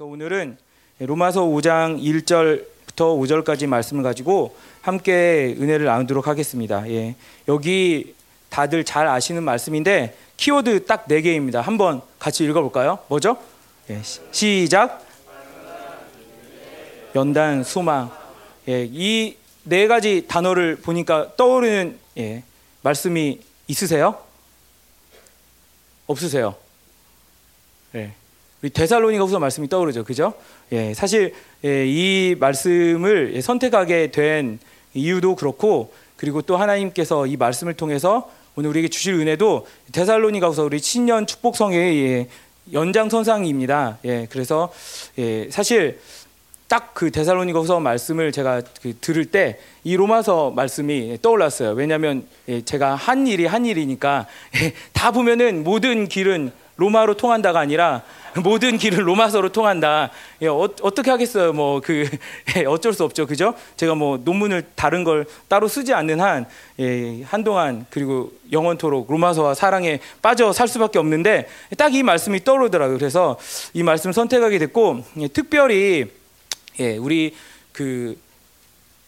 그래서 오늘은 로마서 5장 1절부터 5절까지 말씀을 가지고 함께 은혜를 나누도록 하겠습니다. 예. 여기 다들 잘 아시는 말씀인데 키워드 딱 4개입니다. 한번 같이 읽어볼까요? 뭐죠? 예. 시작. 연단, 소망. 예. 이 네 가지 단어를 보니까 떠오르는 예. 말씀이 있으세요? 없으세요? 예. 우리 데살로니가후서 말씀이 떠오르죠, 그죠? 예, 사실 예, 이 말씀을 선택하게 된 이유도 그렇고 그리고 또 하나님께서 이 말씀을 통해서 오늘 우리에게 주실 은혜도 데살로니가후서 우리 신년 축복성의 예, 연장선상입니다. 예, 그래서 예, 사실 딱 그 데살로니가후서 말씀을 제가 그 들을 때 이 로마서 말씀이 떠올랐어요. 왜냐하면 예, 제가 한 일이 한 일이니까 예, 다 보면은 모든 길은 로마로 통한다가 아니라 모든 길은 로마서로 통한다. 예, 어, 떻게 하겠어요? 뭐그 예, 어쩔 수 없죠, 그죠? 제가 뭐 논문을 다른 걸 따로 쓰지 않는 한 예, 한동안 그리고 영원토록 로마서와 사랑에 빠져 살 수밖에 없는데 딱 이 말씀이 떠오르더라고요. 그래서 이 말씀 선택하게 됐고 예, 특별히 예, 우리 그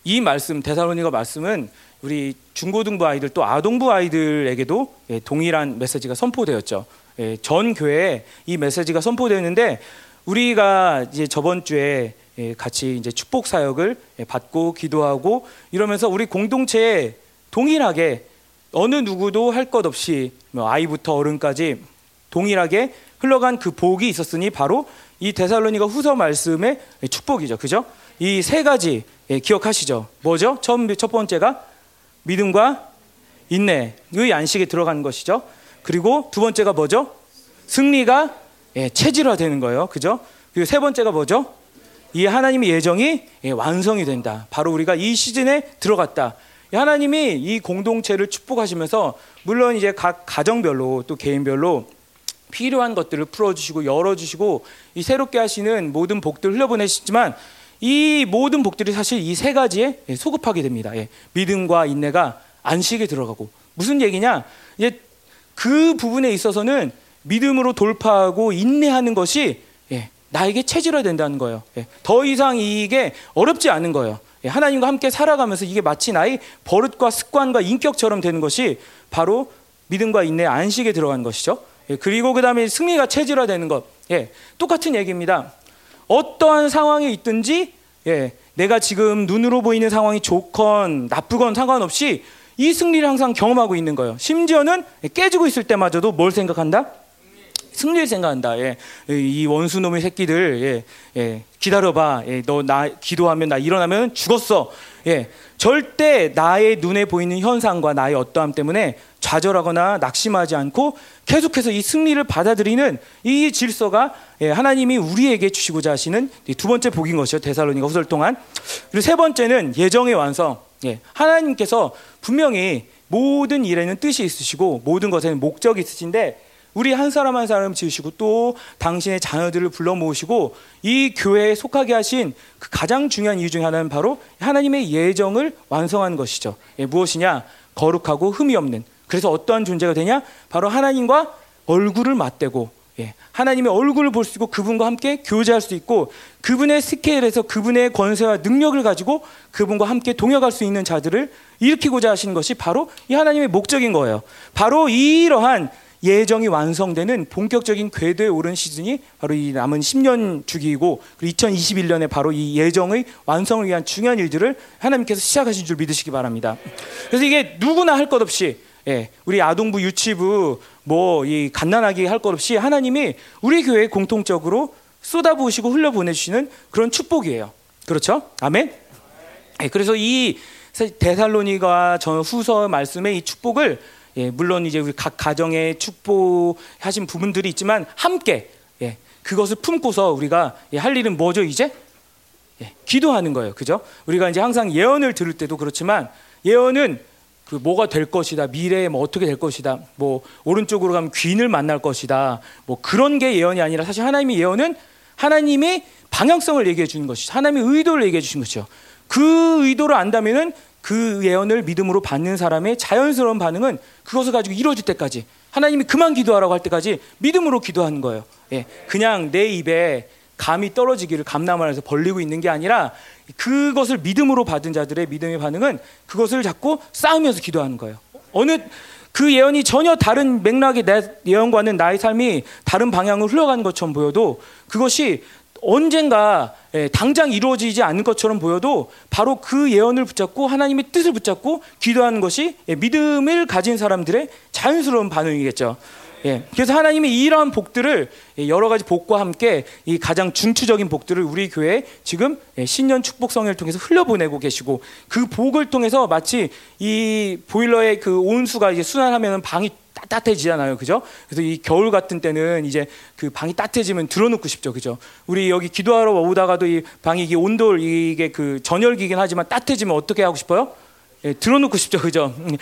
이 말씀 대사로니가 말씀은 우리 중고등부 아이들 또 아동부 아이들에게도 예, 동일한 메시지가 선포되었죠. 예, 전 교회에 이 메시지가 선포되었는데 우리가 이제 저번 주에 예, 같이 이제 축복 사역을 예, 받고 기도하고 이러면서 우리 공동체에 동일하게 어느 누구도 할 것 없이 뭐 아이부터 어른까지 동일하게 흘러간 그 복이 있었으니 바로 이 데살로니가 후서 말씀의 축복이죠. 그죠? 이 세 가지 기억하시죠? 뭐죠? 처음 첫 번째가 믿음과 인내의 안식에 들어가는 것이죠. 그리고 두 번째가 뭐죠? 승리가 예, 체질화되는 거예요. 그죠? 그리고 세 번째가 뭐죠? 이 하나님의 예정이 예, 완성이 된다. 바로 우리가 이 시즌에 들어갔다. 하나님이 이 공동체를 축복하시면서 물론 이제 각 가정별로 또 개인별로 필요한 것들을 풀어주시고 열어주시고 이 새롭게 하시는 모든 복들을 흘려보내시지만 이 모든 복들이 사실 이 세 가지에 예, 소급하게 됩니다. 예, 믿음과 인내가 안식에 들어가고 무슨 얘기냐? 이제 그 부분에 있어서는 믿음으로 돌파하고 인내하는 것이 예, 나에게 체질화 된다는 거예요. 예, 더 이상 이게 어렵지 않은 거예요. 예, 하나님과 함께 살아가면서 이게 마치 나의 버릇과 습관과 인격처럼 되는 것이 바로 믿음과 인내 안식에 들어가는 것이죠. 예, 그리고 그 다음에 승리가 체질화되는 것. 예, 똑같은 얘기입니다. 어떠한 상황에 있든지 예, 내가 지금 눈으로 보이는 상황이 좋건 나쁘건 상관없이 이 승리를 항상 경험하고 있는 거예요. 심지어는 깨지고 있을 때마저도 뭘 생각한다? 승리를 생각한다. 예. 이 원수놈의 새끼들, 예. 예. 기다려봐. 예. 너나 기도하면 나 일어나면 죽었어. 예. 절대 나의 눈에 보이는 현상과 나의 어떠함 때문에 좌절하거나 낙심하지 않고 계속해서 이 승리를 받아들이는 이 질서가 예. 하나님이 우리에게 주시고자 하시는 두 번째 복인 것이요. 대살로니가 후설 동안. 그리고 세 번째는 예정의 완성. 예, 하나님께서 분명히 모든 일에는 뜻이 있으시고 모든 것에는 목적이 있으신데 우리 한 사람 한 사람 지으시고 또 당신의 자녀들을 불러 모으시고 이 교회에 속하게 하신 그 가장 중요한 이유 중에 하나는 바로 하나님의 예정을 완성하는 것이죠. 예, 무엇이냐? 거룩하고 흠이 없는. 그래서 어떠한 존재가 되냐? 바로 하나님과 얼굴을 맞대고 예, 하나님의 얼굴을 볼 수 있고 그분과 함께 교제할 수 있고 그분의 스케일에서 그분의 권세와 능력을 가지고 그분과 함께 동역할 수 있는 자들을 일으키고자 하시는 것이 바로 이 하나님의 목적인 거예요. 바로 이러한 예정이 완성되는 본격적인 궤도에 오른 시즌이 바로 이 남은 10년 주기이고 2021년에 바로 이 예정의 완성을 위한 중요한 일들을 하나님께서 시작하신 줄 믿으시기 바랍니다. 그래서 이게 누구나 할 것 없이 예, 우리 아동부 유치부 뭐이 갓난하게 할 것 없이 하나님이 우리 교회에 공통적으로 쏟아부으시고 흘려보내주시는 그런 축복이에요. 그렇죠? 아멘? 예, 그래서 이 데살로니가 전 후서 말씀의 이 축복을 예, 물론 이제 우리 각 가정에 축복하신 부분들이 있지만 함께 예, 그것을 품고서 우리가 예, 할 일은 뭐죠 이제? 예, 기도하는 거예요. 그죠? 우리가 이제 항상 예언을 들을 때도 그렇지만 예언은 그 뭐가 될 것이다. 미래에 뭐 어떻게 될 것이다. 뭐 오른쪽으로 가면 귀인을 만날 것이다. 뭐 그런 게 예언이 아니라 사실 하나님의 예언은 하나님의 방향성을 얘기해 주는 것이죠. 하나님의 의도를 얘기해 주신 것이죠. 그 의도를 안다면은 그 예언을 믿음으로 받는 사람의 자연스러운 반응은 그것을 가지고 이루어질 때까지 하나님이 그만 기도하라고 할 때까지 믿음으로 기도하는 거예요. 예. 그냥 내 입에 감이 떨어지기를 감나무에서 벌리고 있는 게 아니라 그것을 믿음으로 받은 자들의 믿음의 반응은 그것을 자꾸 쌓으면서 기도하는 거예요. 어느 그 예언이 전혀 다른 맥락의 내 예언과는 나의 삶이 다른 방향으로 흘러가는 것처럼 보여도 그것이 언젠가 예, 당장 이루어지지 않는 것처럼 보여도 바로 그 예언을 붙잡고 하나님의 뜻을 붙잡고 기도하는 것이 예, 믿음을 가진 사람들의 자연스러운 반응이겠죠. 예, 그래서 하나님이 이러한 복들을 예, 여러 가지 복과 함께 이 가장 중추적인 복들을 우리 교회 지금 신년 축복 성회를 통해서 흘려보내고 계시고 그 복을 통해서 마치 이 보일러의 그 온수가 이제 순환하면 방이 따뜻해지잖아요. 그죠? 그래서 이 겨울 같은 때는 이제 그 방이 따뜻해지면 들어놓고 싶죠. 그죠? 우리 여기 기도하러 오다가도 이 방이 이게 온돌 이게 그 전열기긴 하지만 따뜻해지면 어떻게 하고 싶어요? 예, 들어놓고 싶죠, 그죠? 음,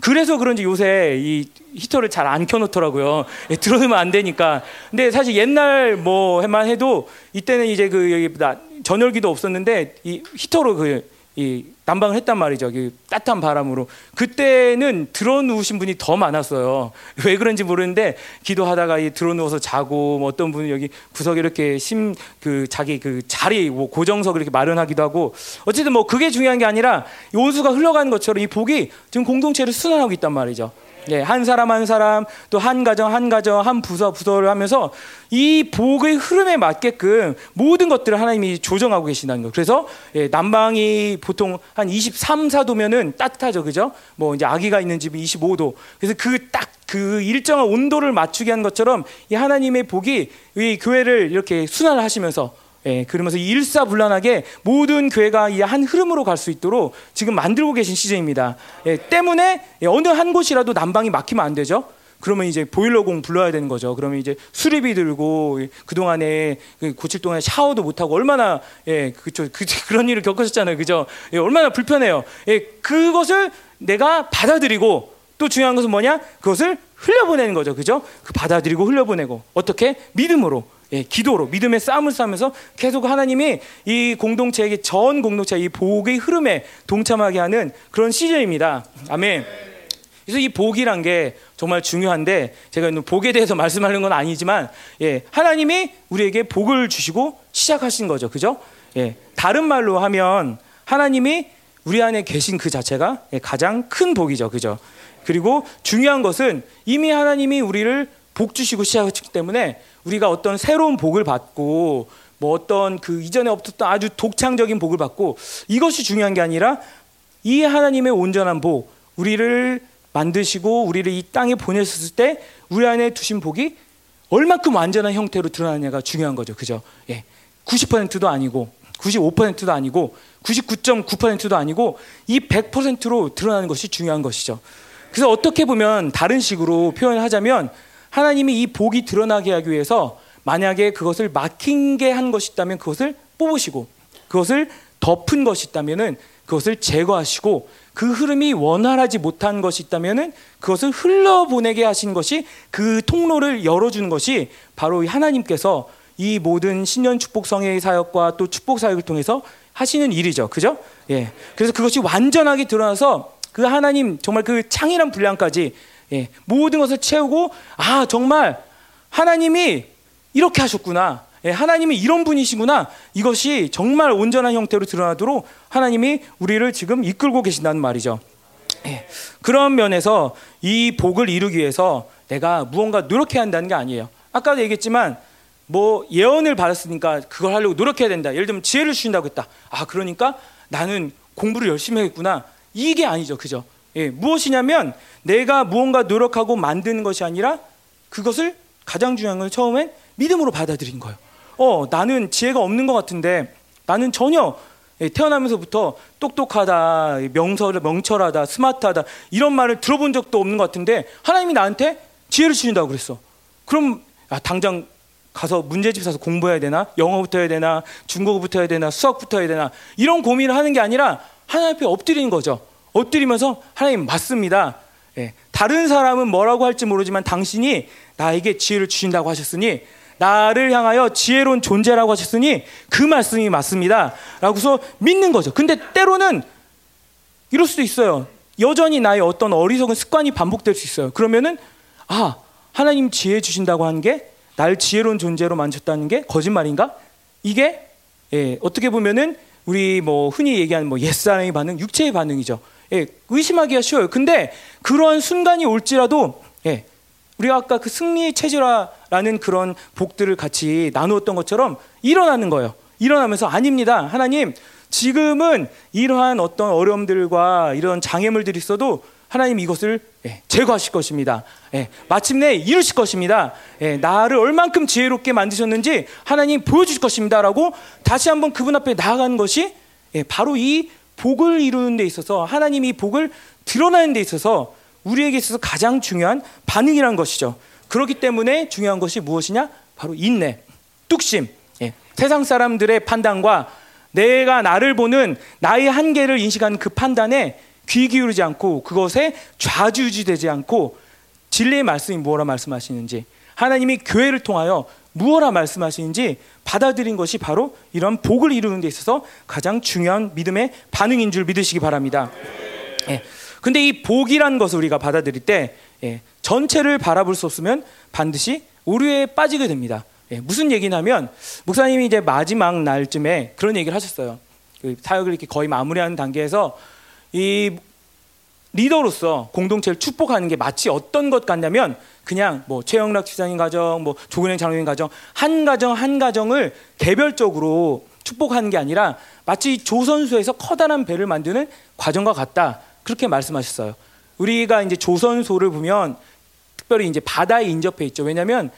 그래서 그런지 요새 이 히터를 잘 안 켜놓더라고요. 예, 들어놓으면 안 되니까. 근데 사실 옛날 뭐만 해도 이때는 이제 그 여기 전열기도 없었는데 이 히터로 그 이 난방을 했단 말이죠. 따뜻한 바람으로. 그때는 들어 누우신 분이 더 많았어요. 왜 그런지 모르는데 기도하다가 들어 누워서 자고 뭐 어떤 분은 여기 구석에 이렇게 심 그 자기 그 자리 뭐 고정석 이렇게 마련하기도 하고 어쨌든 뭐 그게 중요한 게 아니라 온수가 흘러가는 것처럼 이 복이 지금 공동체를 순환하고 있단 말이죠. 예, 한 사람 한 사람 또 한 가정 한 가정 한 부서 부서를 하면서 이 복의 흐름에 맞게끔 모든 것들을 하나님이 조정하고 계신다는 거. 그래서 예, 난방이 보통 한 23, 4도면은 따뜻하죠, 그죠? 뭐 이제 아기가 있는 집이 25도. 그래서 그 딱그 그 일정한 온도를 맞추게 하는 것처럼 이 하나님의 복이 이 교회를 이렇게 순환을 하시면서 예, 그러면서 일사불란하게 모든 교회가 이 한 흐름으로 갈 수 있도록 지금 만들고 계신 시즌입니다. 예, 때문에 예, 어느 한 곳이라도 난방이 막히면 안 되죠. 그러면 이제 보일러공 불러야 되는 거죠. 그러면 이제 수리비 들고 그 동안에 그 고칠 동안에 샤워도 못 하고 얼마나 예 그쵸 그, 그런 일을 겪으셨잖아요, 그죠? 예, 얼마나 불편해요. 예, 그것을 내가 받아들이고 또 중요한 것은 뭐냐? 그것을 흘려보내는 거죠, 그죠? 그 받아들이고 흘려보내고 어떻게 믿음으로 예, 기도로 믿음의 싸움을 싸면서 계속 하나님이 이 공동체에게 전 공동체 이 복의 흐름에 동참하게 하는 그런 시즌입니다. 아멘. 그래서 이 복이란 게 정말 중요한데 제가 복에 대해서 말씀하는 건 아니지만 예, 하나님이 우리에게 복을 주시고 시작하신 거죠. 그죠? 예, 다른 말로 하면 하나님이 우리 안에 계신 그 자체가 예, 가장 큰 복이죠. 그죠? 그리고 중요한 것은 이미 하나님이 우리를 복 주시고 시작했기 때문에 우리가 어떤 새로운 복을 받고 뭐 어떤 그 이전에 없었던 아주 독창적인 복을 받고 이것이 중요한 게 아니라 이 하나님의 온전한 복, 우리를 만드시고 우리를 이 땅에 보내셨을 때 우리 안에 두신 복이 얼마큼 완전한 형태로 드러나냐가 중요한 거죠. 그죠? 예. 90%도 아니고 95%도 아니고 99.9%도 아니고 이 100%로 드러나는 것이 중요한 것이죠. 그래서 어떻게 보면 다른 식으로 표현하자면 하나님이 이 복이 드러나게 하기 위해서 만약에 그것을 막힌 게 한 것이 있다면 그것을 뽑으시고 그것을 덮은 것이 있다면은 그것을 제거하시고 그 흐름이 원활하지 못한 것이 있다면은 그것을 흘러보내게 하신 것이 그 통로를 열어주는 것이 바로 하나님께서 이 모든 신년 축복 성회의 사역과 또 축복 사역을 통해서 하시는 일이죠. 그죠? 예. 그래서 그것이 완전하게 드러나서 그 하나님 정말 그 창이란 분량까지 예, 모든 것을 채우고 아 정말 하나님이 이렇게 하셨구나. 예, 하나님이 이런 분이시구나. 이것이 정말 온전한 형태로 드러나도록 하나님이 우리를 지금 이끌고 계신다는 말이죠. 예, 그런 면에서 이 복을 이루기 위해서 내가 무언가 노력해야 한다는 게 아니에요. 아까도 얘기했지만 뭐 예언을 받았으니까 그걸 하려고 노력해야 된다. 예를 들면 지혜를 주신다고 했다. 아 그러니까 나는 공부를 열심히 하겠구나. 이게 아니죠, 그죠? 예, 무엇이냐면 내가 무언가 노력하고 만드는 것이 아니라 그것을 가장 중요한 건 처음엔 믿음으로 받아들인 거예요. 어, 나는 지혜가 없는 것 같은데 나는 전혀 예, 태어나면서부터 똑똑하다, 명설, 명철하다, 스마트하다 이런 말을 들어본 적도 없는 것 같은데 하나님이 나한테 지혜를 주신다고 그랬어. 그럼 아, 당장 가서 문제집 사서 공부해야 되나? 영어부터 해야 되나? 중국어부터 해야 되나? 수학부터 해야 되나? 이런 고민을 하는 게 아니라 하나님 앞에 엎드리는 거죠. 엎드리면서 하나님 맞습니다. 예, 다른 사람은 뭐라고 할지 모르지만 당신이 나에게 지혜를 주신다고 하셨으니 나를 향하여 지혜로운 존재라고 하셨으니 그 말씀이 맞습니다. 라고서 믿는 거죠. 근데 때로는 이럴 수도 있어요. 여전히 나의 어떤 어리석은 습관이 반복될 수 있어요. 그러면은 아 하나님 지혜 주신다고 하는 게날 지혜로운 존재로 만졌다는 게 거짓말인가? 이게 예, 어떻게 보면은 우리 뭐 흔히 얘기하는 뭐 옛사람의 반응, 육체의 반응이죠. 예, 의심하기가 쉬워요. 근데 그런 순간이 올지라도 예, 우리가 아까 그 승리 체질화라는 그런 복들을 같이 나누었던 것처럼 일어나는 거예요. 일어나면서 아닙니다. 하나님, 지금은 이러한 어떤 어려움들과 이런 장애물들이 있어도 하나님 이것을 예, 제거하실 것입니다. 예, 마침내 이루실 것입니다. 예, 나를 얼만큼 지혜롭게 만드셨는지 하나님 보여주실 것입니다라고 다시 한번 그분 앞에 나아가는 것이 바로 이 복을 이루는 데 있어서 하나님이 복을 드러나는 데 있어서 우리에게 있어서 가장 중요한 반응이란 것이죠. 그렇기 때문에 중요한 것이 무엇이냐? 바로 인내, 뚝심. 세상 사람들의 판단과 내가 나를 보는 나의 한계를 인식하는 그 판단에 귀 기울이지 않고 그것에 좌지우지되지 않고 진리의 말씀이 무엇라 말씀하시는지 하나님이 교회를 통하여 무엇라 말씀하시는지 받아들인 것이 바로 이런 복을 이루는 데 있어서 가장 중요한 믿음의 반응인 줄 믿으시기 바랍니다. 예. 근데 이 복이라는 것을 우리가 받아들일 때 예, 전체를 바라볼 수 없으면 반드시 오류에 빠지게 됩니다. 예, 무슨 얘기냐면 목사님이 이제 마지막 날쯤에 그런 얘기를 하셨어요. 그 사역을 이렇게 거의 마무리하는 단계에서 이 리더로서 공동체를 축복하는 게 마치 어떤 것 같냐면 그냥 뭐 최영락 지사님 가정, 뭐 조근행 장로님 가정 한 가정 한 가정을 개별적으로 축복하는 게 아니라 마치 조선소에서 커다란 배를 만드는 과정과 같다 그렇게 말씀하셨어요. 우리가 이제 조선소를 보면 특별히 이제 바다에 인접해 있죠. 왜냐하면 예,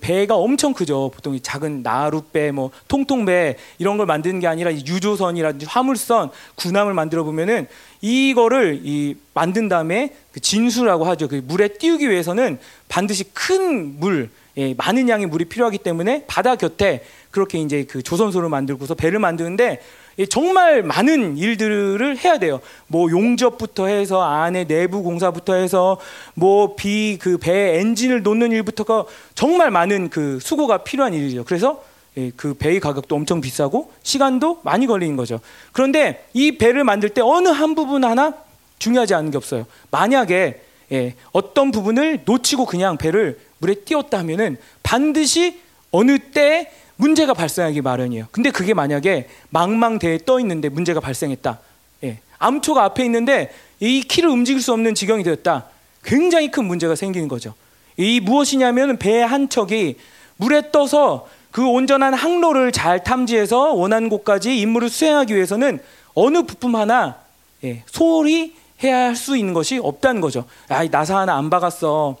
배가 엄청 크죠. 보통 작은 나룻배, 뭐 통통배 이런 걸 만드는 게 아니라 유조선이라든지 화물선, 군함을 만들어 보면은 이거를 이 만든 다음에 그 진수라고 하죠. 그 물에 띄우기 위해서는 반드시 큰 물, 예, 많은 양의 물이 필요하기 때문에 바다 곁에 그렇게 이제 그 조선소를 만들고서 배를 만드는데 정말 많은 일들을 해야 돼요. 뭐 용접부터 해서 안에 내부 공사부터 해서 뭐 비 그 배 엔진을 놓는 일부터가 정말 많은 그 수고가 필요한 일이죠. 그래서 예, 그 배의 가격도 엄청 비싸고 시간도 많이 걸리는 거죠. 그런데 이 배를 만들 때 어느 한 부분 하나 중요하지 않은 게 없어요. 만약에 예, 어떤 부분을 놓치고 그냥 배를 물에 띄웠다 하면은 반드시 어느 때 문제가 발생하기 마련이에요. 근데 그게 만약에 망망대해 떠 있는데 문제가 발생했다. 예. 암초가 앞에 있는데 이 키를 움직일 수 없는 지경이 되었다. 굉장히 큰 문제가 생기는 거죠. 이 무엇이냐면 배 한 척이 물에 떠서 그 온전한 항로를 잘 탐지해서 원하는 곳까지 임무를 수행하기 위해서는 어느 부품 하나 예, 소홀히 해야 할 수 있는 것이 없다는 거죠. 아, 나사 하나 안 박았어.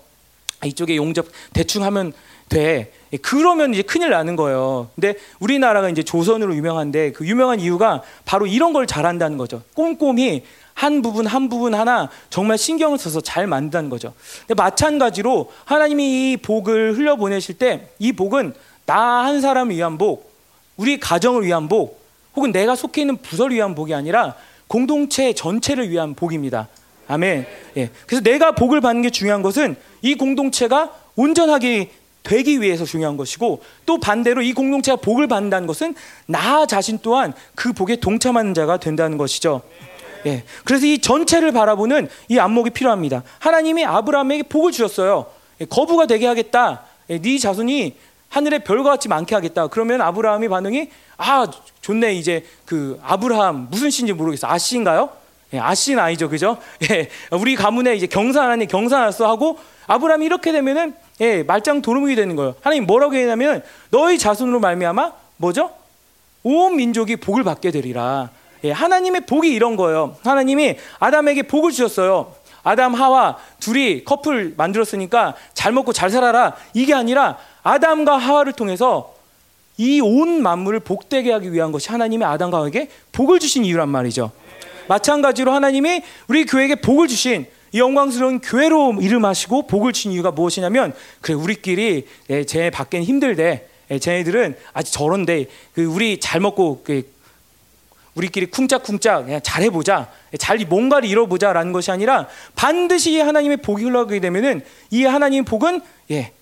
아, 이쪽에 용접 대충 하면 돼. 예, 그러면 이제 큰일 나는 거예요. 근데 우리나라가 이제 조선으로 유명한데 그 유명한 이유가 바로 이런 걸 잘한다는 거죠. 꼼꼼히 한 부분 한 부분 하나 정말 신경을 써서 잘 만든다는 거죠. 근데 마찬가지로 하나님이 이 복을 흘려 보내실 때 이 복은 나 한 사람을 위한 복, 우리 가정을 위한 복, 혹은 내가 속해 있는 부서를 위한 복이 아니라 공동체 전체를 위한 복입니다. 아멘. 예. 그래서 내가 복을 받는 게 중요한 것은 이 공동체가 온전하게 되기 위해서 중요한 것이고 또 반대로 이 공동체가 복을 받는다는 것은 나 자신 또한 그 복에 동참하는 자가 된다는 것이죠. 예. 그래서 이 전체를 바라보는 이 안목이 필요합니다. 하나님이 아브라함에게 복을 주셨어요. 예, 거부가 되게 하겠다. 예, 네 자손이 하늘의 별과 같이 많게 하겠다. 그러면 아브라함의 반응이 아 좋네 이제 그 아브라함 무슨 씨인지 모르겠어. 아씨인가요? 예, 아씨는 아니죠, 그죠? 예, 우리 가문에 이제 경산하니 경산하어 하고 아브라함이 이렇게 되면은 예, 말짱 도루묵이 되는 거예요. 하나님 뭐라고 했냐면 너희 자손으로 말미암아 뭐죠? 온 민족이 복을 받게 되리라. 예, 하나님의 복이 이런 거예요. 하나님이 아담에게 복을 주셨어요. 아담 하와 둘이 커플 만들었으니까 잘 먹고 잘 살아라. 이게 아니라 아담과 하와를 통해서 이 온 만물을 복되게 하기 위한 것이 하나님이 아담과 하와에게 복을 주신 이유란 말이죠. 마찬가지로 하나님이 우리 교회에게 복을 주신 이 영광스러운 교회로 이름하시고 복을 친 이유가 무엇이냐면 그래 우리끼리 예, 쟤 밖엔 힘들대. 예, 쟤네들은 아직 저런데 그 우리 잘 먹고 그 우리끼리 쿵짝쿵짝 그냥 잘해보자. 예, 잘 뭔가를 이뤄보자라는 것이 아니라 반드시 하나님의 복이 흘러가게 되면은 이 하나님의 복은 예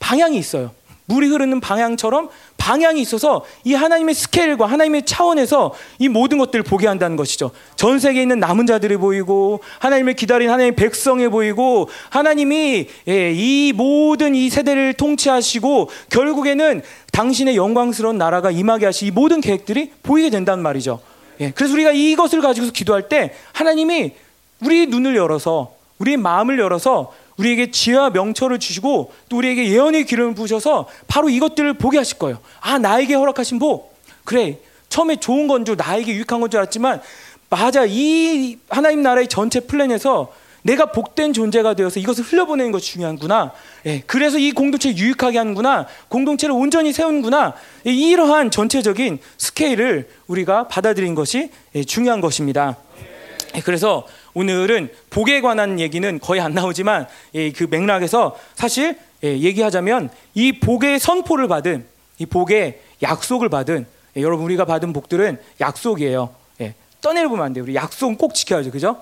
방향이 있어요. 물이 흐르는 방향처럼 방향이 있어서 이 하나님의 스케일과 하나님의 차원에서 이 모든 것들을 보게 한다는 것이죠. 전 세계에 있는 남은 자들이 보이고 하나님을 기다린 하나님의 백성에 보이고 하나님이 예, 이 모든 이 세대를 통치하시고 결국에는 당신의 영광스러운 나라가 임하게 하시 이 모든 계획들이 보이게 된다는 말이죠. 예, 그래서 우리가 이것을 가지고서 기도할 때 하나님이 우리 눈을 열어서 우리의 마음을 열어서 우리에게 지혜와 명철을 주시고 또 우리에게 예언의 기름을 부으셔서 바로 이것들을 보게 하실 거예요. 아 나에게 허락하신 복 그래 처음에 좋은 건 줄 나에게 유익한 건 줄 알았지만 맞아 이 하나님 나라의 전체 플랜에서 내가 복된 존재가 되어서 이것을 흘려보내는 것이 중요한구나. 예, 그래서 이 공동체를 유익하게 하는구나. 공동체를 온전히 세우는구나. 예, 이러한 전체적인 스케일을 우리가 받아들인 것이 예, 중요한 것입니다. 예, 그래서 오늘은 복에 관한 얘기는 거의 안 나오지만 예, 그 맥락에서 사실 예, 얘기하자면 이 복의 선포를 받은 이 복의 약속을 받은 예, 여러분 우리가 받은 복들은 약속이에요. 떠내보면 안 돼요. 우리 약속은 꼭 지켜야죠. 그죠?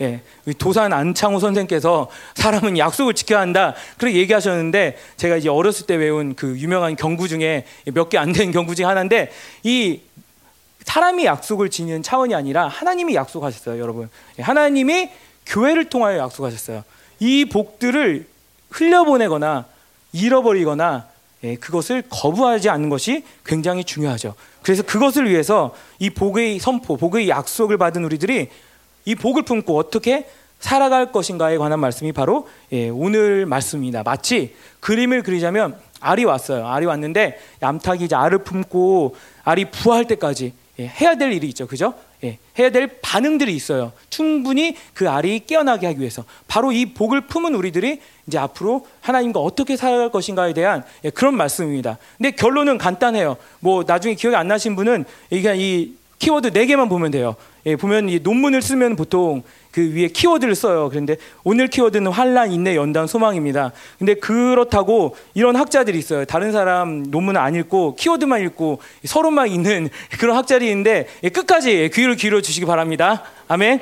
예, 도산 안창호 선생께서 사람은 약속을 지켜야 한다. 그렇게 얘기하셨는데 제가 이제 어렸을 때 외운 그 유명한 경구 중에 몇 개 안 되는 경구 중에 하나인데 이 사람이 약속을 지니는 차원이 아니라 하나님이 약속하셨어요, 여러분. 예, 하나님이 교회를 통하여 약속하셨어요. 이 복들을 흘려보내거나 잃어버리거나 예, 그것을 거부하지 않는 것이 굉장히 중요하죠. 그래서 그것을 위해서 이 복의 선포, 복의 약속을 받은 우리들이 이 복을 품고 어떻게 살아갈 것인가에 관한 말씀이 바로 예, 오늘 말씀입니다. 마치 그림을 그리자면 알이 왔어요. 알이 왔는데 얌탁이 이제 알을 품고 알이 부화할 때까지 예, 해야 될 일이 있죠. 그죠? 예, 해야 될 반응들이 있어요. 충분히 그 알이 깨어나게 하기 위해서. 바로 이 복을 품은 우리들이 이제 앞으로 하나님과 어떻게 살아갈 것인가에 대한 예, 그런 말씀입니다. 근데 결론은 간단해요. 뭐 나중에 기억이 안 나신 분은 이 키워드 네 개만 보면 돼요. 예, 보면 이 논문을 쓰면 보통 그 위에 키워드를 써요. 그런데 오늘 키워드는 환란, 인내, 연단, 소망입니다. 근데 그렇다고 이런 학자들이 있어요. 다른 사람 논문을 안 읽고 키워드만 읽고 서로만 있는 그런 학자들이 있는데 예, 끝까지 귀를 기울여 주시기 바랍니다. 아멘.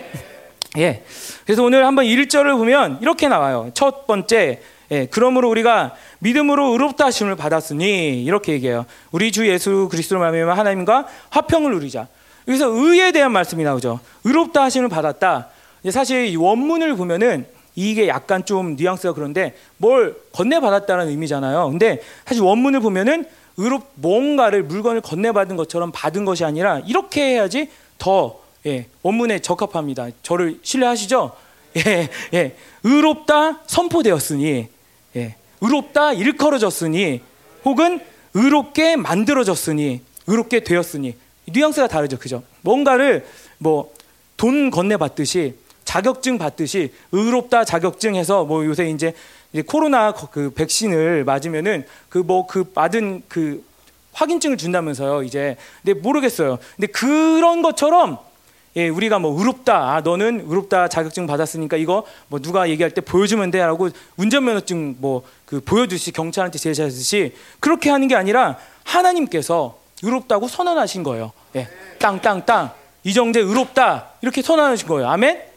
예. 그래서 오늘 한번 1절을 보면 이렇게 나와요. 첫 번째, 예, 그러므로 우리가 믿음으로 의롭다 하심을 받았으니 이렇게 얘기해요. 우리 주 예수 그리스도로 말미암아 하나님과 화평을 누리자. 여기서 의에 대한 말씀이 나오죠. 의롭다 하심을 받았다. 사실 원문을 보면은 이게 약간 좀 뉘앙스가 그런데 뭘 건네받았다는 의미잖아요. 근데 사실 원문을 보면은 의롭 뭔가를 물건을 건네받은 것처럼 받은 것이 아니라 이렇게 해야지 더 예, 원문에 적합합니다. 저를 신뢰하시죠? 예, 예. 의롭다 선포되었으니 예. 의롭다 일컬어졌으니 혹은 의롭게 만들어졌으니 의롭게 되었으니 뉘앙스가 다르죠. 그죠? 뭔가를 뭐 돈 건네 받듯이 자격증 받듯이 의롭다 자격증 해서 뭐 요새 이제 코로나 그 백신을 맞으면은 그 뭐그 뭐그 받은 그 확인증을 준다면서요. 이제 근데 모르겠어요. 근데 그런 것처럼 예, 우리가 뭐 의롭다. 아, 너는 의롭다 자격증 받았으니까 이거 뭐 누가 얘기할 때 보여주면 돼라고 운전면허증 뭐 그 보여주시 경찰한테 제시하듯이 그렇게 하는 게 아니라 하나님께서 의롭다고 선언하신 거예요. 예. 땅땅땅 이정재 의롭다 이렇게 선언하신 거예요. 아멘.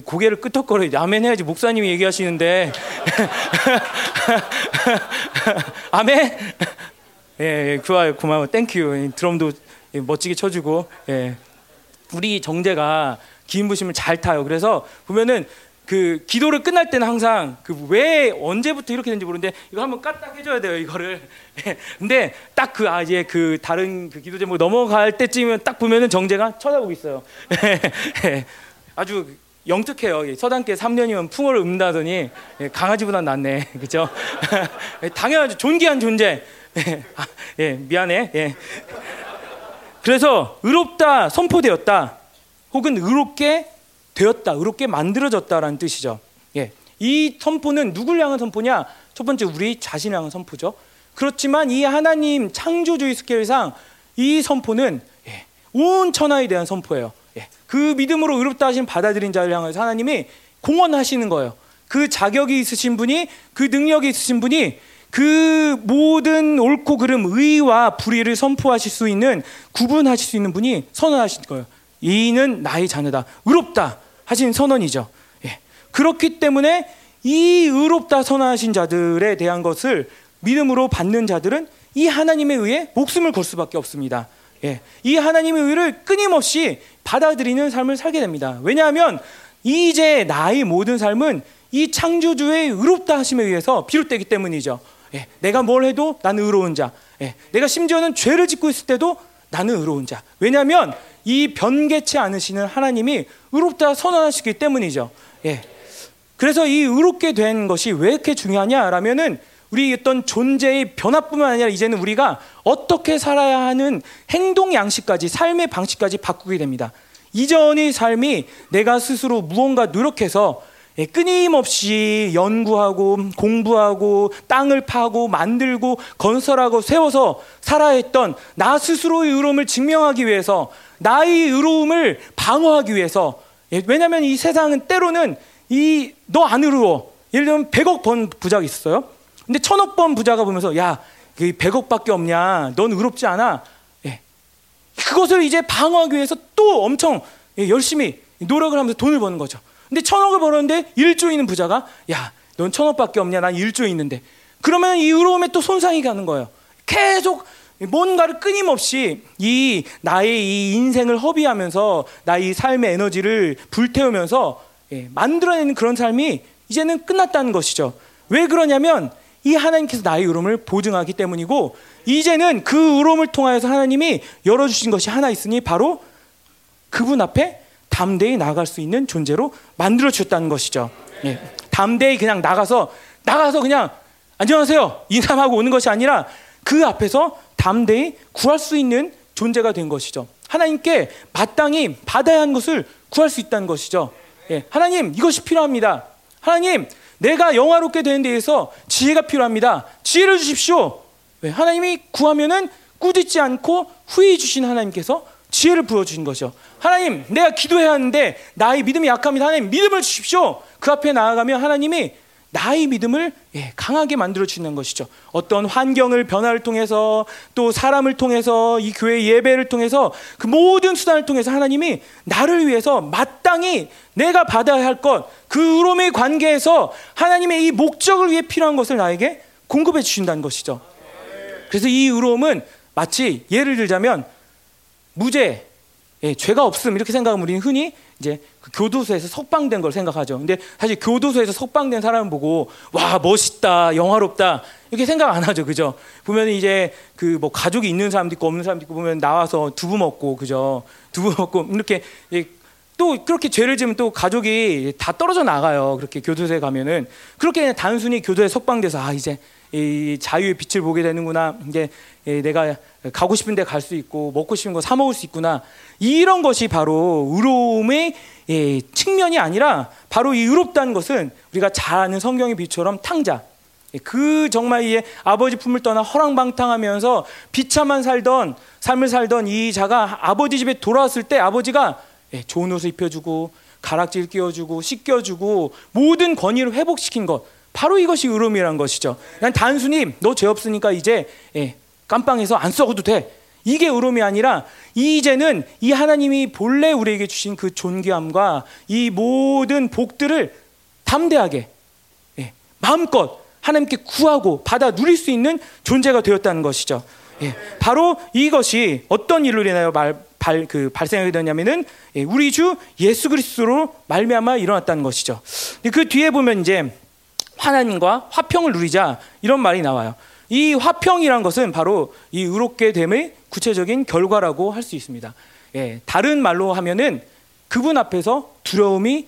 고개를 끄덕거려 아멘 해야지 목사님이 얘기하시는데 아멘. 예, 예, 좋아요, 고마워, thank you. 드럼도 멋지게 쳐주고, 예. 우리 정재가 기름 부심을 잘 타요. 그래서 보면은 그 기도를 끝날 때는 항상 그 왜 언제부터 이렇게 되는지 모르는데 이거 한번 까딱 해줘야 돼요 이거를. 예. 근데 딱 그 아예 그 다른 그 기도 제목 넘어갈 때쯤이면 딱 보면은 정재가 쳐다보고 있어요. 예. 아주 영특해요. 서당께 3년이면 풍어를 읊다더니 예, 강아지보다 낫네. 그죠? 당연하죠. 존귀한 존재. 아, 예, 미안해. 예. 그래서 의롭다 선포되었다. 혹은 의롭게 되었다, 의롭게 만들어졌다라는 뜻이죠. 예. 이 선포는 누굴 향한 선포냐? 첫 번째 우리 자신을 향한 선포죠. 그렇지만 이 하나님 창조주의 스케일상 이 선포는 예, 온 천하에 대한 선포예요. 예, 그 믿음으로 의롭다 하신 받아들인 자를 향해서 하나님이 공헌하시는 거예요. 그 자격이 있으신 분이 그 능력이 있으신 분이 그 모든 옳고 그름 의와 불의를 선포하실 수 있는 구분하실 수 있는 분이 선언하신 거예요. 이는 나의 자녀다. 의롭다. 하신 선언이죠. 예. 그렇기 때문에 이 의롭다 선언하신 자들에 대한 것을 믿음으로 받는 자들은 이 하나님에 의해 목숨을 걸 수밖에 없습니다. 예, 이 하나님의 의를 끊임없이 받아들이는 삶을 살게 됩니다. 왜냐하면 이제 나의 모든 삶은 이 창조주의 의롭다 하심에 의해서 비롯되기 때문이죠. 예, 내가 뭘 해도 나는 의로운 자. 예, 내가 심지어는 죄를 짓고 있을 때도 나는 의로운 자. 왜냐하면 이 변개치 않으시는 하나님이 의롭다 선언하시기 때문이죠. 예. 그래서 이 의롭게 된 것이 왜 이렇게 중요하냐라면은 우리 어떤 존재의 변화뿐만 아니라 이제는 우리가 어떻게 살아야 하는 행동 양식까지 삶의 방식까지 바꾸게 됩니다. 이전의 삶이 내가 스스로 무언가 노력해서 예, 끊임없이 연구하고 공부하고 땅을 파고 만들고 건설하고 세워서 살아야 했던 나 스스로의 의로움을 증명하기 위해서 나의 의로움을 방어하기 위해서 예, 왜냐하면 이 세상은 때로는 이 너 안 의로워 예를 들면 100억 번 부자가 있어요 근데 천억 번 부자가 보면서 야 100억밖에 없냐 넌 의롭지 않아 예. 그것을 이제 방어하기 위해서 또 엄청 예, 열심히 노력을 하면서 돈을 버는 거죠 근데 천억을 벌었는데 일조 있는 부자가 야, 넌 천억밖에 없냐? 난 일조 있는데. 그러면 이 의로움에 또 손상이 가는 거예요. 계속 뭔가를 끊임없이 이 나의 이 인생을 허비하면서 나의 삶의 에너지를 불태우면서 예, 만들어내는 그런 삶이 이제는 끝났다는 것이죠. 왜 그러냐면 이 하나님께서 나의 의로움을 보증하기 때문이고 이제는 그 의로움을 통하여서 하나님이 열어주신 것이 하나 있으니 바로 그분 앞에 담대히 나갈 수 있는 존재로 만들어 주셨다는 것이죠. 예. 담대히 그냥 나가서 나가서 그냥 안녕하세요 인사하고 오는 것이 아니라 그 앞에서 담대히 구할 수 있는 존재가 된 것이죠. 하나님께 마땅히 받아야 하는 것을 구할 수 있다는 것이죠. 예. 하나님 이것이 필요합니다. 하나님 내가 영화롭게 되는 데에서 지혜가 필요합니다. 지혜를 주십시오. 왜? 하나님이 구하면은 꾸짖지 않고 후회 주신 하나님께서 지혜를 부어 주신 것이죠. 하나님, 내가 기도해야 하는데 나의 믿음이 약합니다. 하나님, 믿음을 주십시오. 그 앞에 나아가면 하나님이 나의 믿음을 예, 강하게 만들어 주는 것이죠. 어떤 환경을 변화를 통해서 또 사람을 통해서 이 교회 예배를 통해서 그 모든 수단을 통해서 하나님이 나를 위해서 마땅히 내가 받아야 할 것, 그 의로움의 관계에서 하나님의 이 목적을 위해 필요한 것을 나에게 공급해 주신다는 것이죠. 그래서 이 의로움은 마치 예를 들자면 무죄, 예, 죄가 없음 이렇게 생각하면 우리는 흔히 이제 그 교도소에서 석방된 걸 생각하죠. 근데 사실 교도소에서 석방된 사람을 보고 와 멋있다, 영화롭다 이렇게 생각 안 하죠, 그죠? 보면 이제 그 뭐 가족이 있는 사람도 있고 없는 사람도 있고 보면 나와서 두부 먹고 그죠? 두부 먹고 이렇게 예, 또 그렇게 죄를 지으면 또 가족이 다 떨어져 나가요. 그렇게 교도소에 가면은 그렇게 단순히 교도에 석방돼서 아 이제 이 자유의 빛을 보게 되는구나. 이제 내가 가고 싶은데 갈 수 있고 먹고 싶은 거 사 먹을 수 있구나. 이런 것이 바로 의로움의 측면이 아니라 바로 이 의롭다는 것은 우리가 잘 아는 성경의 빛처럼 탕자. 그 정말 이 아버지 품을 떠나 허랑방탕하면서 비참한 살던 삶을 살던 이 자가 아버지 집에 돌아왔을 때 아버지가 좋은 옷을 입혀주고 가락질 끼워주고 씻겨주고 모든 권위를 회복시킨 것. 바로 이것이 의로움이라는 것이죠. 그냥 단순히 너 죄 없으니까 이제 예, 깜빵에서 안 썩어도 돼. 이게 의로움이 아니라 이제는 이 하나님이 본래 우리에게 주신 그 존귀함과 이 모든 복들을 담대하게 예, 마음껏 하나님께 구하고 받아 누릴 수 있는 존재가 되었다는 것이죠. 예, 바로 이것이 어떤 일로 인하여 말, 발, 그 발생하게 되냐면은 예, 우리 주 예수 그리스도로 말미암아 일어났다는 것이죠. 그 뒤에 보면 이제 하나님과 화평을 누리자 이런 말이 나와요. 이 화평이란 것은 바로 이 의롭게 됨의 구체적인 결과라고 할 수 있습니다. 예, 다른 말로 하면은 그분 앞에서 두려움이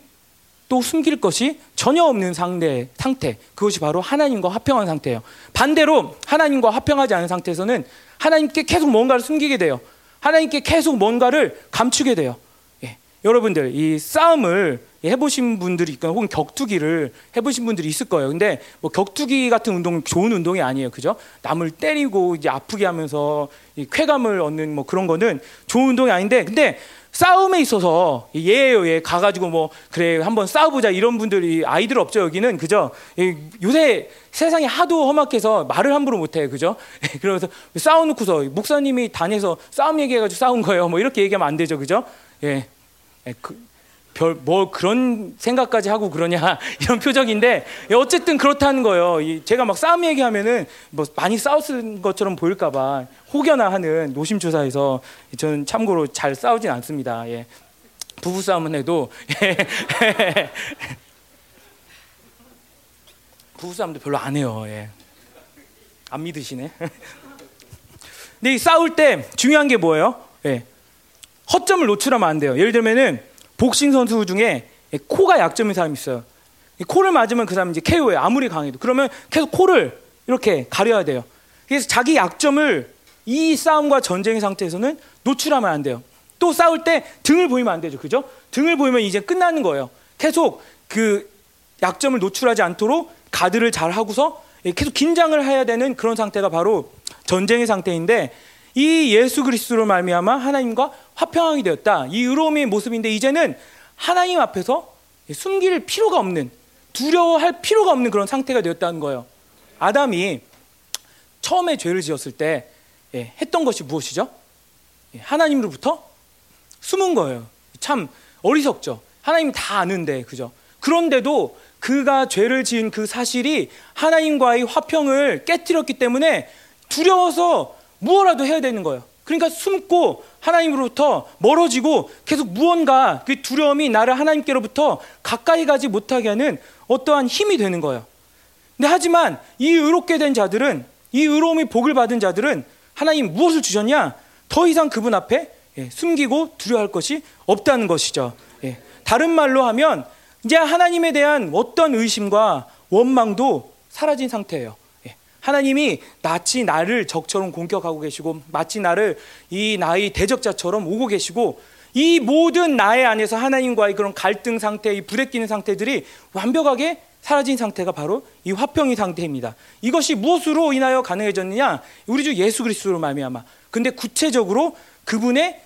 또 숨길 것이 전혀 없는 상태, 상태. 그것이 바로 하나님과 화평한 상태예요. 반대로 하나님과 화평하지 않은 상태에서는 하나님께 계속 뭔가를 숨기게 돼요. 하나님께 계속 뭔가를 감추게 돼요. 예, 여러분들 이 싸움을 해보신 분들이 있거나 혹은 격투기를 해보신 분들이 있을 거예요. 근데 뭐 격투기 같은 운동은 좋은 운동이 아니에요. 그죠? 남을 때리고 이제 아프게 하면서 쾌감을 얻는 뭐 그런 거는 좋은 운동이 아닌데 근데 싸움에 있어서 얘예요, 얘 가가지고 뭐 그래 한번 싸워보자 이런 분들이 아이들 없죠 여기는 그죠? 요새 세상이 하도 험악해서 말을 함부로 못해 그죠? 그래서 싸워놓고서 목사님이 단에서 싸움 얘기해가지고 싸운 거예요, 뭐 이렇게 얘기하면 안 되죠, 그죠? 예, 그, 별 뭐 그런 생각까지 하고 그러냐 이런 표정인데 예, 어쨌든 그렇다는 거예요. 이 제가 막 싸움 얘기하면은 뭐 많이 싸웠을 것처럼 보일까봐 혹여나 하는 노심초사해서 저는 참고로 잘 싸우진 않습니다. 예. 부부 싸움은 해도 예. 부부 싸움도 별로 안 해요. 예. 안 믿으시네. 근데 이 싸울 때 중요한 게 뭐예요? 예. 허점을 노출하면 안 돼요. 예를 들면은 복싱 선수 중에 코가 약점인 사람이 있어요. 코를 맞으면 그 사람 이제 KO예요. 아무리 강해도. 그러면 계속 코를 이렇게 가려야 돼요. 그래서 자기 약점을 이 싸움과 전쟁의 상태에서는 노출하면 안 돼요. 또 싸울 때 등을 보이면 안 되죠. 그죠? 등을 보이면 이제 끝나는 거예요. 계속 그 약점을 노출하지 않도록 가드를 잘 하고서 계속 긴장을 해야 되는 그런 상태가 바로 전쟁의 상태인데 이 예수 그리스도로 말미암아 하나님과 화평하게 되었다. 이 의로움의 모습인데 이제는 하나님 앞에서 숨길 필요가 없는 두려워할 필요가 없는 그런 상태가 되었다는 거예요. 아담이 처음에 죄를 지었을 때 예, 했던 것이 무엇이죠? 예, 하나님으로부터 숨은 거예요. 참 어리석죠. 하나님 다 아는데 그죠? 그런데도 그가 죄를 지은 그 사실이 하나님과의 화평을 깨뜨렸기 때문에 두려워서 무엇라도 해야 되는 거예요. 그러니까 숨고 하나님으로부터 멀어지고 계속 무언가 그 두려움이 나를 하나님께로부터 가까이 가지 못하게 하는 어떠한 힘이 되는 거예요. 근데 하지만 이 의롭게 된 자들은 이 의로움이 복을 받은 자들은 하나님 무엇을 주셨냐? 더 이상 그분 앞에 예, 숨기고 두려워할 것이 없다는 것이죠. 예, 다른 말로 하면 이제 하나님에 대한 어떤 의심과 원망도 사라진 상태예요. 예. 하나님이 마치 나를 적처럼 공격하고 계시고 마치 나를 이 나의 대적자처럼 오고 계시고 이 모든 나의 안에서 하나님과의 그런 갈등 상태, 이 불에 끼는 상태들이 완벽하게 사라진 상태가 바로 이 화평의 상태입니다. 이것이 무엇으로 인하여 가능해졌느냐? 우리 주 예수 그리스도로 말미암아. 근데 구체적으로 그분의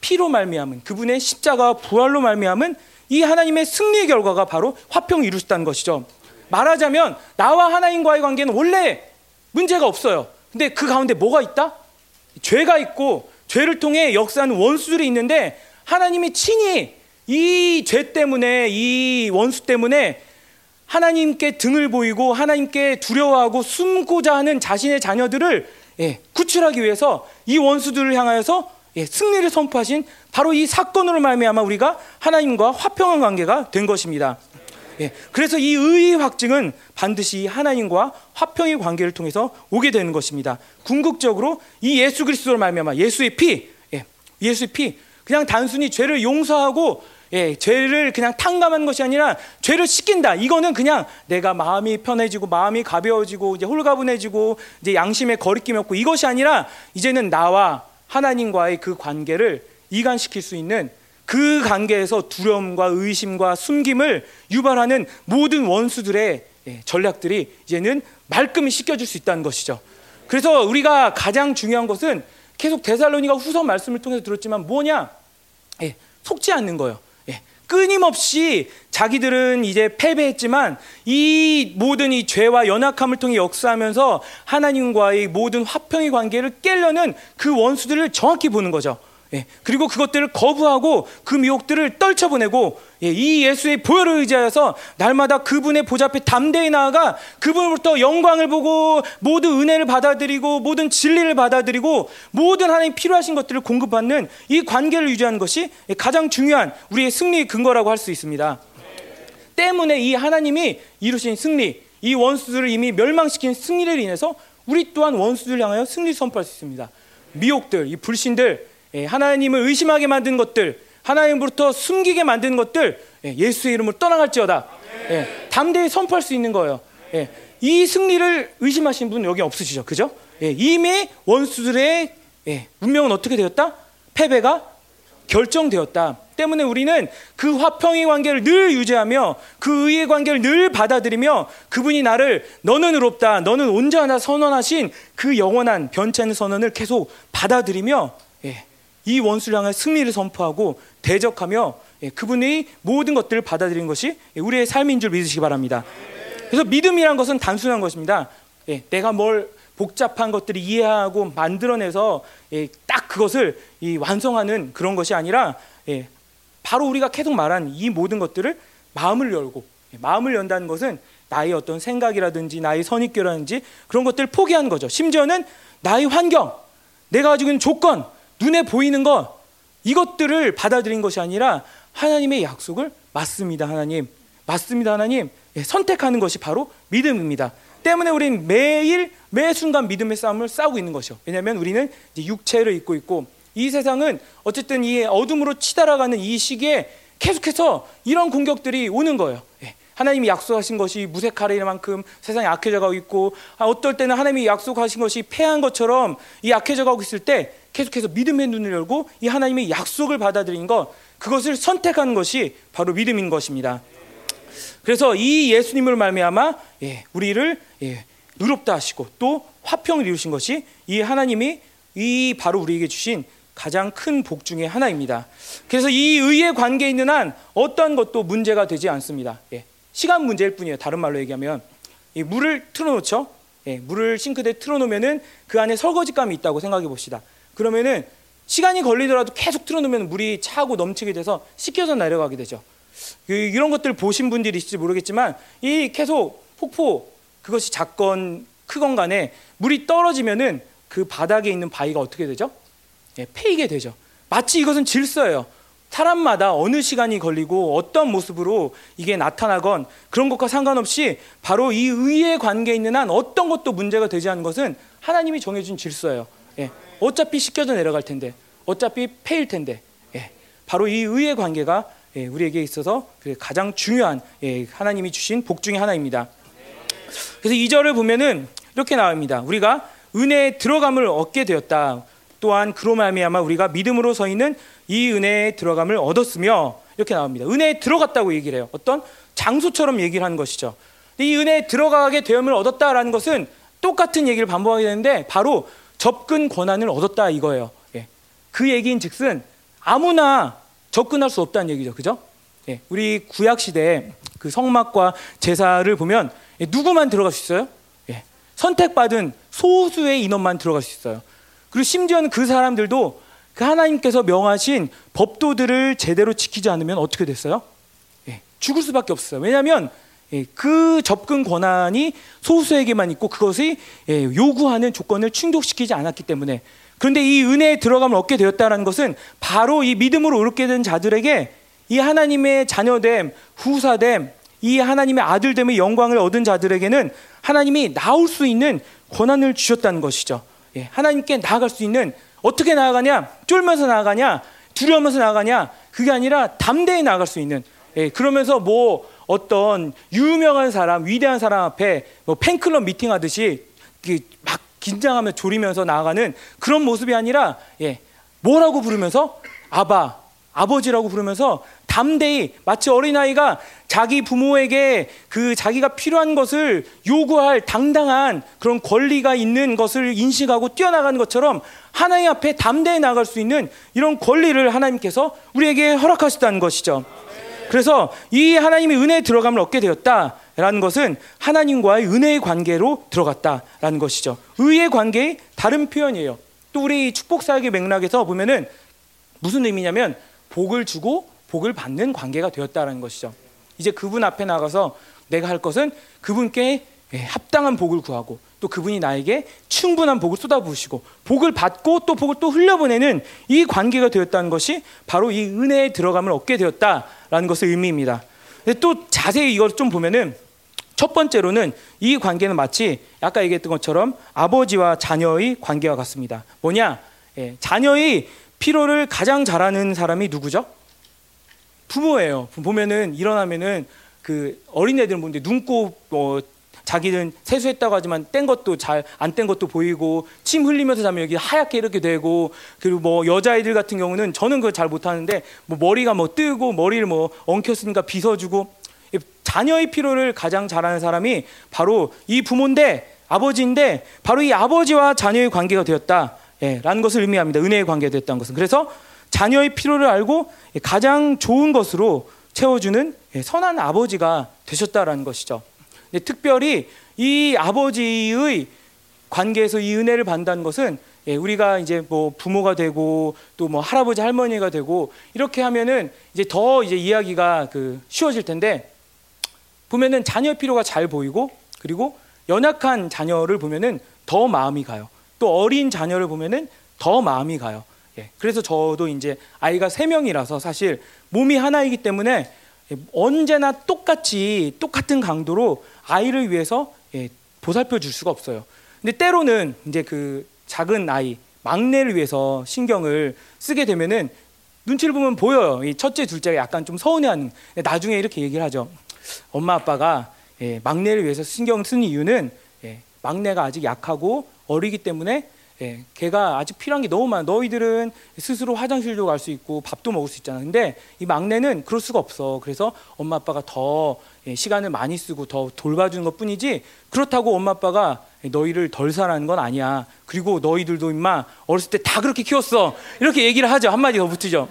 피로 말미암은 그분의 십자가와 부활로 말미암은 이 하나님의 승리의 결과가 바로 화평을 이루셨다는 것이죠. 말하자면 나와 하나님과의 관계는 원래 문제가 없어요. 근데 그 가운데 뭐가 있다? 죄가 있고 죄를 통해 역사하는 원수들이 있는데 하나님이 친히 이 죄 때문에 이 원수 때문에 하나님께 등을 보이고 하나님께 두려워하고 숨고자 하는 자신의 자녀들을 예, 구출하기 위해서 이 원수들을 향하여서 예, 승리를 선포하신 바로 이 사건으로 말미암아 우리가 하나님과 화평한 관계가 된 것입니다. 예, 그래서 이 의의 확증은 반드시 하나님과 화평의 관계를 통해서 오게 되는 것입니다. 궁극적으로 이 예수 그리스도로 말미암아 예수의 피, 예, 예수의 피, 그냥 단순히 죄를 용서하고 예, 죄를 그냥 탕감하는 것이 아니라 죄를 씻긴다. 이거는 그냥 내가 마음이 편해지고 마음이 가벼워지고 이제 홀가분해지고 이제 양심에 거리낌이 없고 이것이 아니라 이제는 나와 하나님과의 그 관계를 이간시킬 수 있는 그 관계에서 두려움과 의심과 숨김을 유발하는 모든 원수들의 예, 전략들이 이제는 말끔히 씻겨줄 수 있다는 것이죠. 그래서 우리가 가장 중요한 것은 계속 데살로니가 후서 말씀을 통해서 들었지만 뭐냐? 예, 속지 않는 거예요. 예, 끊임없이 자기들은 이제 패배했지만 이 모든 이 죄와 연약함을 통해 역사하면서 하나님과의 모든 화평의 관계를 깨려는 그 원수들을 정확히 보는 거죠. 예, 그리고 그것들을 거부하고 그 미혹들을 떨쳐보내고 예, 이 예수의 보혈을 의지하여서 날마다 그분의 보좌 앞에 담대히 나아가 그분으로부터 영광을 보고 모든 은혜를 받아들이고 모든 진리를 받아들이고 모든 하나님 필요하신 것들을 공급받는 이 관계를 유지하는 것이 가장 중요한 우리의 승리의 근거라고 할 수 있습니다. 때문에 이 하나님이 이루신 승리, 이 원수들을 이미 멸망시킨 승리를 인해서 우리 또한 원수들 향하여 승리 선포할 수 있습니다. 미혹들, 이 불신들, 예, 하나님을 의심하게 만든 것들, 하나님으로부터 숨기게 만든 것들 예, 예수의 이름으로 떠나갈지어다. 예, 담대히 선포할 수 있는 거예요. 이 승리를 의심하신 분 여기 없으시죠, 그죠? 이미 원수들의 운명은 어떻게 되었다? 패배가 결정되었다. 때문에 우리는 그 화평의 관계를 늘 유지하며 그 의의 관계를 늘 받아들이며 그분이 나를 너는 의롭다, 너는 온전하다 선언하신 그 영원한 변치 선언을 계속 받아들이며 이 원수를 향해 승리를 선포하고 대적하며 예, 그분의 모든 것들을 받아들이는 것이 우리의 삶인 줄 믿으시기 바랍니다. 그래서 믿음이란 것은 단순한 것입니다. 예, 내가 뭘 복잡한 것들을 이해하고 만들어내서 예, 딱 그것을 완성하는 그런 것이 아니라 바로 우리가 계속 말한 이 모든 것들을 마음을 열고 예, 마음을 연다는 것은 나의 어떤 생각이라든지 나의 선입견이라든지 그런 것들을 포기하는 거죠. 심지어는 나의 환경, 내가 가지고 있는 조건, 눈에 보이는 것 이것들을 받아들인 것이 아니라 하나님의 약속을 맞습니다, 하나님. 맞습니다, 하나님. 예, 선택하는 것이 바로 믿음입니다. 때문에 우리는 매일 매 순간 믿음의 싸움을 싸우고 있는 것이요. 왜냐하면 우리는 육체를 입고 있고 이 세상은 어쨌든 이 어둠으로 치달아가는 이 시기에 계속해서 이런 공격들이 오는 거예요. 예. 하나님이 약속하신 것이 무색하리는 만큼 세상이 악해져 가고 있고 아, 어떨 때는 하나님이 약속하신 것이 패한 것처럼 이 악해져 가고 있을 때 계속해서 믿음의 눈을 열고 이 하나님의 약속을 받아들인 것 그것을 선택하는 것이 바로 믿음인 것입니다. 그래서 이 예수님을 말미암아 예, 우리를 예, 의롭다 하시고 또 화평을 이루신 것이 이 하나님이 이 바로 우리에게 주신 가장 큰 복 중의 하나입니다. 그래서 이 의의 관계에 있는 한 어떤 것도 문제가 되지 않습니다. 예, 시간 문제일 뿐이에요. 다른 말로 얘기하면 이 물을 틀어놓죠. 예, 물을 싱크대에 틀어놓으면은 그 안에 설거지감이 있다고 생각해 봅시다. 그러면은 시간이 걸리더라도 계속 틀어놓으면 물이 차고 넘치게 돼서 씻겨서 내려가게 되죠. 이런 것들 보신 분들이 있을지 모르겠지만 이 계속 폭포 그것이 작건 크건 간에 물이 떨어지면은 그 바닥에 있는 바위가 어떻게 되죠? 예, 패이게 되죠. 마치 이것은 질서예요. 사람마다 어느 시간이 걸리고 어떤 모습으로 이게 나타나건 그런 것과 상관없이 바로 이 의의 관계에 있는 한 어떤 것도 문제가 되지 않는 것은 하나님이 정해준 질서예요. 예, 어차피 씻겨져 내려갈 텐데, 어차피 패일 텐데, 예, 바로 이 의의 관계가 예, 우리에게 있어서 가장 중요한 예, 하나님이 주신 복 중의 하나입니다. 그래서 이 절을 보면은 이렇게 나옵니다. 우리가 은혜에 들어감을 얻게 되었다. 또한 그로 말미암아 우리가 믿음으로 서 있는 이 은혜에 들어감을 얻었으며 이렇게 나옵니다. 은혜에 들어갔다고 얘기를 해요. 어떤 장소처럼 얘기를 하는 것이죠. 이 은혜에 들어가게 되음을 얻었다라는 것은 똑같은 얘기를 반복하게 되는데 바로 접근 권한을 얻었다 이거예요. 예. 그 얘기인 즉슨 아무나 접근할 수 없다는 얘기죠. 그죠? 예. 우리 구약 시대 그 성막과 제사를 보면 예. 누구만 들어갈 수 있어요? 예. 선택받은 소수의 인원만 들어갈 수 있어요. 그리고 심지어는 그 사람들도 그 하나님께서 명하신 법도들을 제대로 지키지 않으면 어떻게 됐어요? 예, 죽을 수밖에 없어요. 왜냐하면 예, 그 접근 권한이 소수에게만 있고 그것이 예, 요구하는 조건을 충족시키지 않았기 때문에 그런데 이 은혜에 들어감을 얻게 되었다는 것은 바로 이 믿음으로 얻게 된 자들에게 이 하나님의 자녀됨, 후사됨, 이 하나님의 아들됨의 영광을 얻은 자들에게는 하나님이 나올 수 있는 권한을 주셨다는 것이죠. 예, 하나님께 나아갈 수 있는 어떻게 나아가냐? 쫄면서 나아가냐? 두려우면서 나아가냐? 그게 아니라 담대히 나아갈 수 있는 예, 그러면서 뭐 어떤 유명한 사람, 위대한 사람 앞에 뭐 팬클럽 미팅 하듯이 막 긴장하며 졸이면서 나아가는 그런 모습이 아니라 예, 뭐라고 부르면서 아바, 아버지라고 부르면서 담대히 마치 어린아이가 자기 부모에게 그 자기가 필요한 것을 요구할 당당한 그런 권리가 있는 것을 인식하고 뛰어나가는 것처럼 하나님 앞에 담대히 나갈 수 있는 이런 권리를 하나님께서 우리에게 허락하셨다는 것이죠. 그래서 이 하나님의 은혜에 들어감을 얻게 되었다라는 것은 하나님과의 은혜의 관계로 들어갔다라는 것이죠. 의의 관계의 다른 표현이에요. 또 우리 축복 사역의 맥락에서 보면은 무슨 의미냐면 복을 주고 복을 받는 관계가 되었다는 것이죠. 이제 그분 앞에 나가서 내가 할 것은 그분께 예, 합당한 복을 구하고 또 그분이 나에게 충분한 복을 쏟아부으시고 복을 받고 또 복을 또 흘려보내는 이 관계가 되었다는 것이 바로 이 은혜에 들어감을 얻게 되었다라는 것을 의미입니다. 또 자세히 이걸 좀 보면은 첫 번째로는 이 관계는 마치 아까 얘기했던 것처럼 아버지와 자녀의 관계와 같습니다. 뭐냐? 예, 자녀의 피로를 가장 잘하는 사람이 누구죠? 부모예요. 보면은 일어나면은 그 어린애들 보는데 눈곱 뭐 자기는 세수했다고 하지만 뗀 것도 잘 안 뗀 것도 보이고 침 흘리면서 자면 여기 하얗게 이렇게 되고 그리고 뭐 여자아이들 같은 경우는 저는 그걸 잘 못하는데 뭐 머리가 뭐 뜨고 머리를 뭐 엉켰으니까 빗어주고 자녀의 피로를 가장 잘하는 사람이 바로 이 부모인데 아버지인데 바로 이 아버지와 자녀의 관계가 되었다. 예, 라는 것을 의미합니다. 은혜의 관계가 됐다는 것은. 그래서 자녀의 필요를 알고 가장 좋은 것으로 채워주는 예, 선한 아버지가 되셨다라는 것이죠. 특별히 이 아버지의 관계에서 이 은혜를 받는다는 것은 예, 우리가 이제 뭐 부모가 되고 또 뭐 할아버지 할머니가 되고 이렇게 하면은 이제 더 이제 이야기가 그 쉬워질 텐데 보면은 자녀 필요가 잘 보이고 그리고 연약한 자녀를 보면은 더 마음이 가요. 또 어린 자녀를 보면은 더 마음이 가요. 예, 그래서 저도 이제 아이가 세 명이라서 사실 몸이 하나이기 때문에 예, 언제나 똑같이 똑같은 강도로 아이를 위해서 예, 보살펴 줄 수가 없어요. 근데 때로는 이제 그 작은 아이 막내를 위해서 신경을 쓰게 되면은 눈치를 보면 보여요. 이 첫째, 둘째가 약간 좀 서운해하는. 나중에 이렇게 얘기를 하죠. 엄마 아빠가 예, 막내를 위해서 신경 쓰는 이유는 예, 막내가 아직 약하고 어리기 때문에 예, 걔가 아직 필요한 게 너무 많아. 너희들은 스스로 화장실도 갈 수 있고 밥도 먹을 수 있잖아. 근데 이 막내는 그럴 수가 없어. 그래서 엄마 아빠가 더 예, 시간을 많이 쓰고 더 돌봐주는 것 뿐이지 그렇다고 엄마 아빠가 너희를 덜 사랑하는 건 아니야. 그리고 너희들도 임마 어렸을 때 다 그렇게 키웠어. 이렇게 얘기를 하죠. 한마디 더 붙이죠.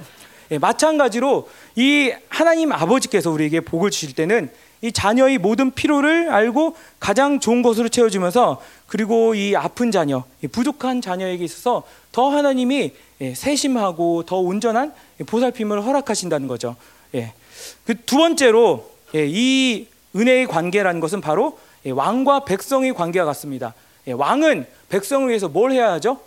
예, 마찬가지로 이 하나님 아버지께서 우리에게 복을 주실 때는 이 자녀의 모든 필요를 알고 가장 좋은 것으로 채워주면서 그리고 이 아픈 자녀, 부족한 자녀에게 있어서 더 하나님이 예, 세심하고 더 온전한 보살핌을 허락하신다는 거죠. 예. 그 두 번째로 예, 이 은혜의 관계라는 것은 바로 왕과 백성의 관계와 같습니다. 왕은 백성을 위해서 뭘 해야 하죠?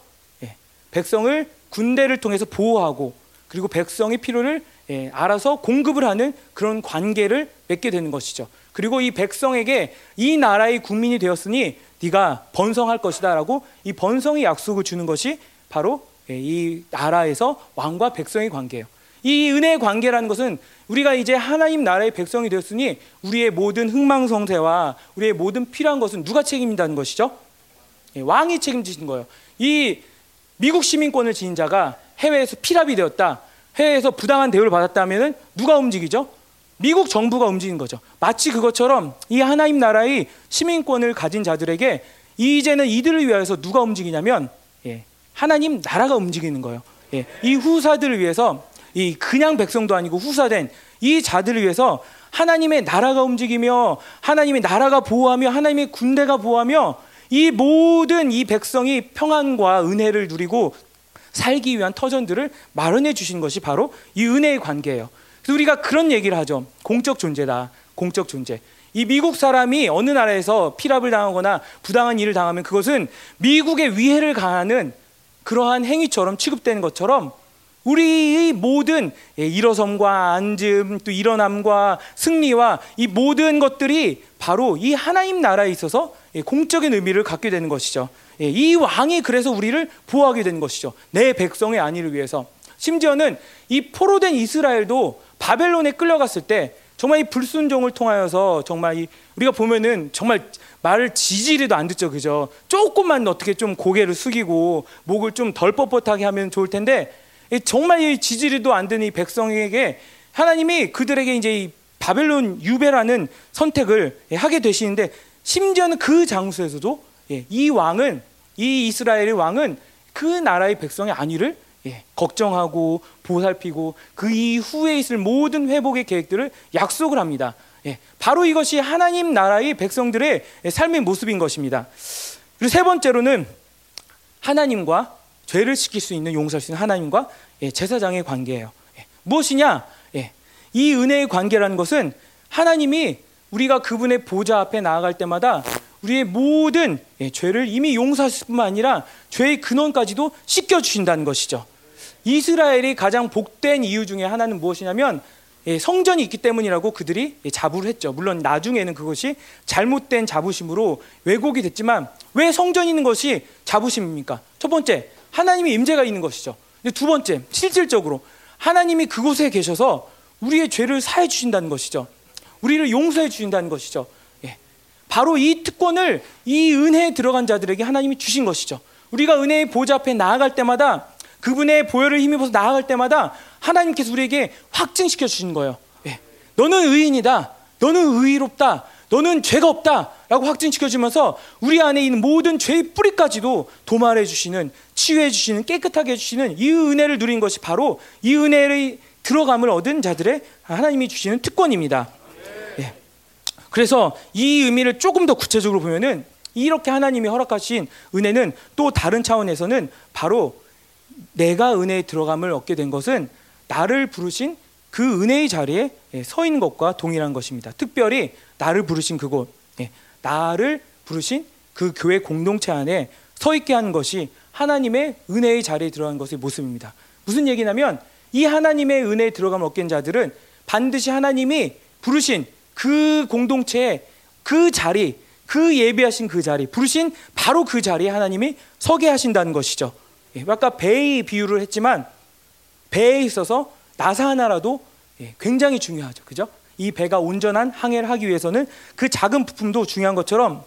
백성을 군대를 통해서 보호하고 그리고 백성의 필요를 예, 알아서 공급을 하는 그런 관계를 맺게 되는 것이죠. 그리고 이 백성에게 이 나라의 국민이 되었으니 네가 번성할 것이다라고 이 번성의 약속을 주는 것이 바로 예, 이 나라에서 왕과 백성의 관계예요. 이 은혜의 관계라는 것은 우리가 이제 하나님 나라의 백성이 되었으니 우리의 모든 흥망성쇠와 우리의 모든 필요한 것은 누가 책임진다는 것이죠? 예, 왕이 책임지신 거예요. 이 미국 시민권을 지닌 자가 해외에서 피랍이 되었다. 해외에서 부당한 대우를 받았다면 누가 움직이죠? 미국 정부가 움직인 거죠. 마치 그것처럼 이 하나님 나라의 시민권을 가진 자들에게 이제는 이들을 위해서 누가 움직이냐면 예, 하나님 나라가 움직이는 거예요. 예, 이 후사들을 위해서 이 그냥 백성도 아니고 후사된 이 자들을 위해서 하나님의 나라가 움직이며 하나님의 나라가 보호하며 하나님의 군대가 보호하며 이 모든 이 백성이 평안과 은혜를 누리고 살기 위한 터전들을 마련해 주신 것이 바로 이 은혜의 관계예요. 그래서 우리가 그런 얘기를 하죠. 공적 존재다. 공적 존재. 이 미국 사람이 어느 나라에서 피랍을 당하거나 부당한 일을 당하면 그것은 미국의 위해를 가하는 그러한 행위처럼 취급되는 것처럼 우리의 모든 예, 일어섬과 앉음 또 일어남과 승리와 이 모든 것들이 바로 이 하나님 나라에 있어서 예, 공적인 의미를 갖게 되는 것이죠. 예, 이 왕이 그래서 우리를 보호하게 된 것이죠. 내 백성의 안위를 위해서. 심지어는 이 포로된 이스라엘도 바벨론에 끌려갔을 때 정말 이 불순종을 통하여서 정말 이 우리가 보면은 정말 말을 지지리도 안 듣죠, 그죠? 조금만 어떻게 좀 고개를 숙이고 목을 좀 덜 뻣뻣하게 하면 좋을 텐데 정말 이 지지리도 안 듣는 이 백성에게 하나님이 그들에게 이제 이 바벨론 유배라는 선택을 하게 되시는데 심지어는 그 장소에서도 예, 이 왕은 이 이스라엘의 왕은 그 나라의 백성의 안위를 예, 걱정하고 보살피고 그 이후에 있을 모든 회복의 계획들을 약속을 합니다. 예, 바로 이것이 하나님 나라의 백성들의 삶의 모습인 것입니다. 그리고 세 번째로는 하나님과 죄를 지킬 수 있는 용서할 수 있는 하나님과 예, 제사장의 관계예요. 예, 무엇이냐? 예, 이 은혜의 관계라는 것은 하나님이 우리가 그분의 보좌 앞에 나아갈 때마다 우리의 모든 예, 죄를 이미 용서하실 뿐만 아니라 죄의 근원까지도 씻겨 주신다는 것이죠. 이스라엘이 가장 복된 이유 중에 하나는 무엇이냐면 예, 성전이 있기 때문이라고 그들이 예, 자부를 했죠. 물론 나중에는 그것이 잘못된 자부심으로 왜곡이 됐지만 왜 성전이 있는 것이 자부심입니까? 첫 번째, 하나님의 임재가 있는 것이죠. 두 번째, 실질적으로 하나님이 그곳에 계셔서 우리의 죄를 사해 주신다는 것이죠. 우리를 용서해 주신다는 것이죠. 예. 바로 이 특권을 이 은혜에 들어간 자들에게 하나님이 주신 것이죠. 우리가 은혜의 보좌 앞에 나아갈 때마다 그분의 보혈을 힘입어서 나아갈 때마다 하나님께서 우리에게 확증시켜 주시는 거예요. 예. 너는 의인이다. 너는 의롭다. 너는 죄가 없다. 라고 확증시켜 주면서 우리 안에 있는 모든 죄의 뿌리까지도 도말해 주시는, 치유해 주시는, 깨끗하게 해 주시는 이 은혜를 누린 것이 바로 이 은혜의 들어감을 얻은 자들의 하나님이 주시는 특권입니다. 예. 그래서 이 의미를 조금 더 구체적으로 보면은 이렇게 하나님이 허락하신 은혜는 또 다른 차원에서는 바로 내가 은혜에 들어감을 얻게 된 것은 나를 부르신 그 은혜의 자리에 예, 서 있는 것과 동일한 것입니다. 특별히 나를 부르신 그곳, 예, 나를 부르신 그 교회 공동체 안에 서 있게 하는 것이 하나님의 은혜의 자리에 들어간 것의 모습입니다. 무슨 얘기냐면 이 하나님의 은혜에 들어가면 된 자들은 반드시 하나님이 부르신 그 공동체의 그 자리, 그 예비하신 그 자리, 부르신 바로 그 자리에 하나님이 서게 하신다는 것이죠. 예, 아까 배의 비유를 했지만 배에 있어서 나사 하나라도 예, 굉장히 중요하죠. 그죠? 이 배가 온전한 항해를 하기 위해서는 그 작은 부품도 중요한 것처럼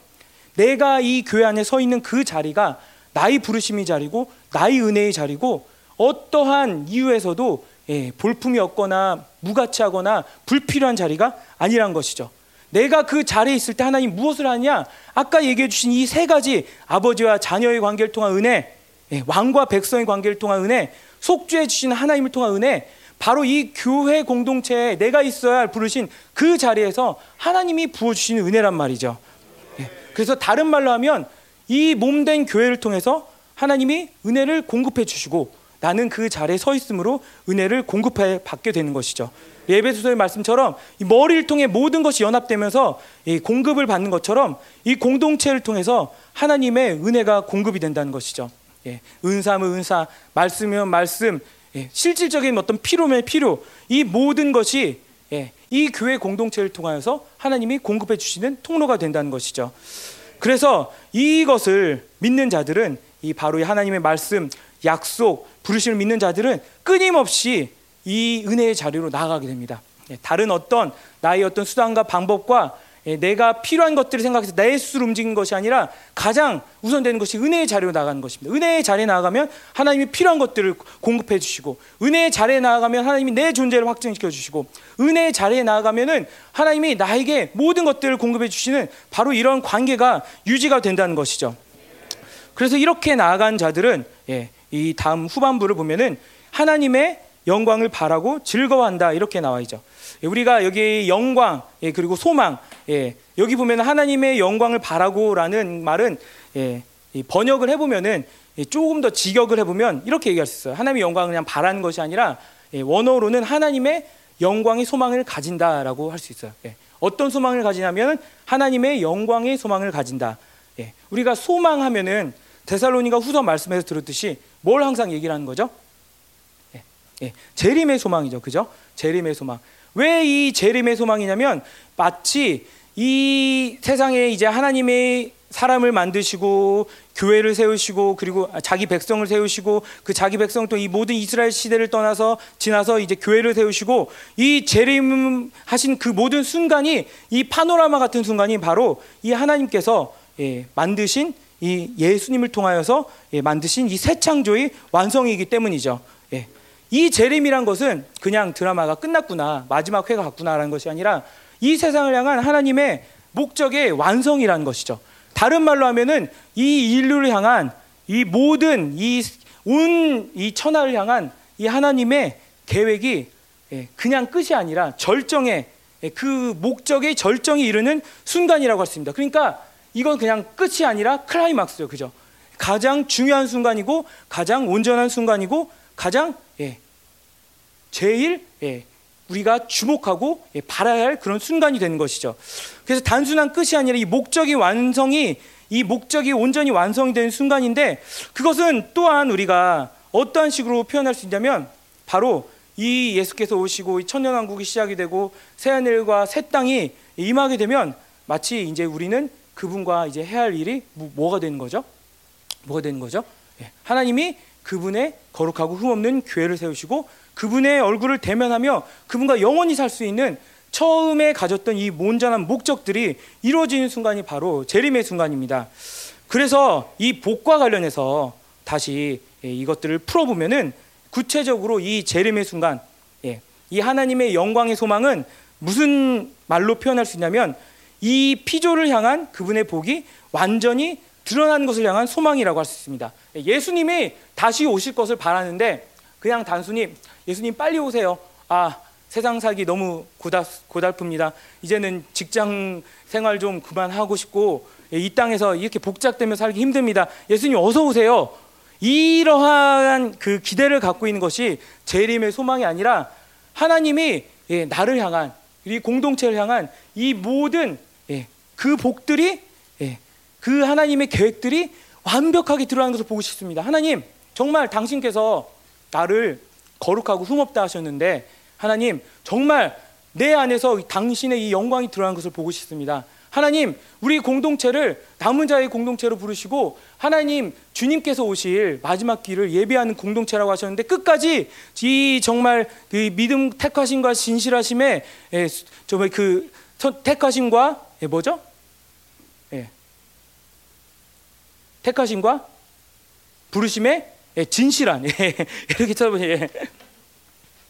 내가 이 교회 안에 서 있는 그 자리가 나의 부르심의 자리고 나의 은혜의 자리고 어떠한 이유에서도 예, 볼품이 없거나 무가치하거나 불필요한 자리가 아니란 것이죠. 내가 그 자리에 있을 때 하나님 무엇을 하냐? 아까 얘기해 주신 이 세 가지 아버지와 자녀의 관계를 통한 은혜, 예, 왕과 백성의 관계를 통한 은혜, 속죄해 주신 하나님을 통한 은혜, 바로 이 교회 공동체에 내가 있어야 할 부르신 그 자리에서 하나님이 부어주시는 은혜란 말이죠. 예, 그래서 다른 말로 하면 이 몸된 교회를 통해서 하나님이 은혜를 공급해 주시고 나는 그 자리에 서 있으므로 은혜를 공급해 받게 되는 것이죠. 예배소서의 말씀처럼 이 머리를 통해 모든 것이 연합되면서 이 공급을 받는 것처럼 이 공동체를 통해서 하나님의 은혜가 공급이 된다는 것이죠. 예, 은사면 은사, 말씀이면 말씀, 예, 실질적인 어떤 필요면 필요, 이 모든 것이 예, 이 교회 공동체를 통하여서 하나님이 공급해 주시는 통로가 된다는 것이죠. 그래서 이것을 믿는 자들은 이 바로 이 하나님의 말씀, 약속, 부르심을 믿는 자들은 끊임없이 이 은혜의 자리로 나아가게 됩니다. 예, 다른 어떤 나의 어떤 수단과 방법과 예, 내가 필요한 것들을 생각해서 내 스스로 움직이는 것이 아니라 가장 우선되는 것이 은혜의 자리로 나가는 것입니다. 은혜의 자리에 나아가면 하나님이 필요한 것들을 공급해 주시고 은혜의 자리에 나아가면 하나님이 내 존재를 확증시켜 주시고 은혜의 자리에 나아가면은 하나님이 나에게 모든 것들을 공급해 주시는 바로 이런 관계가 유지가 된다는 것이죠. 그래서 이렇게 나아간 자들은 예, 이 다음 후반부를 보면은 하나님의 영광을 바라고 즐거워한다 이렇게 나와 있죠. 예, 우리가 여기 영광 예, 그리고 소망 예, 여기 보면 하나님의 영광을 바라고라는 말은 예, 번역을 해보면은 예, 조금 더 직역을 해보면 이렇게 얘기할 수 있어요. 하나님의 영광을 그냥 바라는 것이 아니라 예, 원어로는 하나님의 영광의 소망을 가진다라고 할 수 있어요. 예, 어떤 소망을 가지냐면 하나님의 영광의 소망을 가진다. 예, 우리가 소망하면은 데살로니가 후서 말씀에서 들었듯이 뭘 항상 얘기를 하는 거죠? 재림의 소망이죠. 그죠? 재림의 소망. 왜 이 재림의 소망이냐면 마치 이 세상에 이제 하나님의 사람을 만드시고 교회를 세우시고 그리고 자기 백성을 세우시고 그 자기 백성 또 이 모든 이스라엘 시대를 떠나서 지나서 이제 교회를 세우시고 이 재림하신 그 모든 순간이 이 파노라마 같은 순간이 바로 이 하나님께서 예, 만드신 이 예수님을 통하여서 예, 만드신 이 새 창조의 완성이기 때문이죠. 예. 이 재림이란 것은 그냥 드라마가 끝났구나 마지막 회가 갔구나라는 것이 아니라 이 세상을 향한 하나님의 목적의 완성이라는 것이죠. 다른 말로 하면은 이 인류를 향한 이 모든 이 온 이 천하를 향한 이 하나님의 계획이 예, 그냥 끝이 아니라 절정의 예, 그 목적의 절정이 이르는 순간이라고 했습니다. 그러니까 이건 그냥 끝이 아니라 클라이막스요. 그죠? 가장 중요한 순간이고 가장 온전한 순간이고 가장 예, 제일 예, 우리가 주목하고 예, 바라야 할 그런 순간이 되는 것이죠. 그래서 단순한 끝이 아니라 이 목적의 완성이 이 목적이 온전히 완성이 되는 순간인데 그것은 또한 우리가 어떠한 식으로 표현할 수 있냐면 바로 이 예수께서 오시고 천년 왕국이 시작이 되고 새 하늘과 새 땅이 임하게 되면 마치 이제 우리는 그분과 이제 해야 할 일이 뭐, 가 되는 거죠? 뭐가 되는 거죠? 예, 하나님이 그분의 거룩하고 흠없는 교회를 세우시고 그분의 얼굴을 대면하며 그분과 영원히 살 수 있는 처음에 가졌던 이 온전한 목적들이 이루어지는 순간이 바로 재림의 순간입니다. 그래서 이 복과 관련해서 다시 예, 이것들을 풀어보면은 구체적으로 이 재림의 순간, 예, 이 하나님의 영광의 소망은 무슨 말로 표현할 수 있냐면 이 피조를 향한 그분의 복이 완전히 드러난 것을 향한 소망이라고 할 수 있습니다. 예수님이 다시 오실 것을 바라는데 그냥 단순히 예수님 빨리 오세요. 아, 세상 살기 너무 고달, 고달픕니다. 이제는 직장 생활 좀 그만하고 싶고 예, 이 땅에서 이렇게 복잡되며 살기 힘듭니다. 예수님 어서 오세요. 이러한 그 기대를 갖고 있는 것이 재림의 소망이 아니라 하나님이 예, 나를 향한 이 공동체를 향한 이 모든 예, 그 복들이 예, 그 하나님의 계획들이 완벽하게 드러나는 것을 보고 싶습니다. 하나님 정말 당신께서 나를 거룩하고 흠없다 하셨는데 하나님 정말 내 안에서 당신의 이 영광이 드러난 것을 보고 싶습니다. 하나님, 우리 공동체를 남은 자의 공동체로 부르시고 하나님 주님께서 오실 마지막 길을 예비하는 공동체라고 하셨는데 끝까지 이 정말 그 믿음 택하심과 진실하심에 예, 정말 그 택하심과 예, 뭐죠? 예. 택하심과 부르심에 예, 진실한 예, 이렇게 쳐보세요. 예.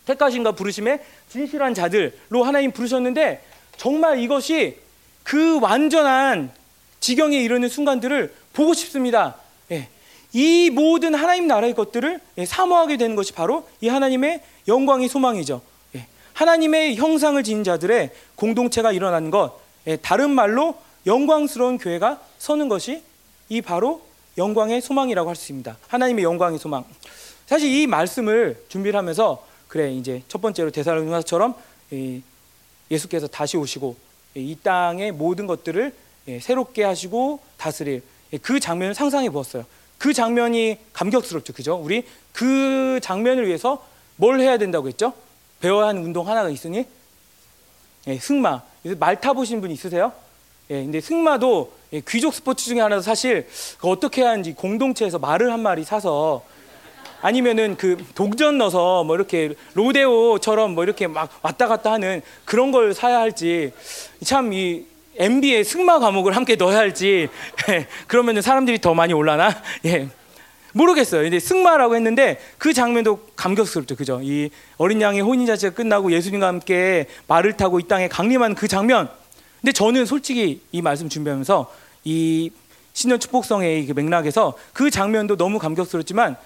택하심과 부르심에 진실한 자들로 하나님 부르셨는데 정말 이것이 그 완전한 지경에 이르는 순간들을 보고 싶습니다. 예. 이 모든 하나님 나라의 것들을 예, 사모하게 되는 것이 바로 이 하나님의 영광의 소망이죠. 예. 하나님의 형상을 지닌 자들의 공동체가 일어나는 것, 예, 다른 말로 영광스러운 교회가 서는 것이 이 바로 영광의 소망이라고 할 수 있습니다. 하나님의 영광의 소망. 사실 이 말씀을 준비를 하면서 그래 이제 첫 번째로 대사로니가처럼 예수께서 다시 오시고 이 땅의 모든 것들을 예, 새롭게 하시고 다스릴 예, 그 장면을 상상해 보았어요. 그 장면이 감격스럽죠, 그죠? 우리 그 장면을 위해서 뭘 해야 된다고 했죠? 배워야 하는 운동 하나가 있으니 예, 승마. 말 타보신 분 있으세요? 예, 근데 승마도 예, 귀족 스포츠 중에 하나도 사실 어떻게 하는지 공동체에서 말을 한 마리 사서 아니면은 그 독전 넣어서 뭐 이렇게 로데오처럼 뭐 이렇게 막 왔다 갔다 하는 그런 걸 사야 할지 참 이 MB의 승마 과목을 함께 넣어야 할지 예, 그러면은 사람들이 더 많이 올라나 예 모르겠어요. 근데 승마라고 했는데 그 장면도 감격스럽죠, 그죠? 이 어린 양의 혼인 자체가 끝나고 예수님과 함께 말을 타고 이 땅에 강림한 그 장면. 근데 저는 솔직히 이 말씀 준비하면서 이 신년 축복성의 그 맥락에서 그 장면도 너무 감격스럽지만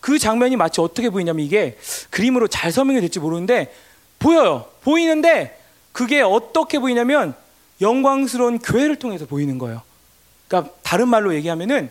그 장면이 마치 어떻게 보이냐면 이게 그림으로 잘 설명이 될지 모르는데 보여요. 보이는데 그게 어떻게 보이냐면 영광스러운 교회를 통해서 보이는 거예요. 그러니까 다른 말로 얘기하면은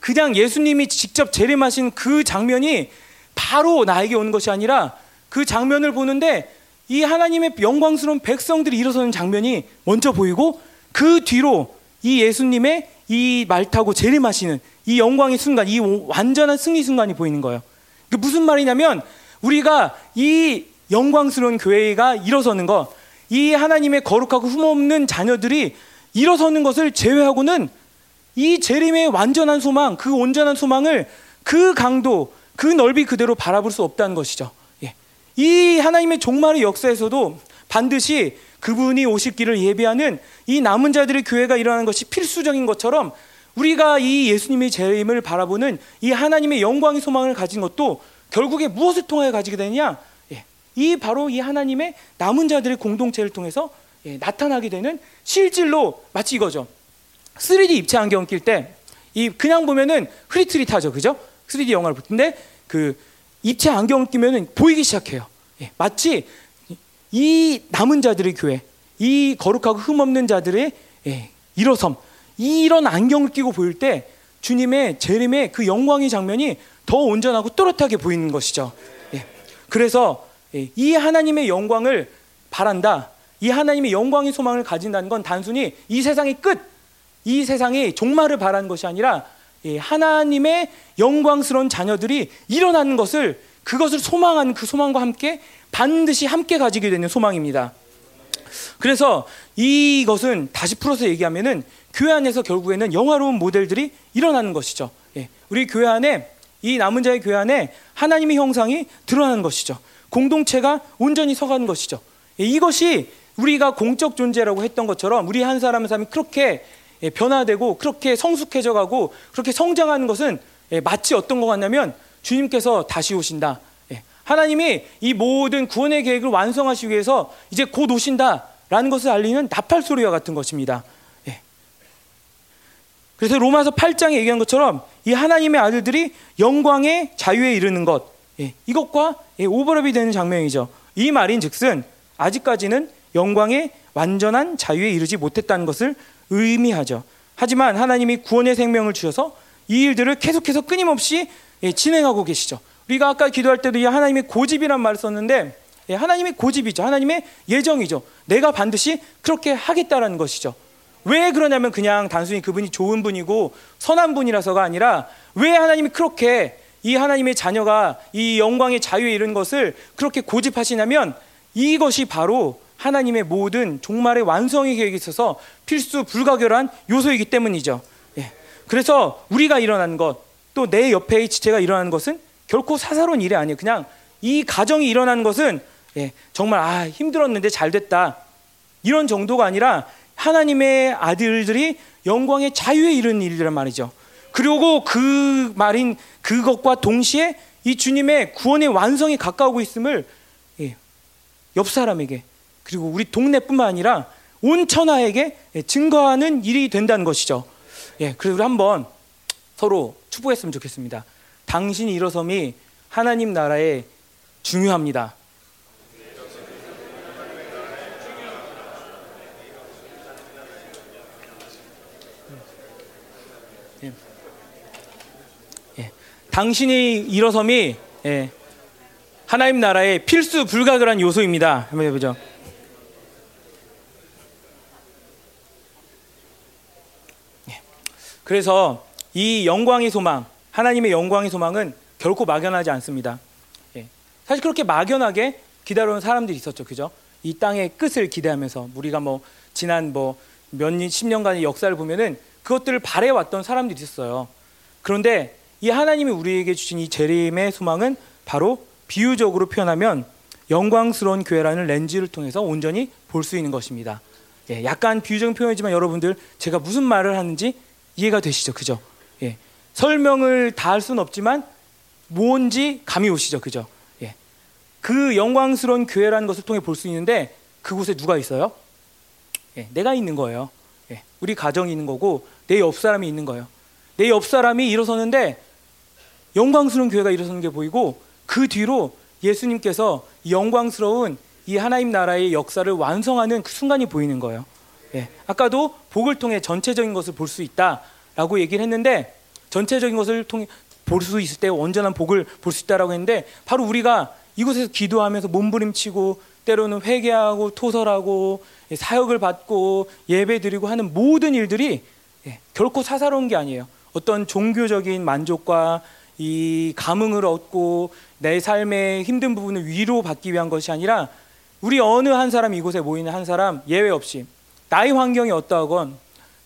그냥 예수님이 직접 재림하신 그 장면이 바로 나에게 오는 것이 아니라 그 장면을 보는데 이 하나님의 영광스러운 백성들이 일어서는 장면이 먼저 보이고 그 뒤로 이 예수님의 이 말 타고 재림하시는 이 영광의 순간, 이 완전한 승리 순간이 보이는 거예요. 그 무슨 말이냐면 우리가 이 영광스러운 교회가 일어서는 것, 이 하나님의 거룩하고 흠없는 자녀들이 일어서는 것을 제외하고는 이 재림의 완전한 소망, 그 온전한 소망을 그 강도, 그 넓이 그대로 바라볼 수 없다는 것이죠. 예. 이 하나님의 종말의 역사에서도 반드시 그분이 오실 길을 예비하는 이 남은 자들의 교회가 일어나는 것이 필수적인 것처럼 우리가 이 예수님의 재림을 바라보는 이 하나님의 영광의 소망을 가진 것도 결국에 무엇을 통해 가지게 되냐? 예, 이 바로 이 하나님의 남은 자들의 공동체를 통해서 예, 나타나게 되는 실질로 마치 이거죠. 3D 입체 안경 낄 때 이 그냥 보면은 흐릿흐릿하죠, 그죠? 3D 영화를 볼 텐데 그 입체 안경을 끼면은 보이기 시작해요. 예, 마치 이 남은 자들의 교회, 이 거룩하고 흠없는 자들의 예, 일어섬, 이런 안경을 끼고 보일 때 주님의 재림의 그 영광의 장면이 더 온전하고 또렷하게 보이는 것이죠. 예. 그래서 예, 이 하나님의 영광을 바란다. 이 하나님의 영광의 소망을 가진다는 건 단순히 이 세상의 끝, 이 세상의 종말을 바라는 것이 아니라 예, 하나님의 영광스러운 자녀들이 일어나는 것을 그것을 소망하는 그 소망과 함께 반드시 함께 가지게 되는 소망입니다. 그래서 이것은 다시 풀어서 얘기하면은 교회 안에서 결국에는 영화로운 모델들이 일어나는 것이죠. 예. 우리 교회 안에 이 남은 자의 교회 안에 하나님의 형상이 드러나는 것이죠. 공동체가 온전히 서가는 것이죠. 예. 이것이 우리가 공적 존재라고 했던 것처럼 우리 한 사람 한 사람이 그렇게 예, 변화되고 그렇게 성숙해져 가고 그렇게 성장하는 것은 예, 마치 어떤 것 같냐면 주님께서 다시 오신다. 예. 하나님이 이 모든 구원의 계획을 완성하시기 위해서 이제 곧 오신다라는 것을 알리는 나팔 소리와 같은 것입니다. 그래서 로마서 8장에 얘기한 것처럼 이 하나님의 아들들이 영광의 자유에 이르는 것 예, 이것과 예, 오버랩이 되는 장면이죠. 이 말인즉슨 아직까지는 영광의 완전한 자유에 이르지 못했다는 것을 의미하죠. 하지만 하나님이 구원의 생명을 주셔서 이 일들을 계속해서 끊임없이 예, 진행하고 계시죠. 우리가 아까 기도할 때도 이 하나님의 고집이란 말을 썼는데 예, 하나님의 고집이죠. 하나님의 예정이죠. 내가 반드시 그렇게 하겠다라는 것이죠. 왜 그러냐면 그냥 단순히 그분이 좋은 분이고 선한 분이라서가 아니라 왜 하나님이 그렇게 이 하나님의 자녀가 이 영광의 자유에 이른 것을 그렇게 고집하시냐면 이것이 바로 하나님의 모든 종말의 완성의 계획에 있어서 필수 불가결한 요소이기 때문이죠. 예. 그래서 우리가 일어나는 것, 또 내 옆에 지체가 일어나는 것은 결코 사사로운 일이 아니에요. 그냥 이 가정이 일어나는 것은 예, 정말 아 힘들었는데 잘 됐다 이런 정도가 아니라 하나님의 아들들이 영광의 자유에 이르는 일이란 말이죠. 그리고 그 말인 그것과 동시에 이 주님의 구원의 완성이 가까우고 있음을 예, 옆 사람에게 그리고 우리 동네뿐만 아니라 온 천하에게 예, 증거하는 일이 된다는 것이죠. 예, 그래서 우리 한번 서로 축복했으면 좋겠습니다. 당신이 일어섬이 하나님 나라에 중요합니다. 예. 예. 당신이 일어섬이 예. 하나님 나라의 필수 불가결한 요소입니다. 한번 해보죠. 그래서 이 영광의 소망, 하나님의 영광의 소망은 결코 막연하지 않습니다. 예. 사실 그렇게 막연하게 기다려온 사람들이 있었죠, 그죠? 이 땅의 끝을 기대하면서 우리가 뭐 지난 뭐몇 년, 10년간의 역사를 보면은 그것들을 바래왔던 사람들이 있었어요. 그런데 이 하나님이 우리에게 주신 이 재림의 소망은 바로 비유적으로 표현하면 영광스러운 교회라는 렌즈를 통해서 온전히 볼 수 있는 것입니다. 예, 약간 비유적인 표현이지만 여러분들 제가 무슨 말을 하는지 이해가 되시죠, 그죠? 예, 설명을 다 할 수는 없지만 뭔지 감이 오시죠, 그죠? 예, 그 영광스러운 교회라는 것을 통해 볼 수 있는데 그곳에 누가 있어요? 예, 내가 있는 거예요. 예, 우리 가정이 있는 거고 내 옆 사람이 있는 거예요. 내 옆 사람이 일어서는데 영광스러운 교회가 일어서는 게 보이고 그 뒤로 예수님께서 영광스러운 이 하나님 나라의 역사를 완성하는 그 순간이 보이는 거예요. 예, 아까도 복을 통해 전체적인 것을 볼 수 있다라고 얘기를 했는데 전체적인 것을 통해 볼 수 있을 때 온전한 복을 볼 수 있다라고 했는데 바로 우리가 이곳에서 기도하면서 몸부림치고 때로는 회개하고 토설하고 예, 사역을 받고 예배드리고 하는 모든 일들이 예, 결코 사사로운 게 아니에요. 어떤 종교적인 만족과 이 감흥을 얻고 내 삶의 힘든 부분을 위로받기 위한 것이 아니라 우리 어느 한 사람 이곳에 모이는 한 사람 예외 없이 나의 환경이 어떠하건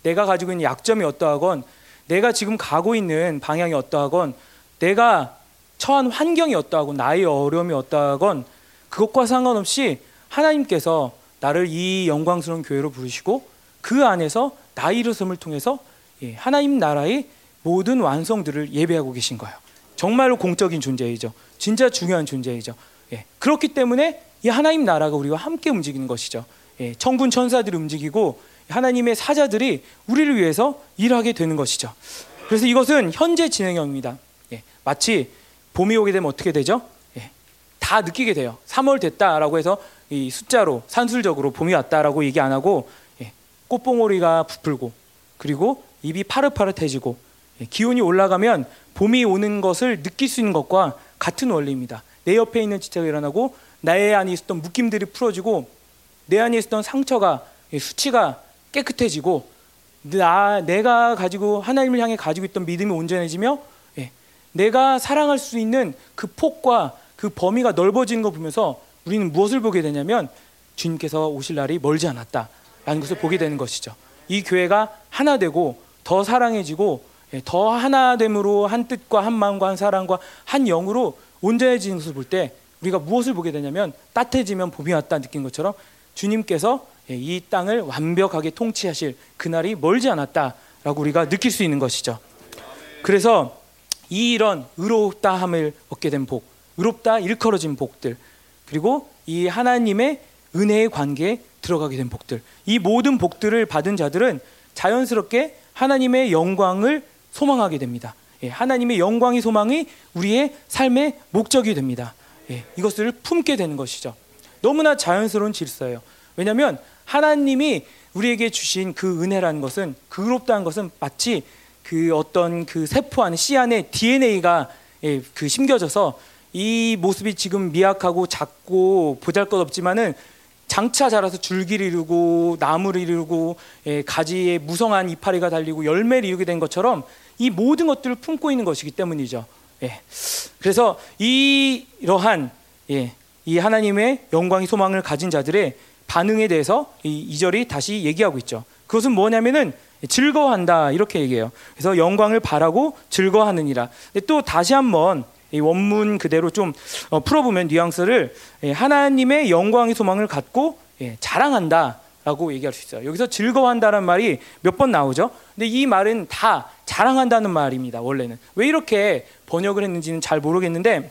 내가 가지고 있는 약점이 어떠하건 내가 지금 가고 있는 방향이 어떠하건 내가 처한 환경이 어떠하건 나의 어려움이 어떠하건 그것과 상관없이 하나님께서 나를 이 영광스러운 교회로 부르시고 그 안에서 나의 일어섬을 통해서 예, 하나님 나라의 모든 완성들을 예배하고 계신 거예요. 정말로 공적인 존재이죠. 진짜 중요한 존재이죠. 예, 그렇기 때문에 이 하나님 나라가 우리와 함께 움직이는 것이죠. 예, 천군 천사들이 움직이고 하나님의 사자들이 우리를 위해서 일하게 되는 것이죠. 그래서 이것은 현재 진행형입니다. 예, 마치 봄이 오게 되면 어떻게 되죠? 예, 다 느끼게 돼요. 3월 됐다라고 해서 이 숫자로 산술적으로 봄이 왔다라고 얘기 안 하고 예, 꽃봉오리가 부풀고 그리고 입이 파릇파릇해지고 예, 기온이 올라가면 봄이 오는 것을 느낄 수 있는 것과 같은 원리입니다. 내 옆에 있는 지체가 일어나고 나의 안에 있었던 묶임들이 풀어지고 내 안에 있었던 상처가 예, 수치가 깨끗해지고 나 내가 가지고 하나님을 향해 가지고 있던 믿음이 온전해지며 예, 내가 사랑할 수 있는 그 폭과 그 범위가 넓어지는 거 보면서 우리는 무엇을 보게 되냐면 주님께서 오실 날이 멀지 않았다라는 것을 보게 되는 것이죠. 이 교회가 하나 되고 더 사랑해지고 예, 더 하나됨으로 한 뜻과 한 마음과 한 사랑과 한 영으로 온전해지는 것을 볼 때 우리가 무엇을 보게 되냐면 따뜻해지면 봄이 왔다 느낀 것처럼 주님께서 예, 이 땅을 완벽하게 통치하실 그날이 멀지 않았다라고 우리가 느낄 수 있는 것이죠. 그래서 이 이런 의롭다함을 얻게 된 복, 의롭다 일컬어진 복들, 그리고 이 하나님의 은혜의 관계에 들어가게 된 복들, 이 모든 복들을 받은 자들은 자연스럽게 하나님의 영광을 소망하게 됩니다. 예, 하나님의 영광의 소망이 우리의 삶의 목적이 됩니다. 예, 이것을 품게 되는 것이죠. 너무나 자연스러운 질서예요. 왜냐하면 하나님이 우리에게 주신 그 은혜라는 것은 그롭다는 것은 마치 그 어떤 그 세포 안에 씨 안에 DNA가 예, 그 심겨져서 이 모습이 지금 미약하고 작고 보잘것없지만은 장차 자라서 줄기를 이루고 나무를 이루고 예, 가지에 무성한 이파리가 달리고 열매를 이루게 된 것처럼 이 모든 것들을 품고 있는 것이기 때문이죠. 예. 그래서 이러한 예, 이 하나님의 영광이 소망을 가진 자들의 반응에 대해서 이 2절이 다시 얘기하고 있죠. 그것은 뭐냐면은 즐거워한다 이렇게 얘기해요. 그래서 영광을 바라고 즐거워하느니라. 또 다시 한번 이 원문 그대로 좀 어, 풀어보면 뉘앙스를 예, 하나님의 영광의 소망을 갖고 예, 자랑한다 라고 얘기할 수 있어요. 여기서 즐거워한다는 말이 몇 번 나오죠. 근데 이 말은 다 자랑한다는 말입니다. 원래는 왜 이렇게 번역을 했는지는 잘 모르겠는데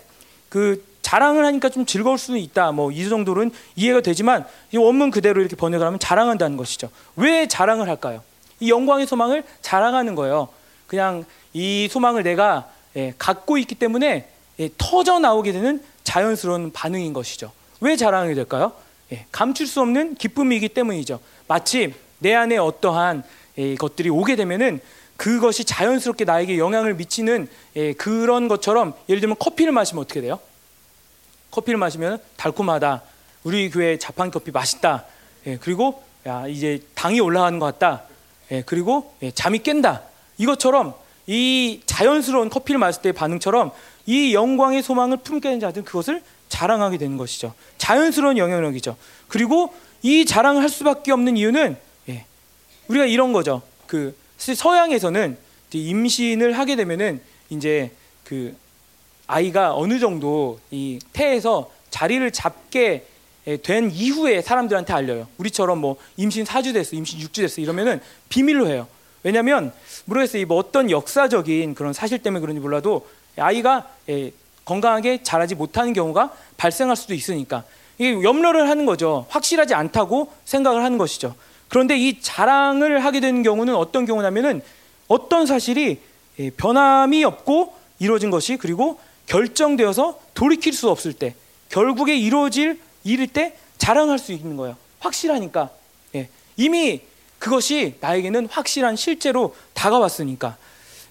그 자랑을 하니까 좀 즐거울 수는 있다. 뭐 이 정도는 이해가 되지만 이 원문 그대로 이렇게 번역을 하면 자랑한다는 것이죠. 왜 자랑을 할까요? 이 영광의 소망을 자랑하는 거예요. 그냥 이 소망을 내가 예, 갖고 있기 때문에 예, 터져 나오게 되는 자연스러운 반응인 것이죠. 왜 자랑하게 될까요? 예, 감출 수 없는 기쁨이기 때문이죠. 마치 내 안에 어떠한 예, 것들이 오게 되면은 그것이 자연스럽게 나에게 영향을 미치는 예, 그런 것처럼 예를 들면 커피를 마시면 어떻게 돼요? 커피를 마시면 달콤하다. 우리 교회 자판 커피 맛있다. 예, 그리고 야, 이제 당이 올라가는 것 같다. 예, 그리고 예, 잠이 깬다. 이것처럼 이 자연스러운 커피를 마실 때의 반응처럼 이 영광의 소망을 품게 된 자들은 그것을 자랑하게 되는 것이죠. 자연스러운 영향력이죠. 그리고 이 자랑을 할 수밖에 없는 이유는 예, 우리가 이런 거죠. 그 서양에서는 임신을 하게 되면은 이제 그 아이가 어느 정도 이 태에서 자리를 잡게 된 이후에 사람들한테 알려요. 우리처럼 뭐 임신 4주 됐어, 임신 6주 됐어 이러면은 비밀로 해요. 왜냐하면 모르겠어요. 뭐 어떤 역사적인 그런 사실 때문에 그런지 몰라도 아이가 건강하게 자라지 못하는 경우가 발생할 수도 있으니까 이게 염려를 하는 거죠. 확실하지 않다고 생각을 하는 것이죠. 그런데 이 자랑을 하게 되는 경우는 어떤 경우냐면은 어떤 사실이 변함이 없고 이루어진 것이 그리고 결정되어서 돌이킬 수 없을 때 결국에 이루어질 일일 때 자랑할 수 있는 거예요. 확실하니까 예. 이미 그것이 나에게는 확실한 실제로 다가왔으니까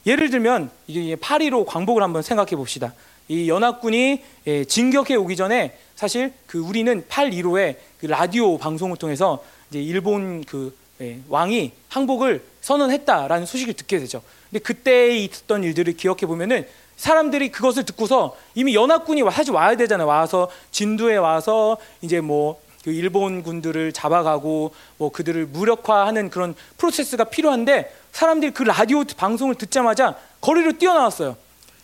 예를 들면 이제 8.15 광복을 한번 생각해 봅시다. 이 연합군이 예, 진격해 오기 전에 사실 그 우리는 8.15에 그 라디오 방송을 통해서 이제 일본 그 예, 왕이 항복을 선언했다라는 소식을 듣게 되죠. 근데 그때 있었던 일들을 기억해 보면은 사람들이 그것을 듣고서 이미 연합군이 사실 와야 되잖아요. 와서 진두에 와서 이제 뭐그 일본 군들을 잡아가고 뭐 그들을 무력화하는 그런 프로세스가 필요한데 사람들이 그 라디오 방송을 듣자마자 거리로 뛰어나왔어요.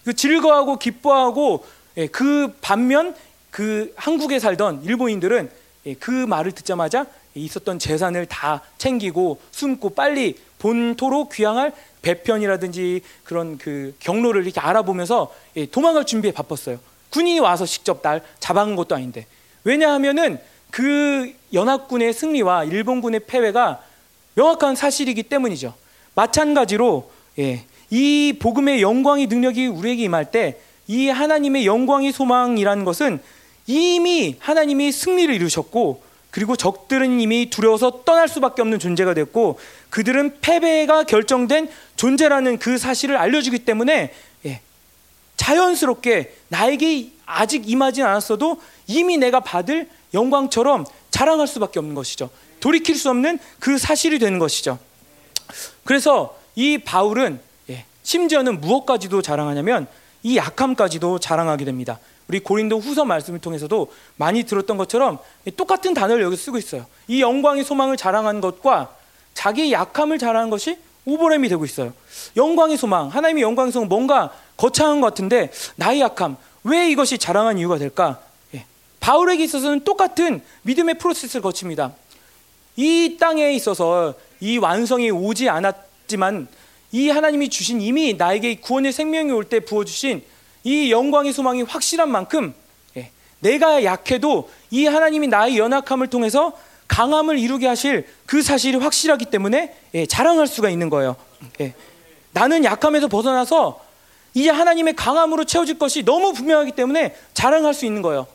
그 즐거워하고 기뻐하고 예, 그 반면 그 한국에 살던 일본인들은 예, 그 말을 듣자마자 있었던 재산을 다 챙기고 숨고 빨리 본토로 귀향할 배편이라든지 그런 그 경로를 이렇게 알아보면서 예, 도망갈 준비에 바빴어요. 군인이 와서 직접 날 잡아간 것도 아닌데 왜냐하면은 그 연합군의 승리와 일본군의 패배가 명확한 사실이기 때문이죠. 마찬가지로 예, 이 복음의 영광의 능력이 우리에게 임할 때 이 하나님의 영광의 소망이라는 것은 이미 하나님이 승리를 이루셨고 그리고 적들은 이미 두려워서 떠날 수밖에 없는 존재가 됐고 그들은 패배가 결정된 존재라는 그 사실을 알려주기 때문에 예, 자연스럽게 나에게 아직 임하진 않았어도 이미 내가 받을 영광처럼 자랑할 수밖에 없는 것이죠. 돌이킬 수 없는 그 사실이 되는 것이죠. 그래서 이 바울은 예, 심지어는 무엇까지도 자랑하냐면 이 약함까지도 자랑하게 됩니다. 우리 고린도 후서 말씀을 통해서도 많이 들었던 것처럼 똑같은 단어를 여기 쓰고 있어요. 이 영광의 소망을 자랑하는 것과 자기의 약함을 자랑하는 것이 오버램이 되고 있어요. 영광의 소망, 하나님의 영광의 소망 뭔가 거창한 것 같은데 나의 약함, 왜 이것이 자랑한 이유가 될까? 예. 바울에게 있어서는 똑같은 믿음의 프로세스를 거칩니다. 이 땅에 있어서 이 완성이 오지 않았지만 이 하나님이 주신 이미 나에게 구원의 생명이 올 때 부어주신 이 영광의 소망이 확실한 만큼 예, 내가 약해도 이 하나님이 나의 연약함을 통해서 강함을 이루게 하실 그 사실이 확실하기 때문에 예, 자랑할 수가 있는 거예요. 예, 나는 약함에서 벗어나서 이제 하나님의 강함으로 채워질 것이 너무 분명하기 때문에 자랑할 수 있는 거예요.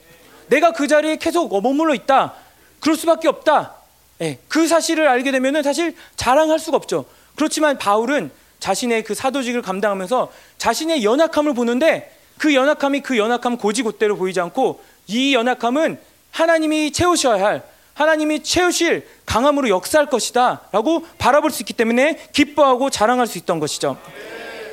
내가 그 자리에 계속 머물러 있다. 그럴 수밖에 없다. 예, 그 사실을 알게 되면은 사실 자랑할 수가 없죠. 그렇지만 바울은 자신의 그 사도직을 감당하면서 자신의 연약함을 보는데 그 연약함이 그 연약함 고지고대로 보이지 않고 이 연약함은 하나님이 채우셔야 할 하나님이 채우실 강함으로 역사할 것이다라고 바라볼 수 있기 때문에 기뻐하고 자랑할 수 있던 것이죠.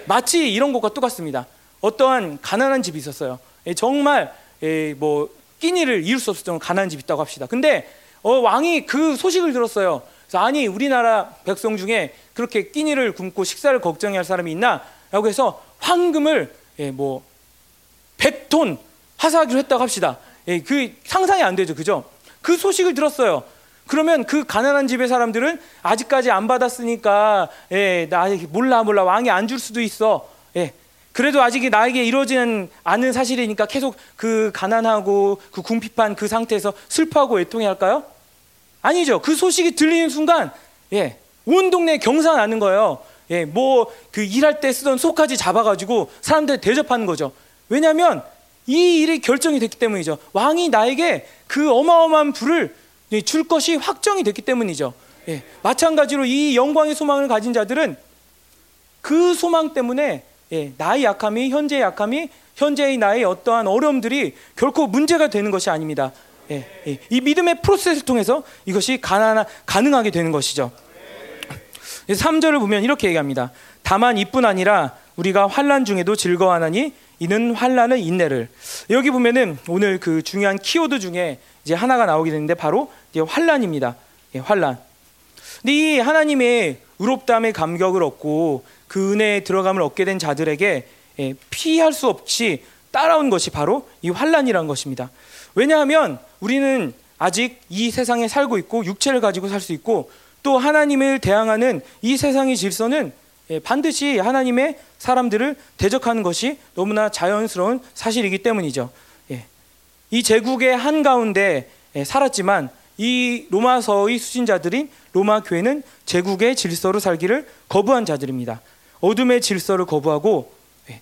마치 이런 것과 똑같습니다. 어떠한 가난한 집이 있었어요. 예, 정말 예, 뭐 끼니를 이룰 수 없을 정도로 가난한 집이 있다고 합시다. 근데 어, 왕이 그 소식을 들었어요. 아니 우리나라 백성 중에 그렇게 끼니를 굶고 식사를 걱정해야 할 사람이 있나?라고 해서 황금을 예, 뭐 100톤 하사하기로 했다고 합시다. 예, 그 상상이 안 되죠, 그죠? 그 소식을 들었어요. 그러면 그 가난한 집의 사람들은 아직까지 안 받았으니까 예, 나 몰라 몰라 왕이 안 줄 수도 있어. 예. 그래도 아직 나에게 이루어지는 않은 사실이니까 계속 그 가난하고 그 궁핍한 그 상태에서 슬퍼하고 애통해 할까요? 아니죠. 그 소식이 들리는 순간 예, 온 동네에 경사가 나는 거예요. 예, 뭐 그 일할 때 쓰던 속까지 잡아 가지고 사람들 대접하는 거죠. 왜냐하면 이 일이 결정이 됐기 때문이죠. 왕이 나에게 그 어마어마한 부를 줄 것이 확정이 됐기 때문이죠. 예, 마찬가지로 이 영광의 소망을 가진 자들은 그 소망 때문에 예, 나의 약함이 현재의 약함이 현재의 나의 어떠한 어려움들이 결코 문제가 되는 것이 아닙니다. 예, 예, 이 믿음의 프로세스를 통해서 이것이 가난, 가능하게 되는 것이죠. 3절을 보면 이렇게 얘기합니다. 다만 이뿐 아니라 우리가 환란 중에도 즐거워하나니 이는 환란은 인내를. 여기 보면은 오늘 그 중요한 키워드 중에 이제 하나가 나오게 되는데 바로 이제 환란입니다. 예, 환란. 근데 이 하나님의 의롭다함의 감격을 얻고 그 은혜에 들어감을 얻게 된 자들에게 예, 피할 수 없이 따라온 것이 바로 이 환란이라는 것입니다. 왜냐하면 우리는 아직 이 세상에 살고 있고 육체를 가지고 살 수 있고 또 하나님을 대항하는 이 세상의 질서는 예, 반드시 하나님의 사람들을 대적하는 것이 너무나 자연스러운 사실이기 때문이죠. 예. 이 제국의 한 가운데 예, 살았지만 이 로마서의 수신자들인 로마 교회는 제국의 질서로 살기를 거부한 자들입니다. 어둠의 질서를 거부하고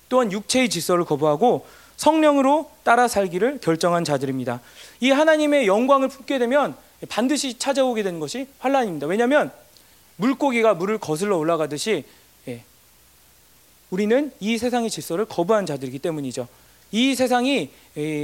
또한 육체의 질서를 거부하고 성령으로 따라 살기를 결정한 자들입니다. 이 하나님의 영광을 품게 되면 반드시 찾아오게 되는 것이 환란입니다. 왜냐하면 물고기가 물을 거슬러 올라가듯이 우리는 이 세상의 질서를 거부한 자들이기 때문이죠. 이 세상이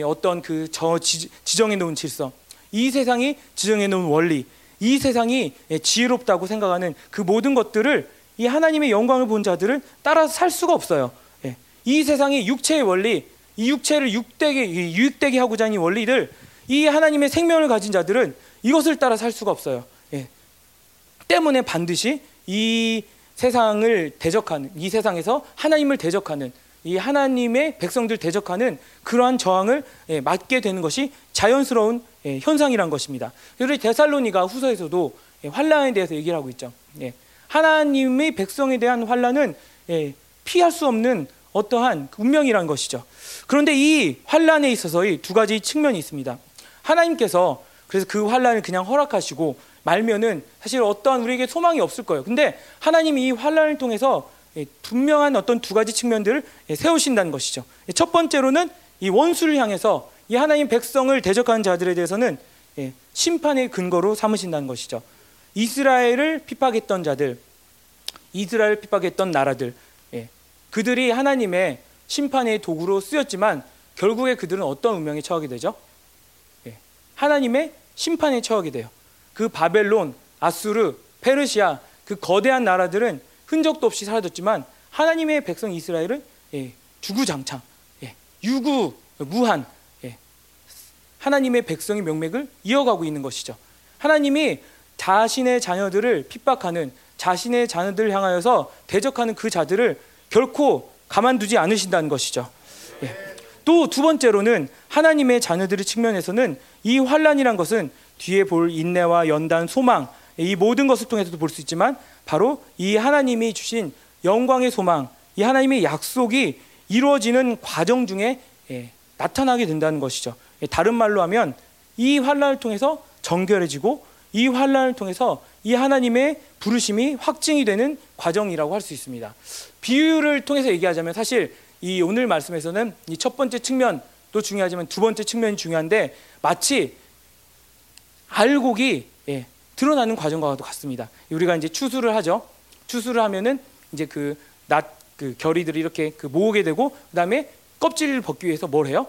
어떤 그 저 지정해 놓은 질서, 이 세상이 지정해 놓은 원리, 이 세상이 지혜롭다고 생각하는 그 모든 것들을 이 하나님의 영광을 본 자들은 따라서 살 수가 없어요. 예. 이 세상이 육체의 원리, 이 육체를 육되게 유익되게 하고자 하는 원리들, 이 하나님의 생명을 가진 자들은 이것을 따라 살 수가 없어요. 예. 때문에 반드시 이 세상을 대적하는 이 세상에서 하나님을 대적하는 이 하나님의 백성들 대적하는 그러한 저항을 예, 맞게 되는 것이 자연스러운 예, 현상이란 것입니다. 그래서 데살로니가 후서에서도 예, 환란에 대해서 얘기를 하고 있죠. 하나님의 백성에 대한 환란은 피할 수 없는 어떠한 운명이란 것이죠. 그런데 이 환란에 있어서의 두 가지 측면이 있습니다. 하나님께서 그래서 그 환란을 그냥 허락하시고 말면은 사실 어떠한 우리에게 소망이 없을 거예요. 근데 하나님이 이 환란을 통해서 분명한 어떤 두 가지 측면들을 세우신다는 것이죠. 첫 번째로는 이 원수를 향해서 이 하나님 백성을 대적하는 자들에 대해서는 심판의 근거로 삼으신다는 것이죠. 이스라엘을 핍박했던 자들, 이스라엘 핍박했던 나라들, 그들이 하나님의 심판의 도구로 쓰였지만 결국에 그들은 어떤 운명에 처하게 되죠? 하나님의 심판에 처하게 돼요. 그 바벨론, 아수르, 페르시아 그 거대한 나라들은 흔적도 없이 사라졌지만 하나님의 백성 이스라엘은 예, 주구장창, 예, 유구 무한 예, 하나님의 백성의 명맥을 이어가고 있는 것이죠. 하나님이 자신의 자녀들을 핍박하는 자신의 자녀들을 향하여서 대적하는 그 자들을 결코 가만두지 않으신다는 것이죠. 예. 또두 번째로는 하나님의 자녀들의 측면에서는 이 환란이란 것은 뒤에 볼 인내와 연단, 소망 이 모든 것을 통해서도 볼 수 있지만 바로 이 하나님이 주신 영광의 소망, 이 하나님의 약속이 이루어지는 과정 중에 예, 나타나게 된다는 것이죠. 예, 다른 말로 하면 이 환란을 통해서 정결해지고 이 환란을 통해서 이 하나님의 부르심이 확증이 되는 과정이라고 할 수 있습니다. 비유를 통해서 얘기하자면 사실 이 오늘 말씀에서는 이 첫 번째 측면도 중요하지만 두 번째 측면이 중요한데 마치 알곡이 예, 드러나는 과정과도 같습니다. 우리가 이제 추수를 하죠. 추수를 하면은 이제 그 낫 그 결이들이 이렇게 그 모으게 되고 그다음에 껍질을 벗기 위해서 뭘 해요?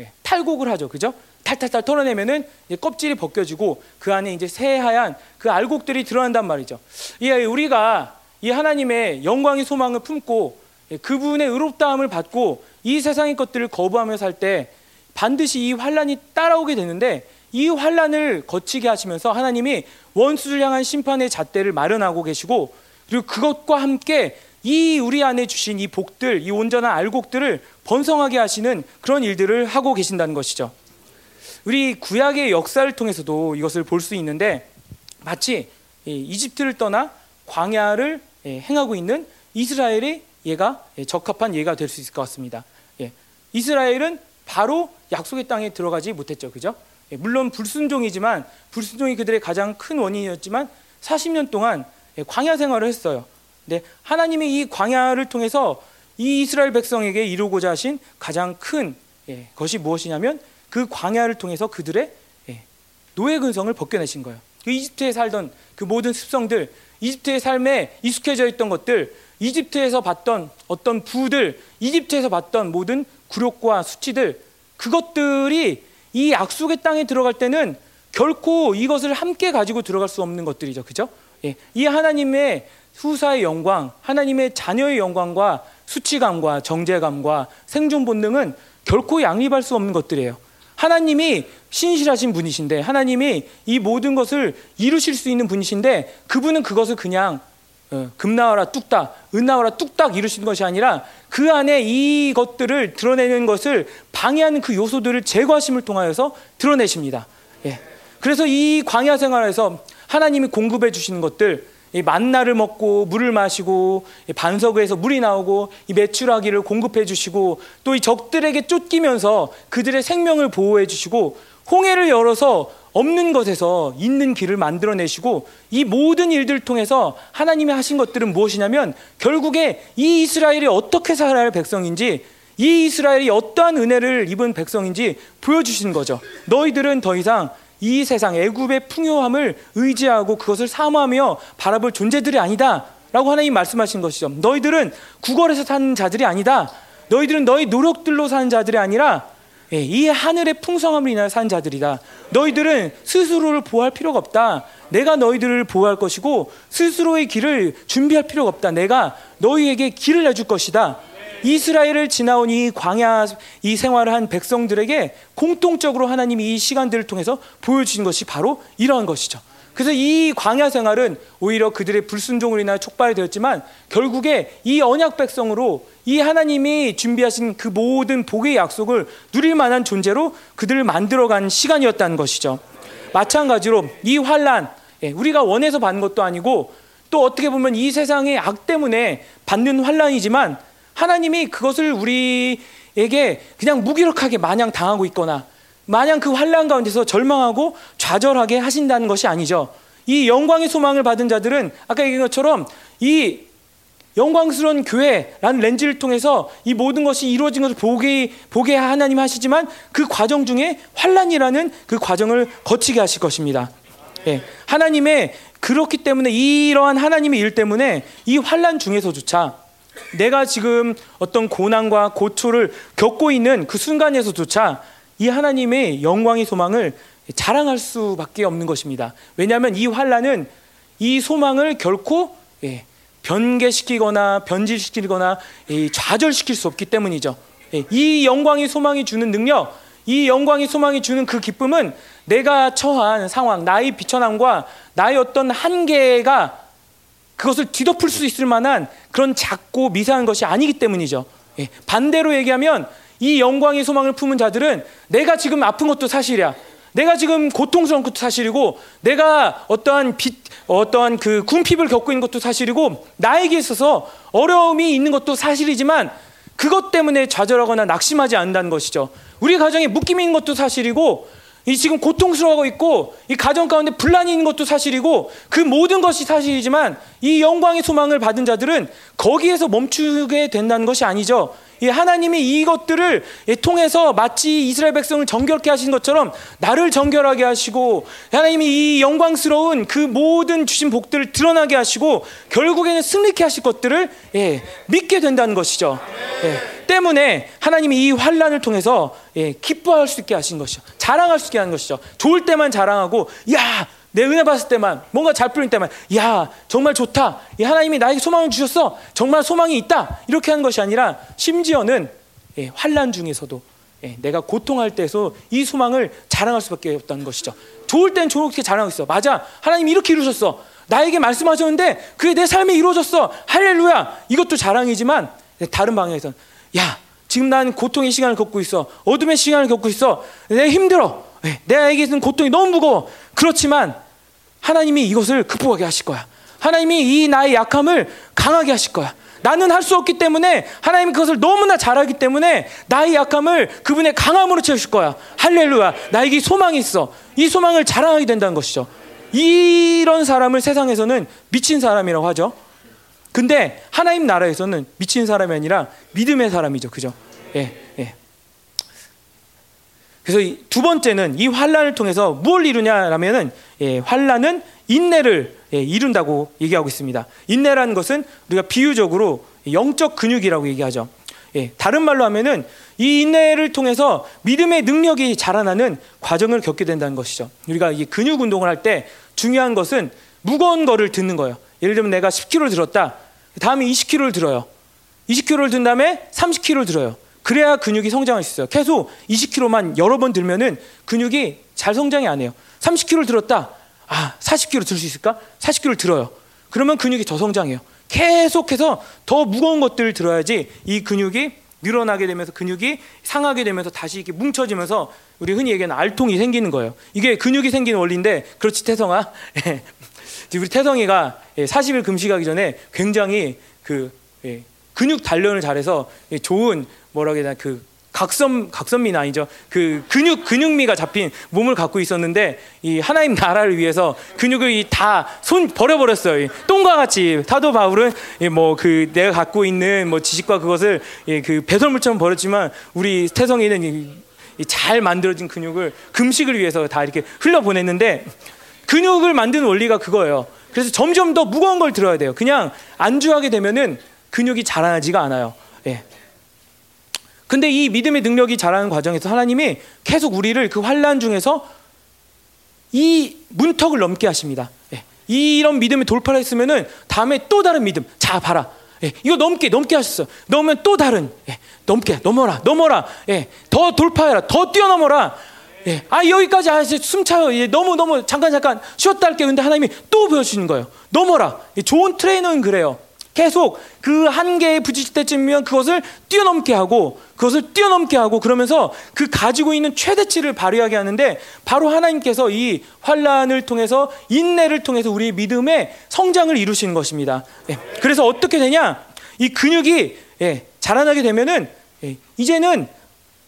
예, 탈곡을 하죠. 그죠? 탈탈탈 털어내면은 껍질이 벗겨지고 그 안에 이제 새하얀 그 알곡들이 드러난단 말이죠. 예, 우리가 이 하나님의 영광의 소망을 품고 예, 그분의 의롭다함을 받고 이 세상의 것들을 거부하며 살 때 반드시 이 환란이 따라오게 되는데 이 환란을 거치게 하시면서 하나님이 원수를 향한 심판의 잣대를 마련하고 계시고 그리고 그것과 함께 이 우리 안에 주신 이 복들, 이 온전한 알곡들을 번성하게 하시는 그런 일들을 하고 계신다는 것이죠. 우리 구약의 역사를 통해서도 이것을 볼 수 있는데 마치 이집트를 떠나 광야를 예, 행하고 있는 이스라엘의 예가 예, 적합한 예가 될 수 있을 것 같습니다. 예, 이스라엘은 바로 약속의 땅에 들어가지 못했죠, 그죠? 물론 불순종이지만 불순종이 그들의 가장 큰 원인이었지만 40년 동안 광야 생활을 했어요. 네, 하나님이 이 광야를 통해서 이 이스라엘 백성에게 이루고자 하신 가장 큰 예, 것이 무엇이냐면 그 광야를 통해서 그들의 예, 노예 근성을 벗겨내신 거예요. 그 이집트에 살던 그 모든 습성들, 이집트의 삶에 익숙해져 있던 것들, 이집트에서 봤던 어떤 부들, 이집트에서 봤던 모든 굴욕과 수치들, 그것들이 이 약속의 땅에 들어갈 때는 결코 이것을 함께 가지고 들어갈 수 없는 것들이죠. 그죠? 예, 이 하나님의 후사의 영광, 하나님의 자녀의 영광과 수치감과 정제감과 생존 본능은 결코 양립할 수 없는 것들이에요. 하나님이 신실하신 분이신데 하나님이 이 모든 것을 이루실 수 있는 분이신데 그분은 그것을 그냥 어, 금 나와라 뚝딱, 은 나와라 뚝딱 이루시는 것이 아니라 그 안에 이것들을 드러내는 것을 방해하는 그 요소들을 제거하심을 통하여서 드러내십니다. 예. 그래서 이 광야 생활에서 하나님이 공급해 주시는 것들, 이 만나를 먹고 물을 마시고 반석에서 물이 나오고 이 메추라기를 공급해 주시고 또 이 적들에게 쫓기면서 그들의 생명을 보호해 주시고 홍해를 열어서 없는 것에서 있는 길을 만들어내시고 이 모든 일들을 통해서 하나님이 하신 것들은 무엇이냐면 결국에 이 이스라엘이 어떻게 살아야 할 백성인지 이 이스라엘이 어떠한 은혜를 입은 백성인지 보여주시는 거죠. 너희들은 더 이상 이 세상 애굽의 풍요함을 의지하고 그것을 사모하며 바라볼 존재들이 아니다. 라고 하나님 말씀하신 것이죠. 너희들은 구걸에서 사는 자들이 아니다. 너희들은 너희 노력들로 사는 자들이 아니라 예, 이 하늘의 풍성함을 인하여 사는 자들이다. 너희들은 스스로를 보호할 필요가 없다. 내가 너희들을 보호할 것이고 스스로의 길을 준비할 필요가 없다. 내가 너희에게 길을 내줄 것이다. 이스라엘을 지나온 이 광야 이 생활을 한 백성들에게 공통적으로 하나님이 이 시간들을 통해서 보여주신 것이 바로 이러한 것이죠. 그래서 이 광야 생활은 오히려 그들의 불순종으로 인하여 촉발이 되었지만 결국에 이 언약 백성으로 이 하나님이 준비하신 그 모든 복의 약속을 누릴 만한 존재로 그들을 만들어간 시간이었다는 것이죠. 마찬가지로 이 환란 예, 우리가 원해서 받는 것도 아니고 또 어떻게 보면 이 세상의 악 때문에 받는 환란이지만 하나님이 그것을 우리에게 그냥 무기력하게 마냥 당하고 있거나 마냥 그 환란 가운데서 절망하고 좌절하게 하신다는 것이 아니죠. 이 영광의 소망을 받은 자들은 아까 얘기한 것처럼 이 영광스러운 교회라는 렌즈를 통해서 이 모든 것이 이루어진 것을 보게 보게 하나님 하시지만 그 과정 중에 환란이라는 그 과정을 거치게 하실 것입니다. 예, 하나님의 그렇기 때문에 이러한 하나님의 일 때문에 이 환란 중에서조차 내가 지금 어떤 고난과 고초를 겪고 있는 그 순간에서조차 이 하나님의 영광의 소망을 자랑할 수밖에 없는 것입니다. 왜냐하면 이 환란은 이 소망을 결코 예, 변개시키거나 변질시키거나 예, 좌절시킬 수 없기 때문이죠. 예, 이 영광의 소망이 주는 능력, 이 영광의 소망이 주는 그 기쁨은 내가 처한 상황, 나의 비천함과 나의 어떤 한계가 그것을 뒤덮을 수 있을 만한 그런 작고 미세한 것이 아니기 때문이죠. 예, 반대로 얘기하면 이 영광의 소망을 품은 자들은 내가 지금 아픈 것도 사실이야. 내가 지금 고통스러운 것도 사실이고 내가 어떠한 빛, 어떠한 그 궁핍을 겪고 있는 것도 사실이고 나에게 있어서 어려움이 있는 것도 사실이지만 그것 때문에 좌절하거나 낙심하지 않는다는 것이죠. 우리 가정에 묶임이 있는 것도 사실이고 이 지금 고통스러워하고 있고 이 가정 가운데 분란이 있는 것도 사실이고 그 모든 것이 사실이지만 이 영광의 소망을 받은 자들은 거기에서 멈추게 된다는 것이 아니죠. 이 하나님이 이것들을 통해서 마치 이스라엘 백성을 정결케 하신 것처럼 나를 정결하게 하시고 하나님이 이 영광스러운 그 모든 주신 복들을 드러나게 하시고 결국에는 승리케 하실 것들을 예, 믿게 된다는 것이죠. 예, 때문에 하나님이 이 환란을 통해서 예, 기뻐할 수 있게 하신 것이죠. 자랑할 수 있게 하는 것이죠. 좋을 때만 자랑하고 야. 내 은혜 받을 때만 뭔가 잘 풀릴 때만 야 정말 좋다. 이 하나님이 나에게 소망을 주셨어. 정말 소망이 있다. 이렇게 하는 것이 아니라 심지어는 예, 환란 중에서도 예, 내가 고통할 때에서 이 소망을 자랑할 수밖에 없다는 것이죠. 좋을 땐 좋게 자랑하고 있어. 맞아. 하나님 이렇게 이루셨어. 나에게 말씀하셨는데 그게 내 삶에 이루어졌어. 할렐루야. 이것도 자랑이지만 다른 방향에서는 야 지금 난 고통의 시간을 겪고 있어. 어둠의 시간을 겪고 있어. 내 힘들어. 예, 내에게는 고통이 너무 무거워. 그렇지만 하나님이 이것을 극복하게 하실 거야. 하나님이 이 나의 약함을 강하게 하실 거야. 나는 할 수 없기 때문에 하나님이 그것을 너무나 잘하기 때문에 나의 약함을 그분의 강함으로 채우실 거야. 할렐루야. 나에게 소망이 있어. 이 소망을 자랑하게 된다는 것이죠. 이런 사람을 세상에서는 미친 사람이라고 하죠. 근데 하나님 나라에서는 미친 사람이 아니라 믿음의 사람이죠. 그죠? 예, 예. 그래서 두 번째는 이 환란을 통해서 무엇을 이루냐라면은 예, 환란은 인내를 예, 이룬다고 얘기하고 있습니다. 인내라는 것은 우리가 비유적으로 영적 근육이라고 얘기하죠. 예, 다른 말로 하면은 이 인내를 통해서 믿음의 능력이 자라나는 과정을 겪게 된다는 것이죠. 우리가 이 근육 운동을 할 때 중요한 것은 무거운 거를 듣는 거예요. 예를 들면 내가 10kg를 들었다. 다음에 20kg를 들어요. 20kg를 든 다음에 30kg를 들어요. 그래야 근육이 성장할 수 있어요. 계속 20kg만 여러 번 들면은 근육이 잘 성장이 안 해요. 30kg를 들었다. 아, 40kg 들 수 있을까? 40kg를 들어요. 그러면 근육이 더 성장해요. 계속해서 더 무거운 것들을 들어야지 이 근육이 늘어나게 되면서 근육이 상하게 되면서 다시 이렇게 뭉쳐지면서 우리 흔히 얘기하는 알통이 생기는 거예요. 이게 근육이 생기는 원리인데 그렇지 태성아. 예. 우리 태성이가 40일 예, 금식하기 전에 굉장히 그 예, 근육 단련을 잘해서 좋은 뭐라 해야 되나 그 각선 각선미는 아니죠. 그 근육 근육미가 잡힌 몸을 갖고 있었는데 이 하나님 나라를 위해서 근육을 다 손 버려 버렸어요. 똥과 같이 사도 바울은 뭐 그 내가 갖고 있는 뭐 지식과 그것을 그 배설물처럼 버렸지만 우리 태성이는 잘 만들어진 근육을 금식을 위해서 다 이렇게 흘려 보냈는데 근육을 만드는 원리가 그거예요. 그래서 점점 더 무거운 걸 들어야 돼요. 그냥 안주하게 되면은 근육이 자라나지가 않아요. 예. 근데 이 믿음의 능력이 자라는 과정에서 하나님이 계속 우리를 그 환란 중에서 이 문턱을 넘게 하십니다. 예. 이런 믿음의 돌파를 했으면은 다음에 또 다른 믿음. 자, 봐라. 예. 이거 넘게 넘게 하셨어. 넘으면 또 다른 예. 넘게 넘어라 넘어라. 예. 더 돌파해라. 더 뛰어넘어라. 예. 아 여기까지 아, 숨 차요. 예. 너무 너무 잠깐 잠깐 쉬었다 할게. 근데 하나님이 또 보여주시는 거예요. 넘어라. 예. 좋은 트레이너는 그래요. 계속 그 한계에 부딪힐 때쯤이면 그것을 뛰어넘게 하고 그것을 뛰어넘게 하고 그러면서 그 가지고 있는 최대치를 발휘하게 하는데 바로 하나님께서 이 환란을 통해서 인내를 통해서 우리의 믿음의 성장을 이루시는 것입니다. 예. 그래서 어떻게 되냐? 이 근육이 예, 자라나게 되면은 예, 이제는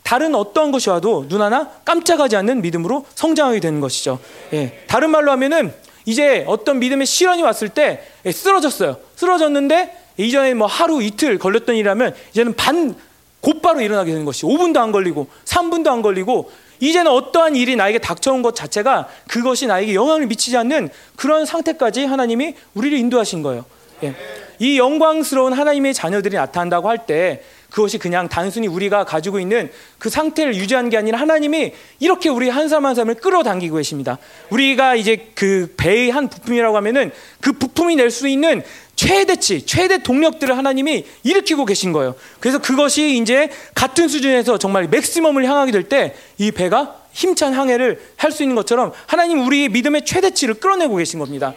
다른 어떤 것이 와도 눈 하나 깜짝하지 않는 믿음으로 성장하게 되는 것이죠. 예, 다른 말로 하면은 이제 어떤 믿음의 시련이 왔을 때 예, 쓰러졌어요. 쓰러졌는데 이전에 뭐 하루 이틀 걸렸던 일이라면 이제는 반 곧바로 일어나게 되는 것이 5분도 안 걸리고 3분도 안 걸리고 이제는 어떠한 일이 나에게 닥쳐온 것 자체가 그것이 나에게 영향을 미치지 않는 그런 상태까지 하나님이 우리를 인도하신 거예요. 예. 이 영광스러운 하나님의 자녀들이 나타난다고 할 때 그것이 그냥 단순히 우리가 가지고 있는 그 상태를 유지하는 게 아니라 하나님이 이렇게 우리 한 사람 한 사람을 끌어당기고 계십니다. 우리가 이제 그 배의 한 부품이라고 하면은 그 부품이 낼 수 있는 최대치, 최대 동력들을 하나님이 일으키고 계신 거예요. 그래서 그것이 이제 같은 수준에서 정말 맥시멈을 향하게 될 때 이 배가 힘찬 항해를 할 수 있는 것처럼 하나님 우리의 믿음의 최대치를 끌어내고 계신 겁니다.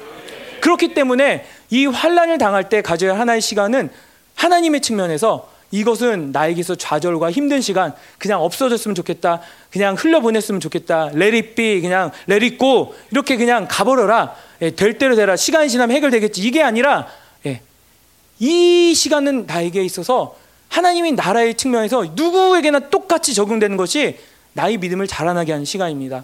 그렇기 때문에 이 환란을 당할 때 가져야 할 하나의 시간은 하나님의 측면에서 이것은 나에게서 좌절과 힘든 시간 그냥 없어졌으면 좋겠다. 그냥 흘려보냈으면 좋겠다. 레릿비 그냥 레릿고 이렇게 그냥 가버려라. 예, 될 대로 되라. 시간이 지나면 해결되겠지. 이게 아니라 예, 이 시간은 나에게 있어서 하나님의 나라의 측면에서 누구에게나 똑같이 적용되는 것이 나의 믿음을 자라나게 하는 시간입니다.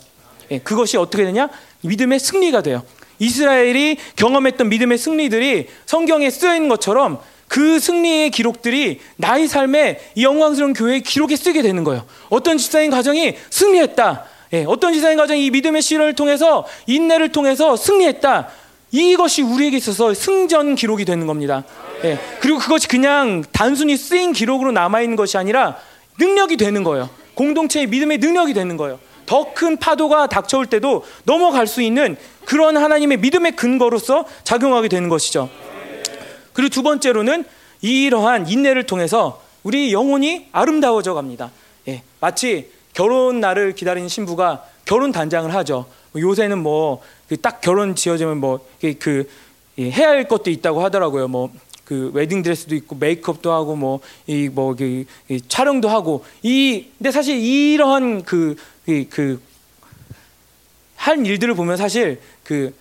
예, 그것이 어떻게 되냐? 믿음의 승리가 돼요. 이스라엘이 경험했던 믿음의 승리들이 성경에 쓰여 있는 것처럼 그 승리의 기록들이 나의 삶에 이 영광스러운 교회의 기록에 쓰게 되는 거예요. 어떤 집사인 가정이 승리했다. 예, 어떤 집사인 가정이 이 믿음의 시련을 통해서 인내를 통해서 승리했다. 이것이 우리에게 있어서 승전 기록이 되는 겁니다. 예, 그리고 그것이 그냥 단순히 쓰인 기록으로 남아 있는 것이 아니라 능력이 되는 거예요. 공동체의 믿음의 능력이 되는 거예요. 더 큰 파도가 닥쳐올 때도 넘어갈 수 있는 그런 하나님의 믿음의 근거로서 작용하게 되는 것이죠. 그리고 두 번째로는 이러한 인내를 통해서 우리 영혼이 아름다워져 갑니다. 예, 마치 결혼 날을 기다리는 신부가 결혼 단장을 하죠. 뭐 요새는 뭐 딱 결혼 지어지면 뭐그 그, 예, 해야 할 것도 있다고 하더라고요. 뭐 그 웨딩 드레스도 있고 메이크업도 하고 뭐 이 뭐 그 촬영도 하고 이 근데 사실 이러한 그 그 한 일들을 보면 사실 그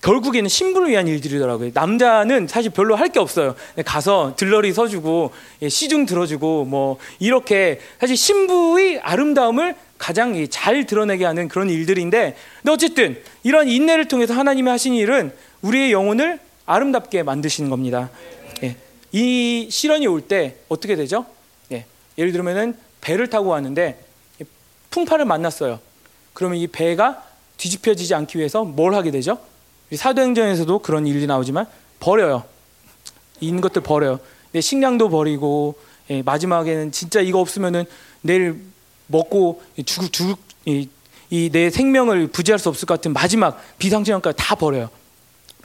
결국에는 신부를 위한 일들이더라고요. 남자는 사실 별로 할 게 없어요. 가서 들러리 서주고 예, 시중 들어주고 뭐 이렇게 사실 신부의 아름다움을 가장 잘 드러내게 하는 그런 일들인데, 근데 어쨌든 이런 인내를 통해서 하나님이 하신 일은 우리의 영혼을 아름답게 만드시는 겁니다. 예, 이 시련이 올 때 어떻게 되죠? 예, 예를 들면은 배를 타고 왔는데 풍파를 만났어요. 그러면 이 배가 뒤집혀지지 않기 위해서 뭘 하게 되죠? 사도행전에서도 그런 일이 나오지만 버려요. 있는 것들 버려요. 내 식량도 버리고 예, 마지막에는 진짜 이거 없으면은 내일 먹고 죽, 죽, 이 내 생명을 부지할 수 없을 것 같은 마지막 비상시간까지 다 버려요.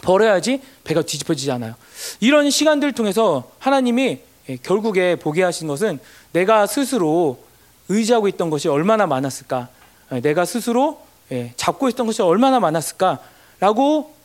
버려야지 배가 뒤집어지지 않아요. 이런 시간들 통해서 하나님이 예, 결국에 보게 하신 것은 내가 스스로 의지하고 있던 것이 얼마나 많았을까, 예, 내가 스스로 예, 잡고 있던 것이 얼마나 많았을까라고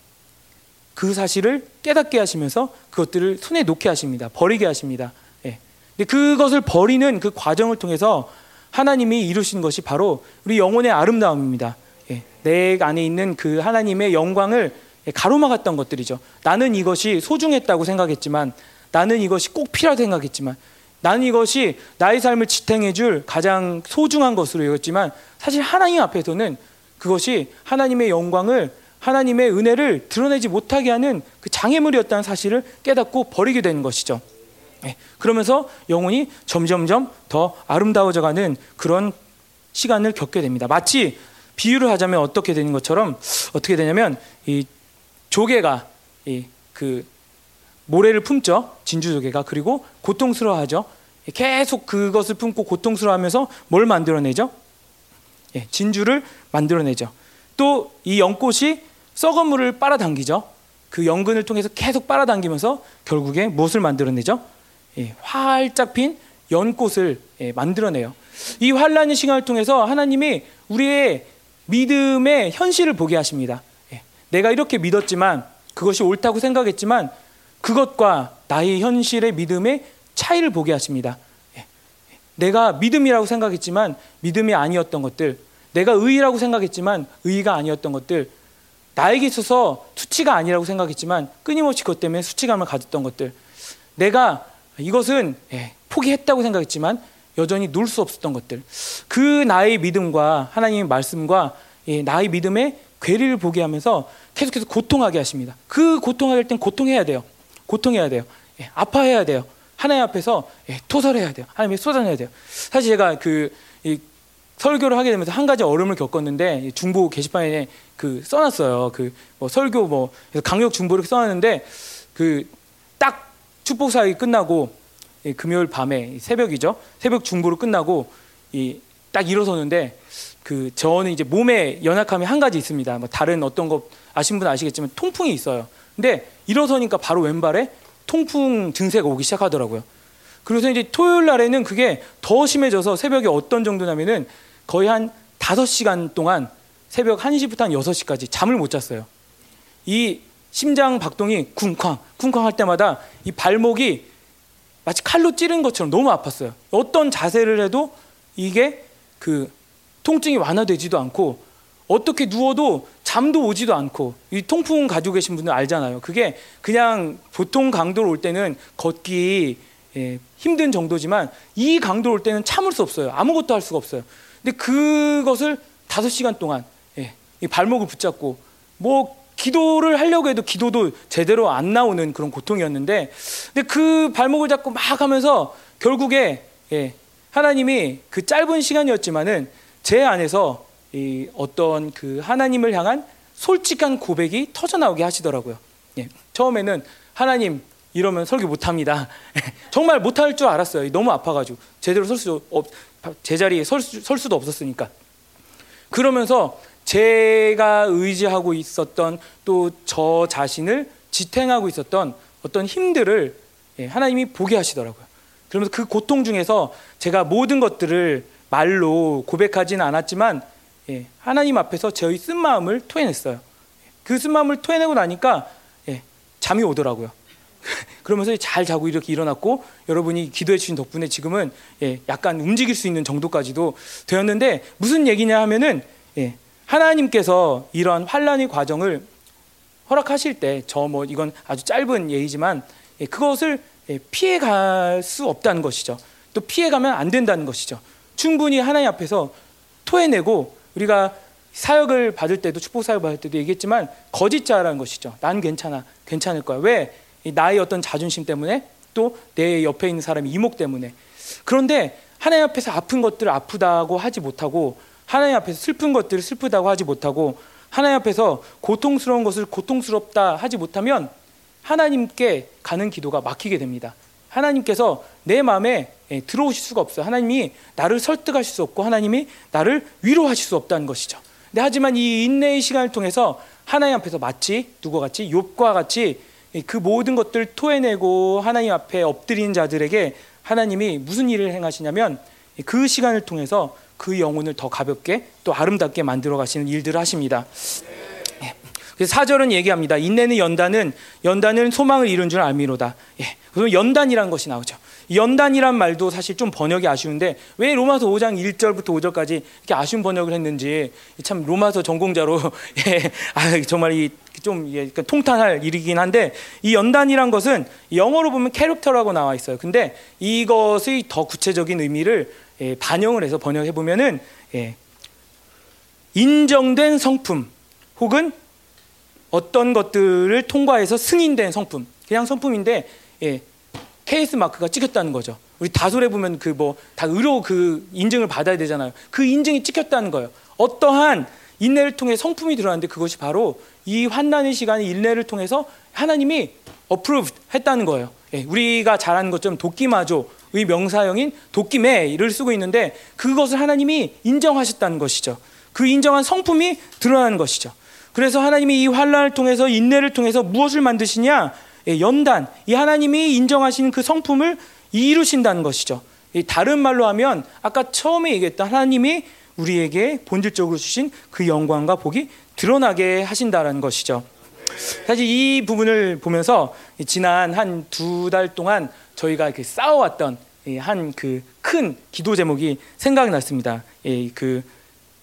그 사실을 깨닫게 하시면서 그것들을 손에 놓게 하십니다. 버리게 하십니다. 예. 근데 그것을 버리는 그 과정을 통해서 하나님이 이루신 것이 바로 우리 영혼의 아름다움입니다. 예. 내 안에 있는 그 하나님의 영광을 가로막았던 것들이죠. 나는 이것이 소중했다고 생각했지만, 나는 이것이 꼭 필요하다고 생각했지만, 나는 이것이 나의 삶을 지탱해줄 가장 소중한 것으로 여겼지만, 사실 하나님 앞에서는 그것이 하나님의 영광을 하나님의 은혜를 드러내지 못하게 하는 그 장애물이었다는 사실을 깨닫고 버리게 되는 것이죠. 네, 그러면서 영혼이 점점점 더 아름다워져가는 그런 시간을 겪게 됩니다. 마치 비유를 하자면 어떻게 되는 것처럼 어떻게 되냐면 이 조개가 이 그 모래를 품죠 진주 조개가 그리고 고통스러워하죠. 계속 그것을 품고 고통스러워하면서 뭘 만들어내죠? 예, 진주를 만들어내죠. 또 이 연꽃이 썩은 물을 빨아당기죠. 그 연근을 통해서 계속 빨아당기면서 결국에 무엇을 만들어내죠? 예, 활짝 핀 연꽃을 예, 만들어내요. 이 환란의 시간을 통해서 하나님이 우리의 믿음의 현실을 보게 하십니다. 예, 내가 이렇게 믿었지만 그것이 옳다고 생각했지만 그것과 나의 현실의 믿음의 차이를 보게 하십니다. 예, 내가 믿음이라고 생각했지만 믿음이 아니었던 것들, 내가 의라고 생각했지만 의가 아니었던 것들, 나에게 있어서 수치가 아니라고 생각했지만 끊임없이 그것 때문에 수치감을 가졌던 것들 내가 이것은 예, 포기했다고 생각했지만 여전히 놓을 수 없었던 것들. 그 나의 믿음과 하나님의 말씀과 예, 나의 믿음의 괴리를 보게 하면서 계속해서 고통하게 하십니다. 그 고통하게 할 땐 고통해야 돼요. 고통해야 돼요. 예, 아파해야 돼요. 하나님 앞에서 예, 토설해야 돼요. 하나님이 쏟아내야 돼요. 사실 제가 그 설교를 하게 되면서 한 가지 어려움을 겪었는데 중보 게시판에 그 써놨어요. 그 뭐 설교 뭐 강력 중보 이렇게 써놨는데 그딱 축복 사역이 끝나고 금요일 밤에 새벽이죠. 새벽 중보로 끝나고 이딱 일어서는데 그 저는 이제 몸에 연약함이 한 가지 있습니다. 뭐 다른 어떤 거 아신 분 아시겠지만 통풍이 있어요. 근데 일어서니까 바로 왼발에 통풍 증세가 오기 시작하더라고요. 그래서 이제 토요일 날에는 그게 더 심해져서 새벽에 어떤 정도냐면은 거의 한 5시간 동안 새벽 1시부터 한 6시까지 잠을 못 잤어요. 이 심장 박동이 쿵쾅, 쿵쾅 할 때마다 이 발목이 마치 칼로 찌른 것처럼 너무 아팠어요. 어떤 자세를 해도 이게 그 통증이 완화되지도 않고 어떻게 누워도 잠도 오지도 않고 이 통풍 가지고 계신 분들 알잖아요. 그게 그냥 보통 강도로 올 때는 걷기 예, 힘든 정도지만 이 강도로 올 때는 참을 수 없어요. 아무것도 할 수가 없어요. 근데 그것을 다섯 시간 동안 예, 이 발목을 붙잡고 뭐 기도를 하려고 해도 기도도 제대로 안 나오는 그런 고통이었는데 근데 그 발목을 잡고 막 하면서 결국에 예, 하나님이 그 짧은 시간이었지만은 제 안에서 이 어떤 그 하나님을 향한 솔직한 고백이 터져 나오게 하시더라고요. 예, 처음에는 하나님 이러면 설교 못합니다. 정말 못할 줄 알았어요. 너무 아파가지고 제대로 설 수 없, 제자리에 설, 수, 설 수도 없었으니까. 그러면서 제가 의지하고 있었던 또 저 자신을 지탱하고 있었던 어떤 힘들을 예, 하나님이 보게 하시더라고요. 그러면서 그 고통 중에서 제가 모든 것들을 말로 고백하지는 않았지만 예, 하나님 앞에서 저의 쓴 마음을 토해냈어요. 그 쓴 마음을 토해내고 나니까 예, 잠이 오더라고요. 그러면서 잘 자고 이렇게 일어났고 여러분이 기도해 주신 덕분에 지금은 예, 약간 움직일 수 있는 정도까지도 되었는데 무슨 얘기냐 하면은 예, 하나님께서 이러한 환란의 과정을 허락하실 때 저 뭐 이건 아주 짧은 예이지만 예, 그것을 예, 피해 갈 수 없다는 것이죠. 또 피해 가면 안 된다는 것이죠. 충분히 하나님 앞에서 토해내고 우리가 사역을 받을 때도 축복 사역 받을 때도 얘기했지만 거짓자라는 것이죠. 난 괜찮아, 괜찮을 거야. 왜? 나의 어떤 자존심 때문에 또 내 옆에 있는 사람이 이목 때문에. 그런데 하나님 앞에서 아픈 것들을 아프다고 하지 못하고 하나님 앞에서 슬픈 것들을 슬프다고 하지 못하고 하나님 앞에서 고통스러운 것을 고통스럽다 하지 못하면 하나님께 가는 기도가 막히게 됩니다. 하나님께서 내 마음에 예, 들어오실 수가 없어요. 하나님이 나를 설득하실 수 없고 하나님이 나를 위로하실 수 없다는 것이죠. 근데 하지만 이 인내의 시간을 통해서 하나님 앞에서 마치 누구 같이 욥과 같이 그 모든 것들 토해내고 하나님 앞에 엎드린 자들에게 하나님이 무슨 일을 행하시냐면 그 시간을 통해서 그 영혼을 더 가볍게 또 아름답게 만들어 가시는 일들을 하십니다. 예. 그래서 사절은 얘기합니다. 인내는 연단은 연단은 소망을 이룬 줄 알미로다. 예. 그러면 연단이라는 것이 나오죠. 연단이란 말도 사실 좀 번역이 아쉬운데 왜 로마서 5장 1절부터 5절까지 이렇게 아쉬운 번역을 했는지 참 로마서 전공자로 예, 아, 정말 이좀 예, 통탄할 일이긴 한데 이 연단이란 것은 영어로 보면 캐릭터라고 나와 있어요. 근데 이것의 더 구체적인 의미를 예, 반영을 해서 번역해 보면은 예, 인정된 성품 혹은 어떤 것들을 통과해서 승인된 성품 그냥 성품인데 예, KS 마크가 찍혔다는 거죠. 우리 다솔에 보면 그 뭐 다 의료 그 인증을 받아야 되잖아요. 그 인증이 찍혔다는 거예요. 어떠한 인내를 통해 성품이 드러났는데 그것이 바로 이 환난의 시간의 인내를 통해서 하나님이 어프로브 했다는 거예요. 예, 우리가 잘 아는 것처럼 도끼마조 의 명사형인 도끼매를 쓰고 있는데 그것을 하나님이 인정하셨다는 것이죠. 그 인정한 성품이 드러나는 것이죠. 그래서 하나님이 이 환란을 통해서 인내를 통해서 무엇을 만드시냐? 예, 연단, 이 하나님이 인정하신 그 성품을 이루신다는 것이죠. 다른 말로 하면 아까 처음에 얘기했던 하나님이 우리에게 본질적으로 주신 그 영광과 복이 드러나게 하신다는 것이죠. 사실 이 부분을 보면서 지난 한 두 달 동안 저희가 이렇게 싸워왔던 한 그 큰 기도 제목이 생각이 났습니다. 그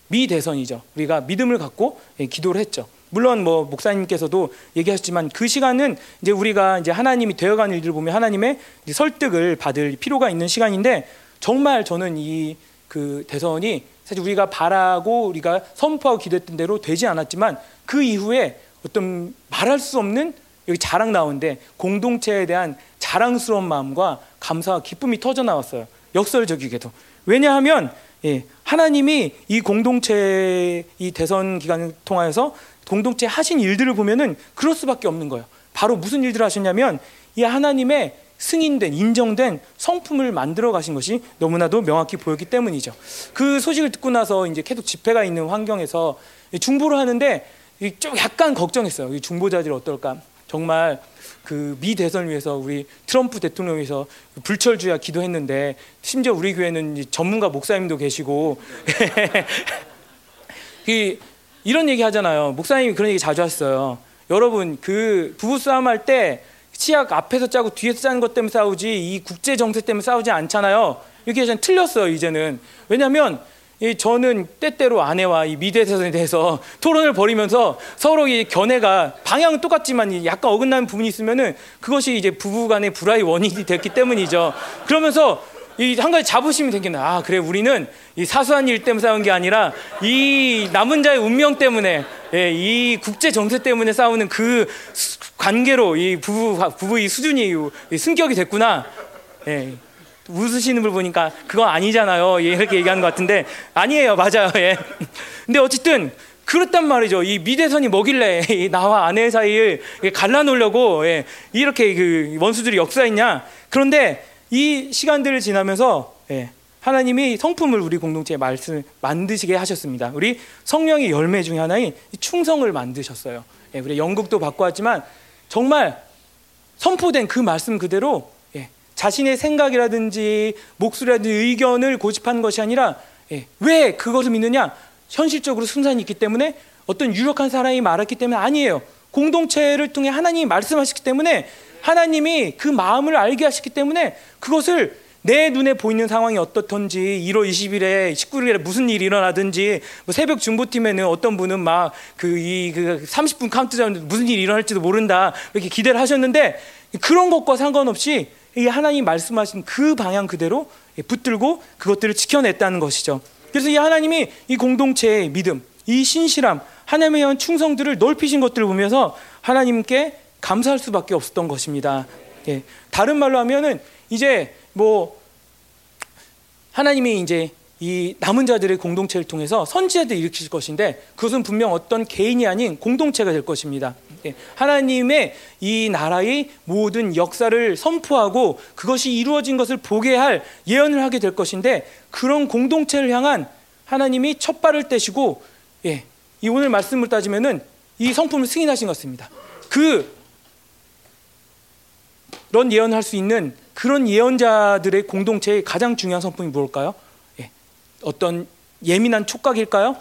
미대선이죠. 우리가 믿음을 갖고 기도를 했죠. 물론 뭐 목사님께서도 얘기하셨지만 그 시간은 이제 우리가 이제 하나님이 되어가는 일들을 보면 하나님의 설득을 받을 필요가 있는 시간인데 정말 저는 이 그 대선이 사실 우리가 바라고 우리가 선포하고 기도했던 대로 되지 않았지만 그 이후에 어떤 말할 수 없는 여기 자랑 나오는데 공동체에 대한 자랑스러운 마음과 감사와 기쁨이 터져 나왔어요. 역설적이게도. 왜냐하면 예, 하나님이 이 공동체 이 대선 기간을 통하여서 공동체 하신 일들을 보면은 그럴 수밖에 없는 거예요. 바로 무슨 일들을 하셨냐면 이 하나님의 승인된 인정된 성품을 만들어 가신 것이 너무나도 명확히 보였기 때문이죠. 그 소식을 듣고 나서 이제 계속 집회가 있는 환경에서 중보를 하는데 좀 약간 걱정했어요. 이 중보자들이 어떨까? 정말 그 미 대선을 위해서 우리 트럼프 대통령 위해서 불철주야 기도했는데 심지어 우리 교회는 전문가 목사님도 계시고 이런 얘기 하잖아요. 목사님이 그런 얘기 자주 하셨어요. 여러분 그 부부 싸움 할 때 치약 앞에서 짜고 뒤에서 짜는 것 때문에 싸우지 이 국제 정세 때문에 싸우지 않잖아요. 이렇게 전 틀렸어요 이제는. 왜냐하면 저는 때때로 아내와 이 미대선에 대해서 토론을 벌이면서 서로 이 견해가 방향은 똑같지만 약간 어긋나는 부분이 있으면은 그것이 이제 부부간의 불화의 원인이 됐기 때문이죠. 그러면서 이 한 가지 자부심이 생긴다. 아 그래 우리는 이 사소한 일 때문에 싸운 게 아니라 이 남은 자의 운명 때문에 예, 이 국제 정세 때문에 싸우는 그 관계로 이 부부 부부의 수준이 이 승격이 됐구나. 예. 웃으시는 걸 보니까 그거 아니잖아요. 예, 이렇게 얘기하는 것 같은데 아니에요. 맞아요. 예. 근데 어쨌든 그렇단 말이죠. 이 미대선이 뭐길래 나와 아내 사이를 갈라놓으려고 예, 이렇게 그 원수들이 역사했냐? 그런데 이 시간들을 지나면서 예, 하나님이 성품을 우리 공동체에 말씀 만드시게 하셨습니다. 우리 성령의 열매 중에 하나인 충성을 만드셨어요. 예, 우리 영국도 받고 왔지만 정말 선포된 그 말씀 그대로 예, 자신의 생각이라든지 목소리라든지 의견을 고집하는 것이 아니라 예, 왜 그것을 믿느냐? 현실적으로 순산이 있기 때문에 어떤 유력한 사람이 말했기 때문에 아니에요. 공동체를 통해 하나님이 말씀하셨기 때문에 하나님이 그 마음을 알게 하셨기 때문에 그것을 내 눈에 보이는 상황이 어떻던지 1월 20일에 19일에 무슨 일이 일어나든지 뭐 새벽 중보팀에는 어떤 분은 막 그 이그 30분 카운트다운 무슨 일이 일어날지도 모른다 이렇게 기대를 하셨는데 그런 것과 상관없이 이 하나님 말씀하신 그 방향 그대로 붙들고 그것들을 지켜냈다는 것이죠. 그래서 이 하나님이 이 공동체의 믿음, 이 신실함, 하나님에 대한 충성들을 넓히신 것들을 보면서 하나님께 감사할 수밖에 없었던 것입니다. 예. 다른 말로 하면은 이제 뭐 하나님이 이제 이 남은 자들의 공동체를 통해서 선지자들 일으키실 것인데 그것은 분명 어떤 개인이 아닌 공동체가 될 것입니다. 예. 하나님의 이 나라의 모든 역사를 선포하고 그것이 이루어진 것을 보게 할 예언을 하게 될 것인데 그런 공동체를 향한 하나님이 첫 발을 떼시고 예. 이 오늘 말씀을 따지면은 이 성품을 승인하신 것입니다. 그 그런 예언을 할수 있는 그런 예언자들의 공동체의 가장 중요한 성품이 뭘까요? 예. 어떤 예민한 촉각일까요?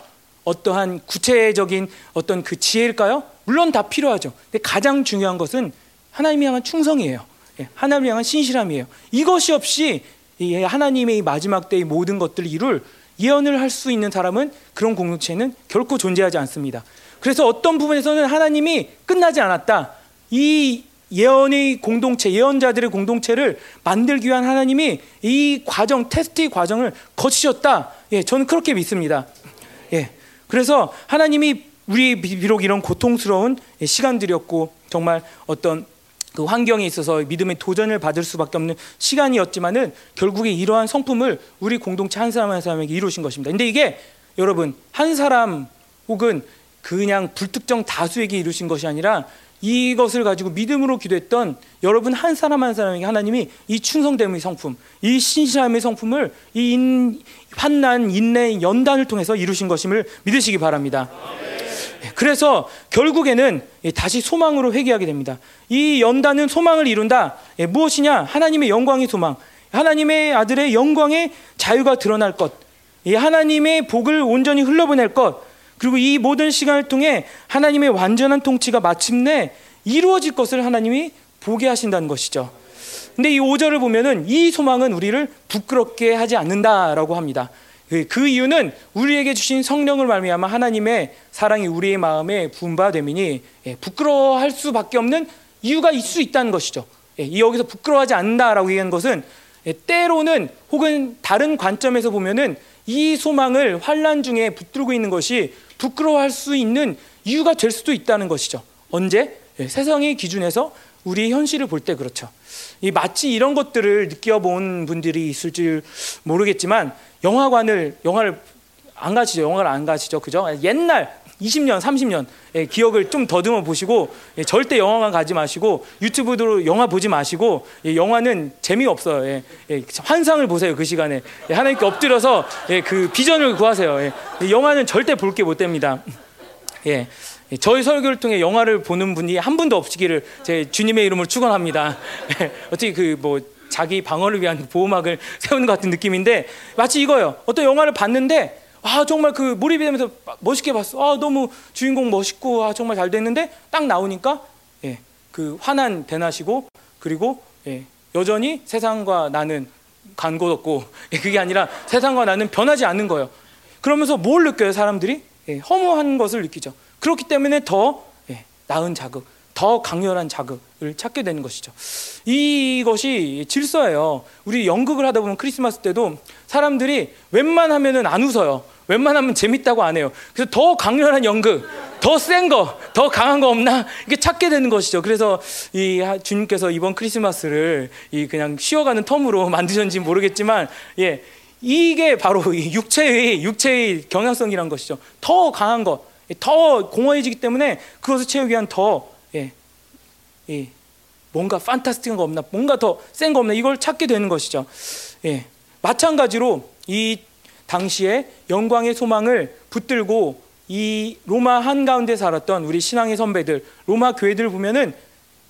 어떠한 구체적인 어떤 그 지혜일까요? 물론 다 필요하죠. 근데 가장 중요한 것은 하나님이 향한 충성이에요. 예. 하나님이 향한 신실함이에요. 이것이 없이 하나님의 마지막 때의 모든 것들을 이룰 예언을 할 수 있는 사람은 그런 공동체는 결코 존재하지 않습니다. 그래서 어떤 부분에서는 하나님이 끝나지 않았다. 이 예언의 공동체, 예언자들의 공동체를 만들기 위한 하나님이 이 과정, 테스트의 과정을 거치셨다. 예, 저는 그렇게 믿습니다. 예. 그래서 하나님이 우리 비록 이런 고통스러운 시간들이었고 정말 어떤 그 환경에 있어서 믿음의 도전을 받을 수밖에 없는 시간이었지만은 결국에 이러한 성품을 우리 공동체 한 사람 한 사람에게 이루신 것입니다. 근데 이게 여러분 한 사람 혹은 그냥 불특정 다수에게 이루신 것이 아니라 이것을 가지고 믿음으로 기도했던 여러분 한 사람 한 사람에게 하나님이 이 충성됨의 성품, 이 신실함의 성품을 이 인, 환난, 인내, 연단을 통해서 이루신 것임을 믿으시기 바랍니다. 예, 그래서 결국에는 다시 소망으로 회개하게 됩니다. 이 연단은 소망을 이룬다. 예, 무엇이냐? 하나님의 영광의 소망. 하나님의 아들의 영광의 자유가 드러날 것. 하나님의 복을 온전히 흘러보낼 것. 그리고 이 모든 시간을 통해 하나님의 완전한 통치가 마침내 이루어질 것을 하나님이 보게 하신다는 것이죠. 근데 이 5절을 보면은 이 소망은 우리를 부끄럽게 하지 않는다라고 합니다. 그, 그 이유는 우리에게 주신 성령을 말미암아 하나님의 사랑이 우리의 마음에 부음바됨이니 예, 부끄러워할 수밖에 없는 이유가 있을 수 있다는 것이죠. 예, 여기서 부끄러워하지 않는다라고 얘기한 것은 예, 때로는 혹은 다른 관점에서 보면은 이 소망을 환란 중에 붙들고 있는 것이 부끄러워할 수 있는 이유가 될 수도 있다는 것이죠. 언제? 예, 세상의 기준에서 우리의 현실을 볼 때 그렇죠. 이 마치 이런 것들을 느껴본 분들이 있을지 모르겠지만 영화관을 영화를 안 가시죠. 영화를 안 가시죠. 그죠? 옛날 20년, 30년 예, 기억을 좀 더듬어 보시고 예, 절대 영화관 가지 마시고 유튜브로 영화 보지 마시고 예, 영화는 재미없어요. 환상을 보세요. 그 시간에 예, 하나님께 엎드려서 예, 그 비전을 구하세요. 영화는 절대 볼 게 못 됩니다. 예. 저희 설교를 통해 영화를 보는 분이 한 분도 없기를 제 주님의 이름을 축원합니다. 어떻게 그뭐 자기 방어를 위한 보호막을 세우는 것 같은 느낌인데 마치 이거요. 어떤 영화를 봤는데 아 정말 그 몰입이 되면서 멋있게 봤어. 아 너무 주인공 멋있고 아 정말 잘 됐는데 딱 나오니까 예, 그 화난 대나시고 그리고 예, 여전히 세상과 나는 간곳 없고 예, 그게 아니라 세상과 나는 변하지 않는 거예요. 그러면서 뭘 느껴요 사람들이 예, 허무한 것을 느끼죠. 그렇기 때문에 더 예, 나은 자극, 더 강렬한 자극을 찾게 되는 것이죠. 이것이 질서예요. 우리 연극을 하다 보면 크리스마스 때도 사람들이 웬만하면은 안 웃어요. 웬만하면 재밌다고 안 해요. 그래서 더 강렬한 연극, 더 센 거, 더 강한 거 없나? 이게 찾게 되는 것이죠. 그래서 이 주님께서 이번 크리스마스를 이 그냥 쉬어가는 텀으로 만드셨는지 모르겠지만, 예, 이게 바로 이 육체의 육체의 경향성이란 것이죠. 더 강한 것, 더 공허해지기 때문에 그것을 채우기 위한 더 예, 예, 뭔가 판타스틱한 거 없나, 뭔가 더 센 거 없나 이걸 찾게 되는 것이죠. 예, 마찬가지로 이 당시에 영광의 소망을 붙들고 이 로마 한가운데 살았던 우리 신앙의 선배들, 로마 교회들 보면은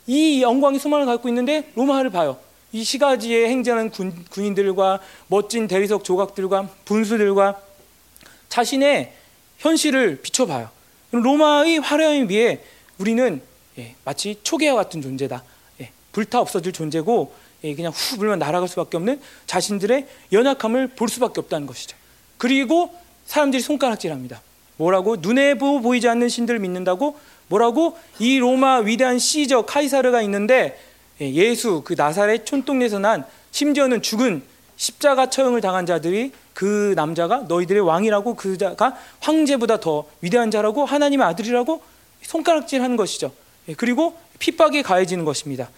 이 영광의 소망을 갖고 있는데 로마를 봐요. 이 시가지에 행진하는 군, 군인들과 멋진 대리석 조각들과 분수들과 자신의 현실을 비춰봐요. 로마의 화려함에 비해 우리는 예, 마치 초계와 같은 존재다. 예, 불타 없어질 존재고 예, 그냥 후 불면 날아갈 수밖에 없는 자신들의 연약함을 볼 수밖에 없다는 것이죠. 그리고 사람들이 손가락질합니다. 뭐라고 눈에 보이지 않는 신들을 믿는다고 뭐라고 이 로마 위대한 시저 카이사르가 있는데 예, 예수 그 나사렛 촌동네에서 난 심지어는 죽은 십자가 처형을 당한 자들이 그 남자가 너희들의 왕이라고 그 자가 황제보다 더 위대한 자라고 하나님의 아들이라고 손가락질하는 것이죠. 예, 그리고 핍박이 가해지는 것입니다.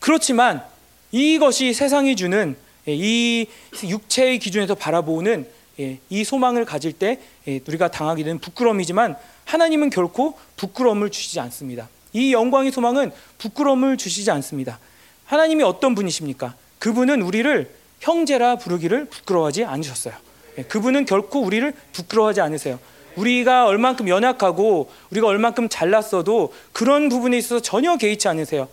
그렇지만 이것이 세상이 주는 예, 이 육체의 기준에서 바라보는 예, 이 소망을 가질 때 예, 우리가 당하게 되는 부끄러움이지만 하나님은 결코 부끄러움을 주시지 않습니다. 이 영광의 소망은 부끄러움을 주시지 않습니다. 하나님이 어떤 분이십니까? 그분은 우리를 형제라 부르기를 부끄러워하지 않으셨어요. 예, 그분은 결코 우리를 부끄러워하지 않으세요. 우리가 얼만큼 연약하고 우리가 얼만큼 잘났어도 그런 부분에 있어서 전혀 개의치 않으세요.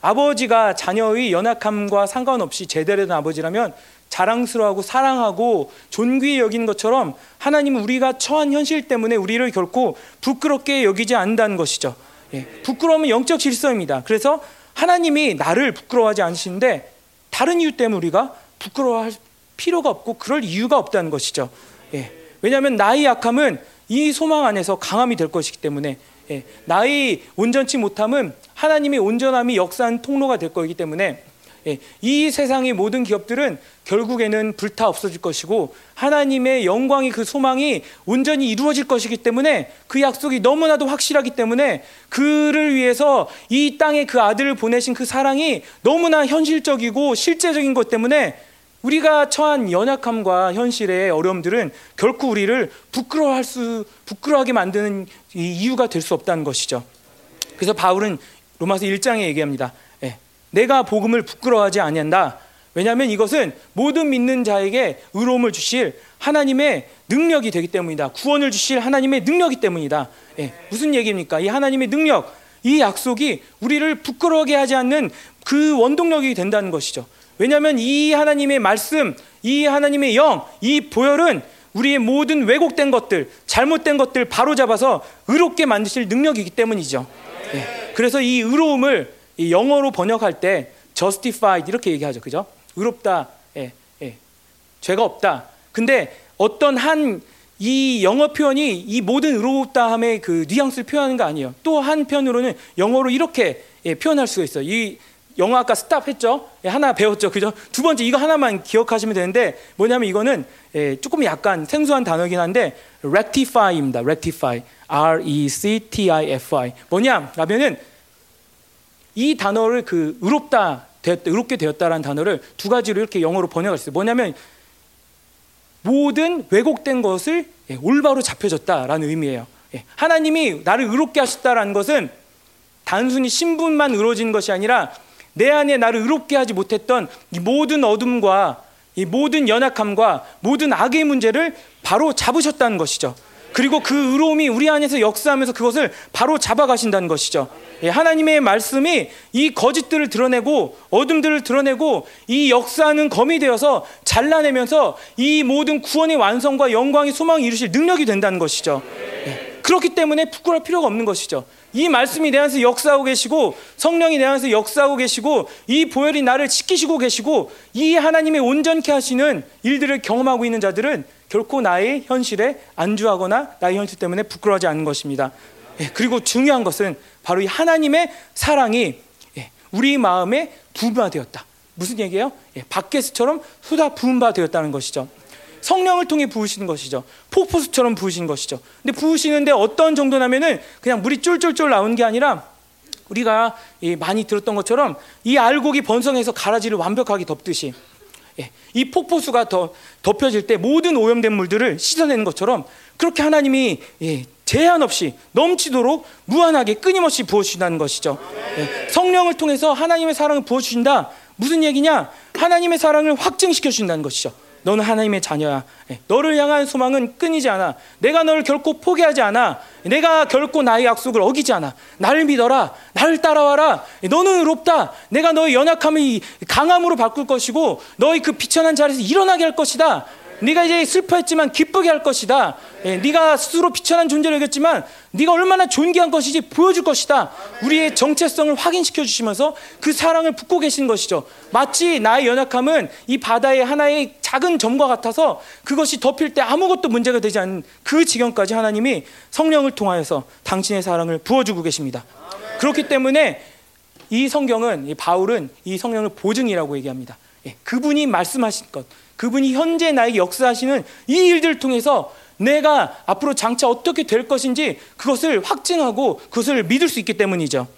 예, 아버지가 자녀의 연약함과 상관없이 제대로 된 아버지라면 자랑스러워하고 사랑하고 존귀히 여긴 것처럼 하나님은 우리가 처한 현실 때문에 우리를 결코 부끄럽게 여기지 않는다는 것이죠. 예, 부끄러움은 영적 질서입니다. 그래서 하나님이 나를 부끄러워하지 않으시는데 다른 이유 때문에 우리가 부끄러워할 필요가 없고 그럴 이유가 없다는 것이죠. 예, 왜냐하면 나의 약함은 이 소망 안에서 강함이 될 것이기 때문에 예, 나의 온전치 못함은 하나님의 온전함이 역사한 통로가 될 거기 때문에 예, 이 세상의 모든 기업들은 결국에는 불타 없어질 것이고 하나님의 영광이 그 소망이 온전히 이루어질 것이기 때문에 그 약속이 너무나도 확실하기 때문에 그를 위해서 이 땅에 그 아들을 보내신 그 사랑이 너무나 현실적이고 실제적인 것 때문에 우리가 처한 연약함과 현실의 어려움들은 결코 우리를 부끄러워할 수 부끄러워하게 만드는 이유가 될 수 없다는 것이죠. 그래서 바울은 로마서 1장에 얘기합니다. 내가 복음을 부끄러워하지 아니한다. 왜냐하면 이것은 모든 믿는 자에게 의로움을 주실 하나님의 능력이 되기 때문이다. 구원을 주실 하나님의 능력이 때문이다. 예, 무슨 얘기입니까? 이 하나님의 능력, 이 약속이 우리를 부끄러워하게 하지 않는 그 원동력이 된다는 것이죠. 왜냐하면 이 하나님의 말씀, 이 하나님의 영, 이 보혈은 우리의 모든 왜곡된 것들, 잘못된 것들 바로 잡아서 의롭게 만드실 능력이기 때문이죠. 예, 그래서 이 의로움을 이 영어로 번역할 때 justified 이렇게 얘기하죠. 그죠? 의롭다. 예, 예. 죄가 없다. 근데 어떤 한 이 영어 표현이 이 모든 의롭다함의 그 뉘앙스를 표현하는 거 아니에요. 또 한편으로는 영어로 이렇게 예, 표현할 수가 있어요. 이 영어 아까 스탑 했죠? 예, 하나 배웠죠. 그죠? 두 번째 이거 하나만 기억하시면 되는데 뭐냐면 이거는 예, 조금 약간 생소한 단어긴 한데 rectify입니다. rectify. R E C T I F I. 뭐냐? 라면은 이 단어를 그 의롭다 되었다, 의롭게 되었다라는 단어를 두 가지로 이렇게 영어로 번역할 수 있어요. 뭐냐면 모든 왜곡된 것을 예, 올바로 잡혀졌다라는 의미예요. 예, 하나님이 나를 의롭게 하셨다라는 것은 단순히 신분만 이루어진 것이 아니라 내 안에 나를 의롭게 하지 못했던 이 모든 어둠과 이 모든 연약함과 모든 악의 문제를 바로 잡으셨다는 것이죠. 그리고 그 의로움이 우리 안에서 역사하면서 그것을 바로 잡아가신다는 것이죠. 예, 하나님의 말씀이 이 거짓들을 드러내고 어둠들을 드러내고 이 역사하는 검이 되어서 잘라내면서 이 모든 구원의 완성과 영광의 소망을 이루실 능력이 된다는 것이죠. 예, 그렇기 때문에 부끄러울 필요가 없는 것이죠. 이 말씀이 내 안에서 역사하고 계시고 성령이 내 안에서 역사하고 계시고 이 보혈이 나를 지키시고 계시고 이 하나님의 온전케 하시는 일들을 경험하고 있는 자들은 결코 나의 현실에 안주하거나 나의 현실 때문에 부끄러워하지 않는 것입니다. 예, 그리고 중요한 것은 바로 이 하나님의 사랑이 예, 우리 마음에 부음되었다. 무슨 얘기예요? 예, 바켓스처럼 쏟아 부음되었다는 것이죠. 성령을 통해 부으시는 것이죠. 폭포수처럼 부으신 것이죠. 근데 부으시는데 어떤 정도냐면은 그냥 물이 쫄쫄쫄 나오는 게 아니라 우리가 많이 들었던 것처럼 이 알곡이 번성해서 가라지를 완벽하게 덮듯이 예, 이 폭포수가 더 덮여질 때 모든 오염된 물들을 씻어내는 것처럼 그렇게 하나님이 예, 제한 없이 넘치도록 무한하게 끊임없이 부어주신다는 것이죠. 예, 성령을 통해서 하나님의 사랑을 부어주신다. 무슨 얘기냐? 하나님의 사랑을 확증시켜 주신다는 것이죠. 너는 하나님의 자녀야. 예, 너를 향한 소망은 끊이지 않아. 내가 너를 결코 포기하지 않아. 내가 결코 나의 약속을 어기지 않아. 나를 믿어라. 나를 따라와라. 예, 너는 의롭다. 내가 너의 연약함을 강함으로 바꿀 것이고 너의 그 비천한 자리에서 일어나게 할 것이다. 네가 이제 슬퍼했지만 기쁘게 할 것이다. 예, 네가 스스로 비천한 존재를 여겼지만 네가 얼마나 존귀한 것이지 보여줄 것이다. 우리의 정체성을 확인시켜 주시면서 그 사랑을 붓고 계신 것이죠. 마치 나의 연약함은 이 바다의 하나의 작은 점과 같아서 그것이 덮일 때 아무것도 문제가 되지 않는 그 지경까지 하나님이 성령을 통하여서 당신의 사랑을 부어주고 계십니다. 그렇기 때문에 이 성경은 이 바울은 이 성령을 보증이라고 얘기합니다. 예, 그분이 말씀하신 것, 그분이 현재 나에게 역사하시는 이 일들을 통해서 내가 앞으로 장차 어떻게 될 것인지 그것을 확증하고 그것을 믿을 수 있기 때문이죠.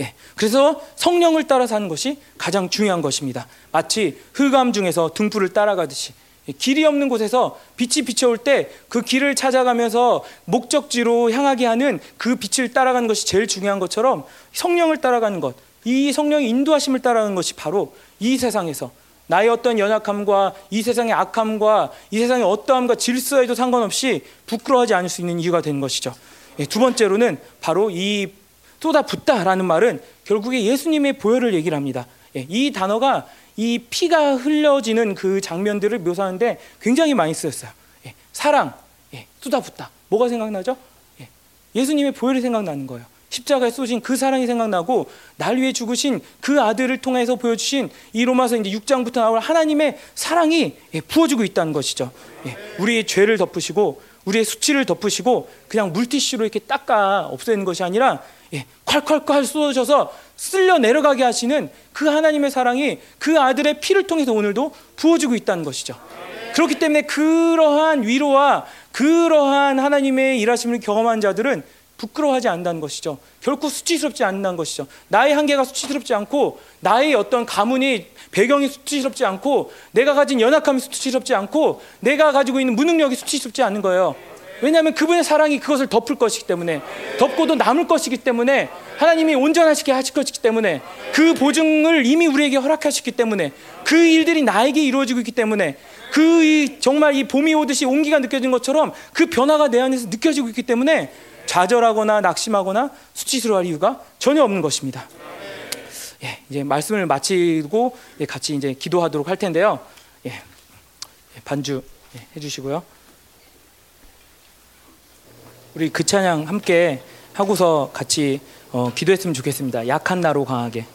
예, 그래서 성령을 따라 사는 것이 가장 중요한 것입니다. 마치 흑암 중에서 등불을 따라가듯이 예, 길이 없는 곳에서 빛이 비춰올 때 그 길을 찾아가면서 목적지로 향하게 하는 그 빛을 따라가는 것이 제일 중요한 것처럼 성령을 따라가는 것, 이 성령의 인도하심을 따라가는 것이 바로 이 세상에서 나의 어떤 연약함과 이 세상의 악함과 이 세상의 어떠함과 질서에도 상관없이 부끄러워하지 않을 수 있는 이유가 되는 것이죠. 예, 두 번째로는 바로 이 쏟아붓다라는 말은 결국에 예수님의 보혈을 얘기를 합니다. 예, 이 단어가 이 피가 흘려지는 그 장면들을 묘사하는데 굉장히 많이 쓰였어요. 예, 사랑, 쏟아붓다. 뭐가 생각나죠? 예수님의 보혈이 생각나는 거예요. 십자가에 쏘신 그 사랑이 생각나고 날 위해 죽으신 그 아들을 통해서 보여주신 이 로마서 이제 6장부터 나올 하나님의 사랑이 예, 부어지고 있다는 것이죠. 예, 우리의 죄를 덮으시고 우리의 수치를 덮으시고 그냥 물티슈로 이렇게 닦아 없애는 것이 아니라 예, 콸콸콸 쏟아져서 쓸려 내려가게 하시는 그 하나님의 사랑이 그 아들의 피를 통해서 오늘도 부어지고 있다는 것이죠. 그렇기 때문에 그러한 위로와 그러한 하나님의 일하심을 경험한 자들은 부끄러워하지 않는다는 것이죠. 결코 수치스럽지 않는다는 것이죠. 나의 한계가 수치스럽지 않고 나의 어떤 가문이 배경이 수치스럽지 않고 내가 가진 연약함이 수치스럽지 않고 내가 가지고 있는 무능력이 수치스럽지 않는 거예요. 왜냐하면 그분의 사랑이 그것을 덮을 것이기 때문에 덮고도 남을 것이기 때문에 하나님이 온전하시게 하실 것이기 때문에 그 보증을 이미 우리에게 허락하셨기 때문에 그 일들이 나에게 이루어지고 있기 때문에 그 정말 이 봄이 오듯이 온기가 느껴진 것처럼 그 변화가 내 안에서 느껴지고 있기 때문에 좌절하거나 낙심하거나 수치스러워할 이유가 전혀 없는 것입니다. 예, 이제 말씀을 마치고 예, 같이 이제 기도하도록 할 텐데요. 예, 예 반주 예, 해주시고요. 우리 그 찬양 함께 하고서 같이 어, 기도했으면 좋겠습니다. 약한 나로 강하게.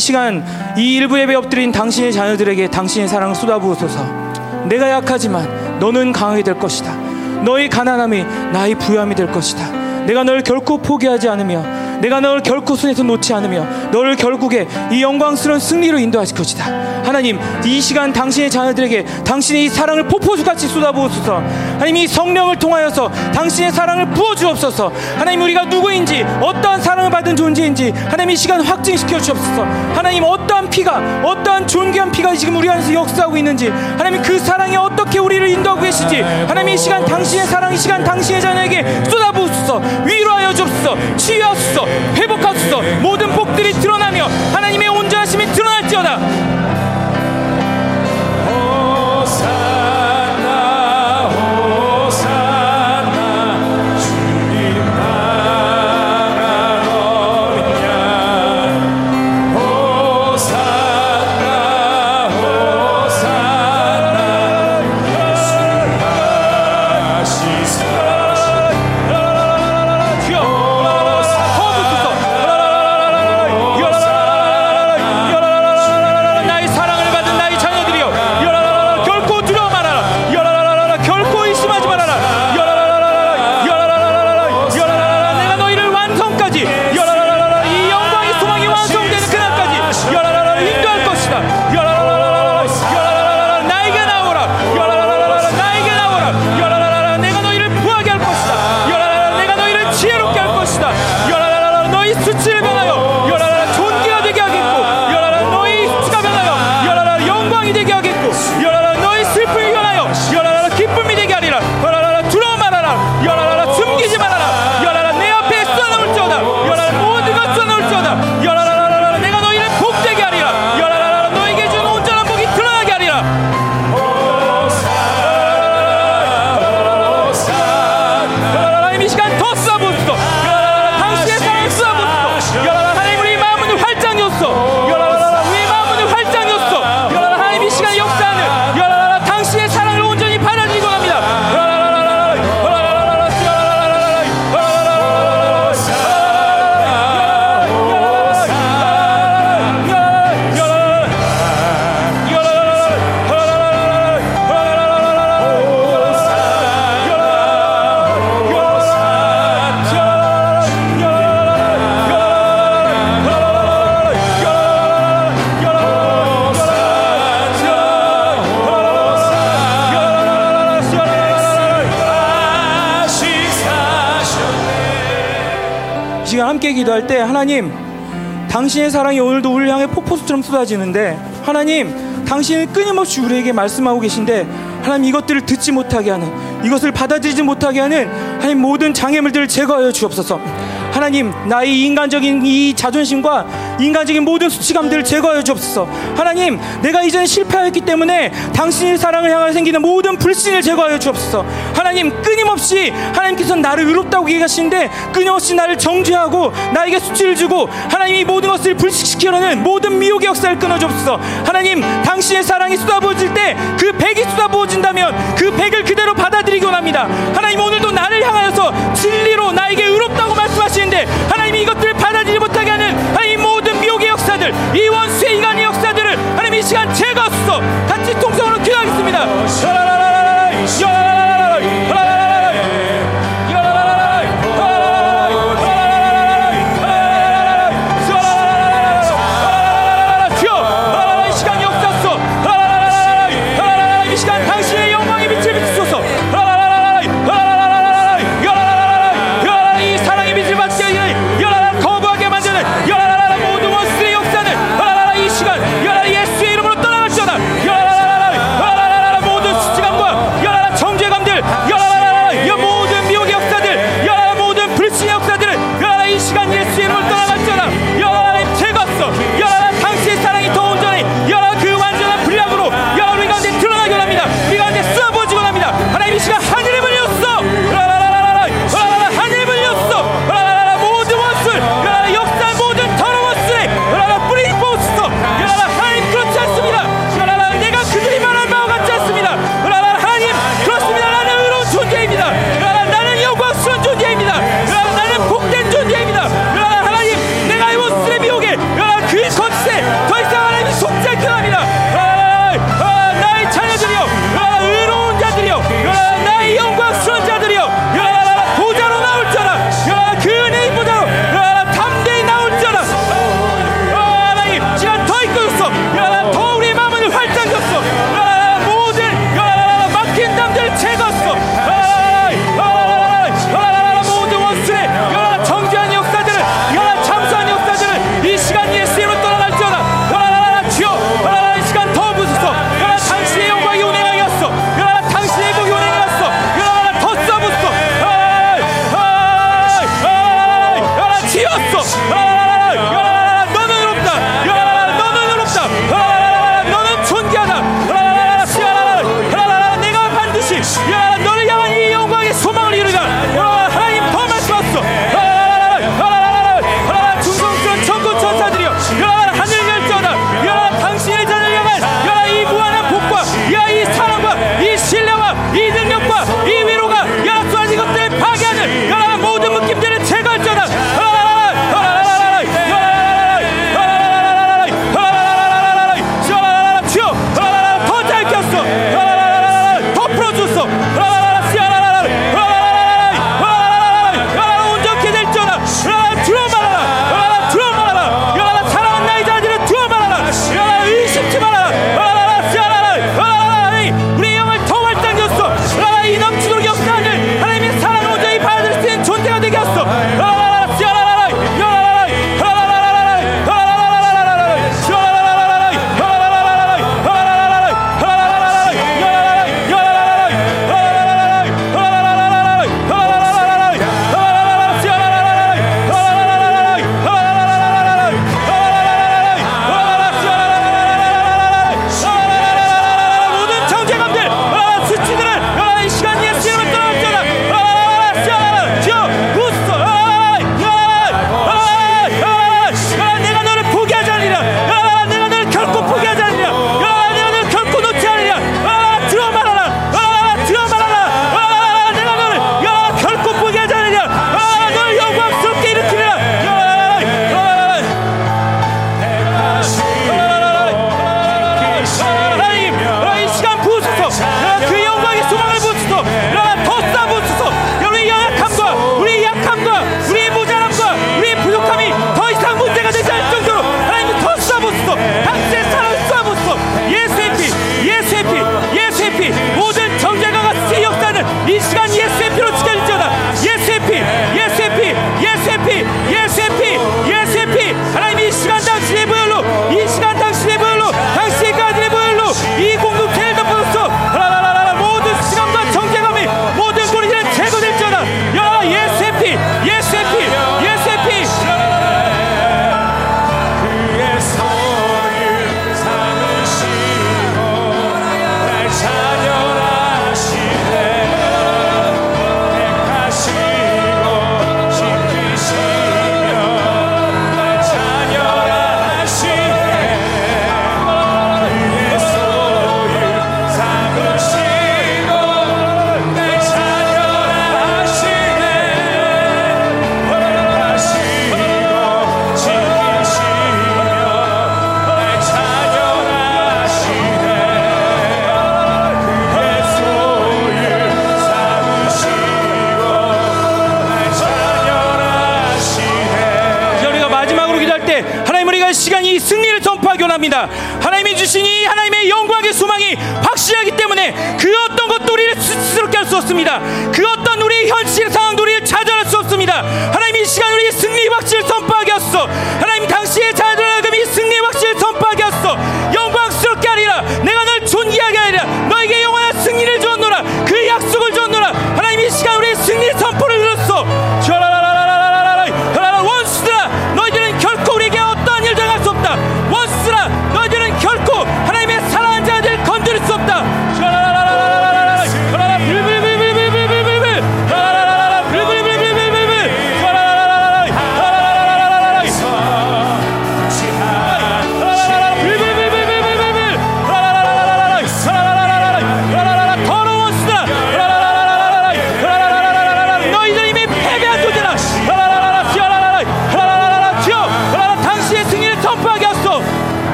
시간 이 일부 예배 엎드린 당신의 자녀들에게 당신의 사랑을 쏟아부으소서. 내가 약하지만 너는 강하게 될 것이다. 너의 가난함이 나의 부유함이 될 것이다. 내가 널 결코 포기하지 않으며 내가 널 결코 손에서 놓지 않으며 너를 결국에 이 영광스러운 승리로 인도하실 것이다. 하나님 이 시간 당신의 자녀들에게 당신의 이 사랑을 폭포수같이 쏟아부으소서. 하나님 이 성령을 통하여서 당신의 사랑을 부어주옵소서. 하나님 우리가 누구인지 어떠한 사랑을 받은 존재인지 하나님 이 시간 확증시켜 주옵소서. 하나님 어떠한 피가 어떠한 존귀한 피가 지금 우리 안에서 역사하고 있는지 하나님 그 사랑이 어떻게 우리를 인도하고 계신지 하나님 이 시간 당신의 사랑 이 시간 당신의 자녀에게 쏟아부 으소서. 위로하여 주옵소서. 치유하소서. 회복하소서. 모든 복들이 드러나며 하나님의 온전하심이 드러날지어다 기도할 때 하나님 당신의 사랑이 오늘도 우리를 향해 폭포수처럼 쏟아지는데 하나님 당신은 끊임없이 우리에게 말씀하고 계신데 하나님 이것들을 듣지 못하게 하는 이것을 받아들이지 못하게 하는 하나님 모든 장애물들을 제거하여 주옵소서. 하나님 나의 인간적인 이 자존심과 인간적인 모든 수치감들을 제거하여 주옵소서. 하나님 내가 이전에 실패하였기 때문에 당신의 사랑을 향하여 생기는 모든 불신을 제거하여 주옵소서 하나님 끊임없이 하나님께서 나를 의롭다고 얘기하시는데 끊임없이 나를 정죄하고 나에게 수치를 주고 하나님 이 모든 것을 불식시키려는 모든 미혹의 역사를 끊어주옵소서. 하나님 당신의 사랑이 쏟아부어질 때 그 백이 쏟아부어진다면 그 백을 그대로 받아들이기 원합니다. 하나님 오늘도 나를 향하여서 진리로 나에게 의롭다고 말씀하시는데 하나님 이것들을 받아들이지 못하게 하는 하나님 이 모든 미혹의 역사들 이 원수의 이간의 역사들을 하나님 이 시간 제거하소서. 같이 통성으로 기도하겠습니다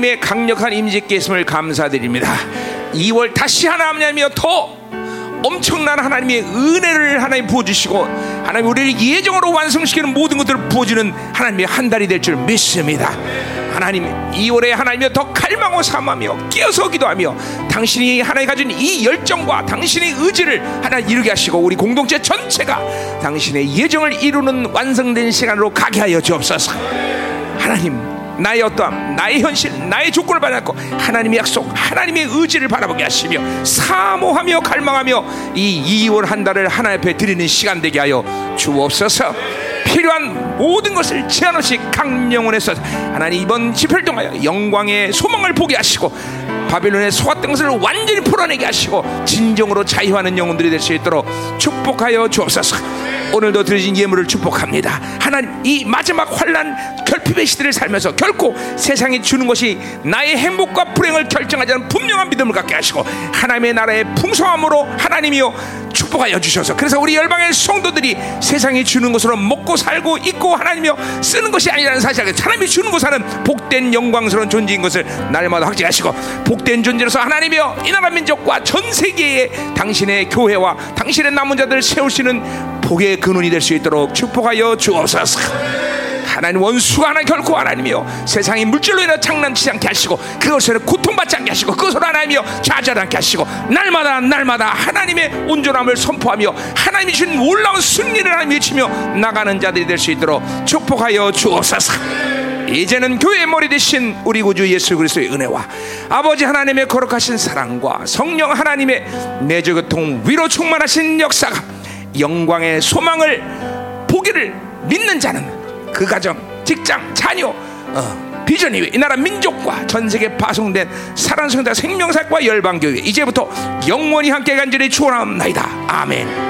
하나님의 강력한 임재께 있음을 감사드립니다. 2월 다시 하나님이여 더 엄청난 하나님의 은혜를 하나님 부어주시고 하나님 우리를 예정으로 완성시키는 모든 것들을 부어주는 하나님의 한 달이 될 줄 믿습니다. 하나님 2월에 하나님이여 더 갈망하고 삼하며 깨어서 기도하며 당신이 하나님 가진 이 열정과 당신의 의지를 하나 이루게 하시고 우리 공동체 전체가 당신의 예정을 이루는 완성된 시간으로 가게 하여 주옵소서. 하나님 나의 어떠함 나의 현실 나의 조건을 바라고 하나님의 약속 하나님의 의지를 바라보게 하시며 사모하며 갈망하며 이 2월 한 달을 하나님 앞에 드리는 시간 되게 하여 주옵소서. 필요한 모든 것을 제한 없이 강령원에서 하나님 이번 집회를 통하여 영광의 소망을 보게 하시고 바빌론의 소왔던 것을 완전히 풀어내게 하시고 진정으로 자유하는 영혼들이 될 수 있도록 축복하여 주옵소서 오늘도 드려진 예물을 축복합니다. 하나님 이 마지막 환란 결핍의 시대를 살면서 결코 세상이 주는 것이 나의 행복과 불행을 결정하지 않는 분명한 믿음을 갖게 하시고 하나님의 나라의 풍성함으로 하나님이여 축복하여 주셔서 그래서 우리 열방의 성도들이 세상이 주는 것으로 먹고 살고 있고 하나님이여 쓰는 것이 아니라는 사실을 하나님이 주는 것은 복된 영광스러운 존재인 것을 날마다 확증하시고 복된 존재로서 하나님이여 이 나라 민족과 전 세계에 당신의 교회와 당신의 남은 자들을 세우시는 복의 근원이 될 수 있도록 축복하여 주옵소서. 하나님 원수가 하나 결코 하나님이요. 세상이 물질로 인해 장난치지 않게 하시고 그것을 고통받지 않게 하시고 그것으로 하나님이요. 좌절하지 않게 하시고 날마다 날마다 하나님의 온전함을 선포하며 하나님이 주신 놀라운 승리를 하나님 외치며 나가는 자들이 될 수 있도록 축복하여 주옵소서. 이제는 교회의 머리 대신 우리 구주 예수 그리스도의 은혜와 아버지 하나님의 거룩하신 사랑과 성령 하나님의 내조교통 위로 충만하신 역사가 영광의 소망을 보기를 믿는 자는 그 가정, 직장, 자녀, 어, 비전이 이 나라 민족과 전 세계 파송된 사랑성다 생명사과 열방교회 이제부터 영원히 함께 간절히 축원합니다. 아멘.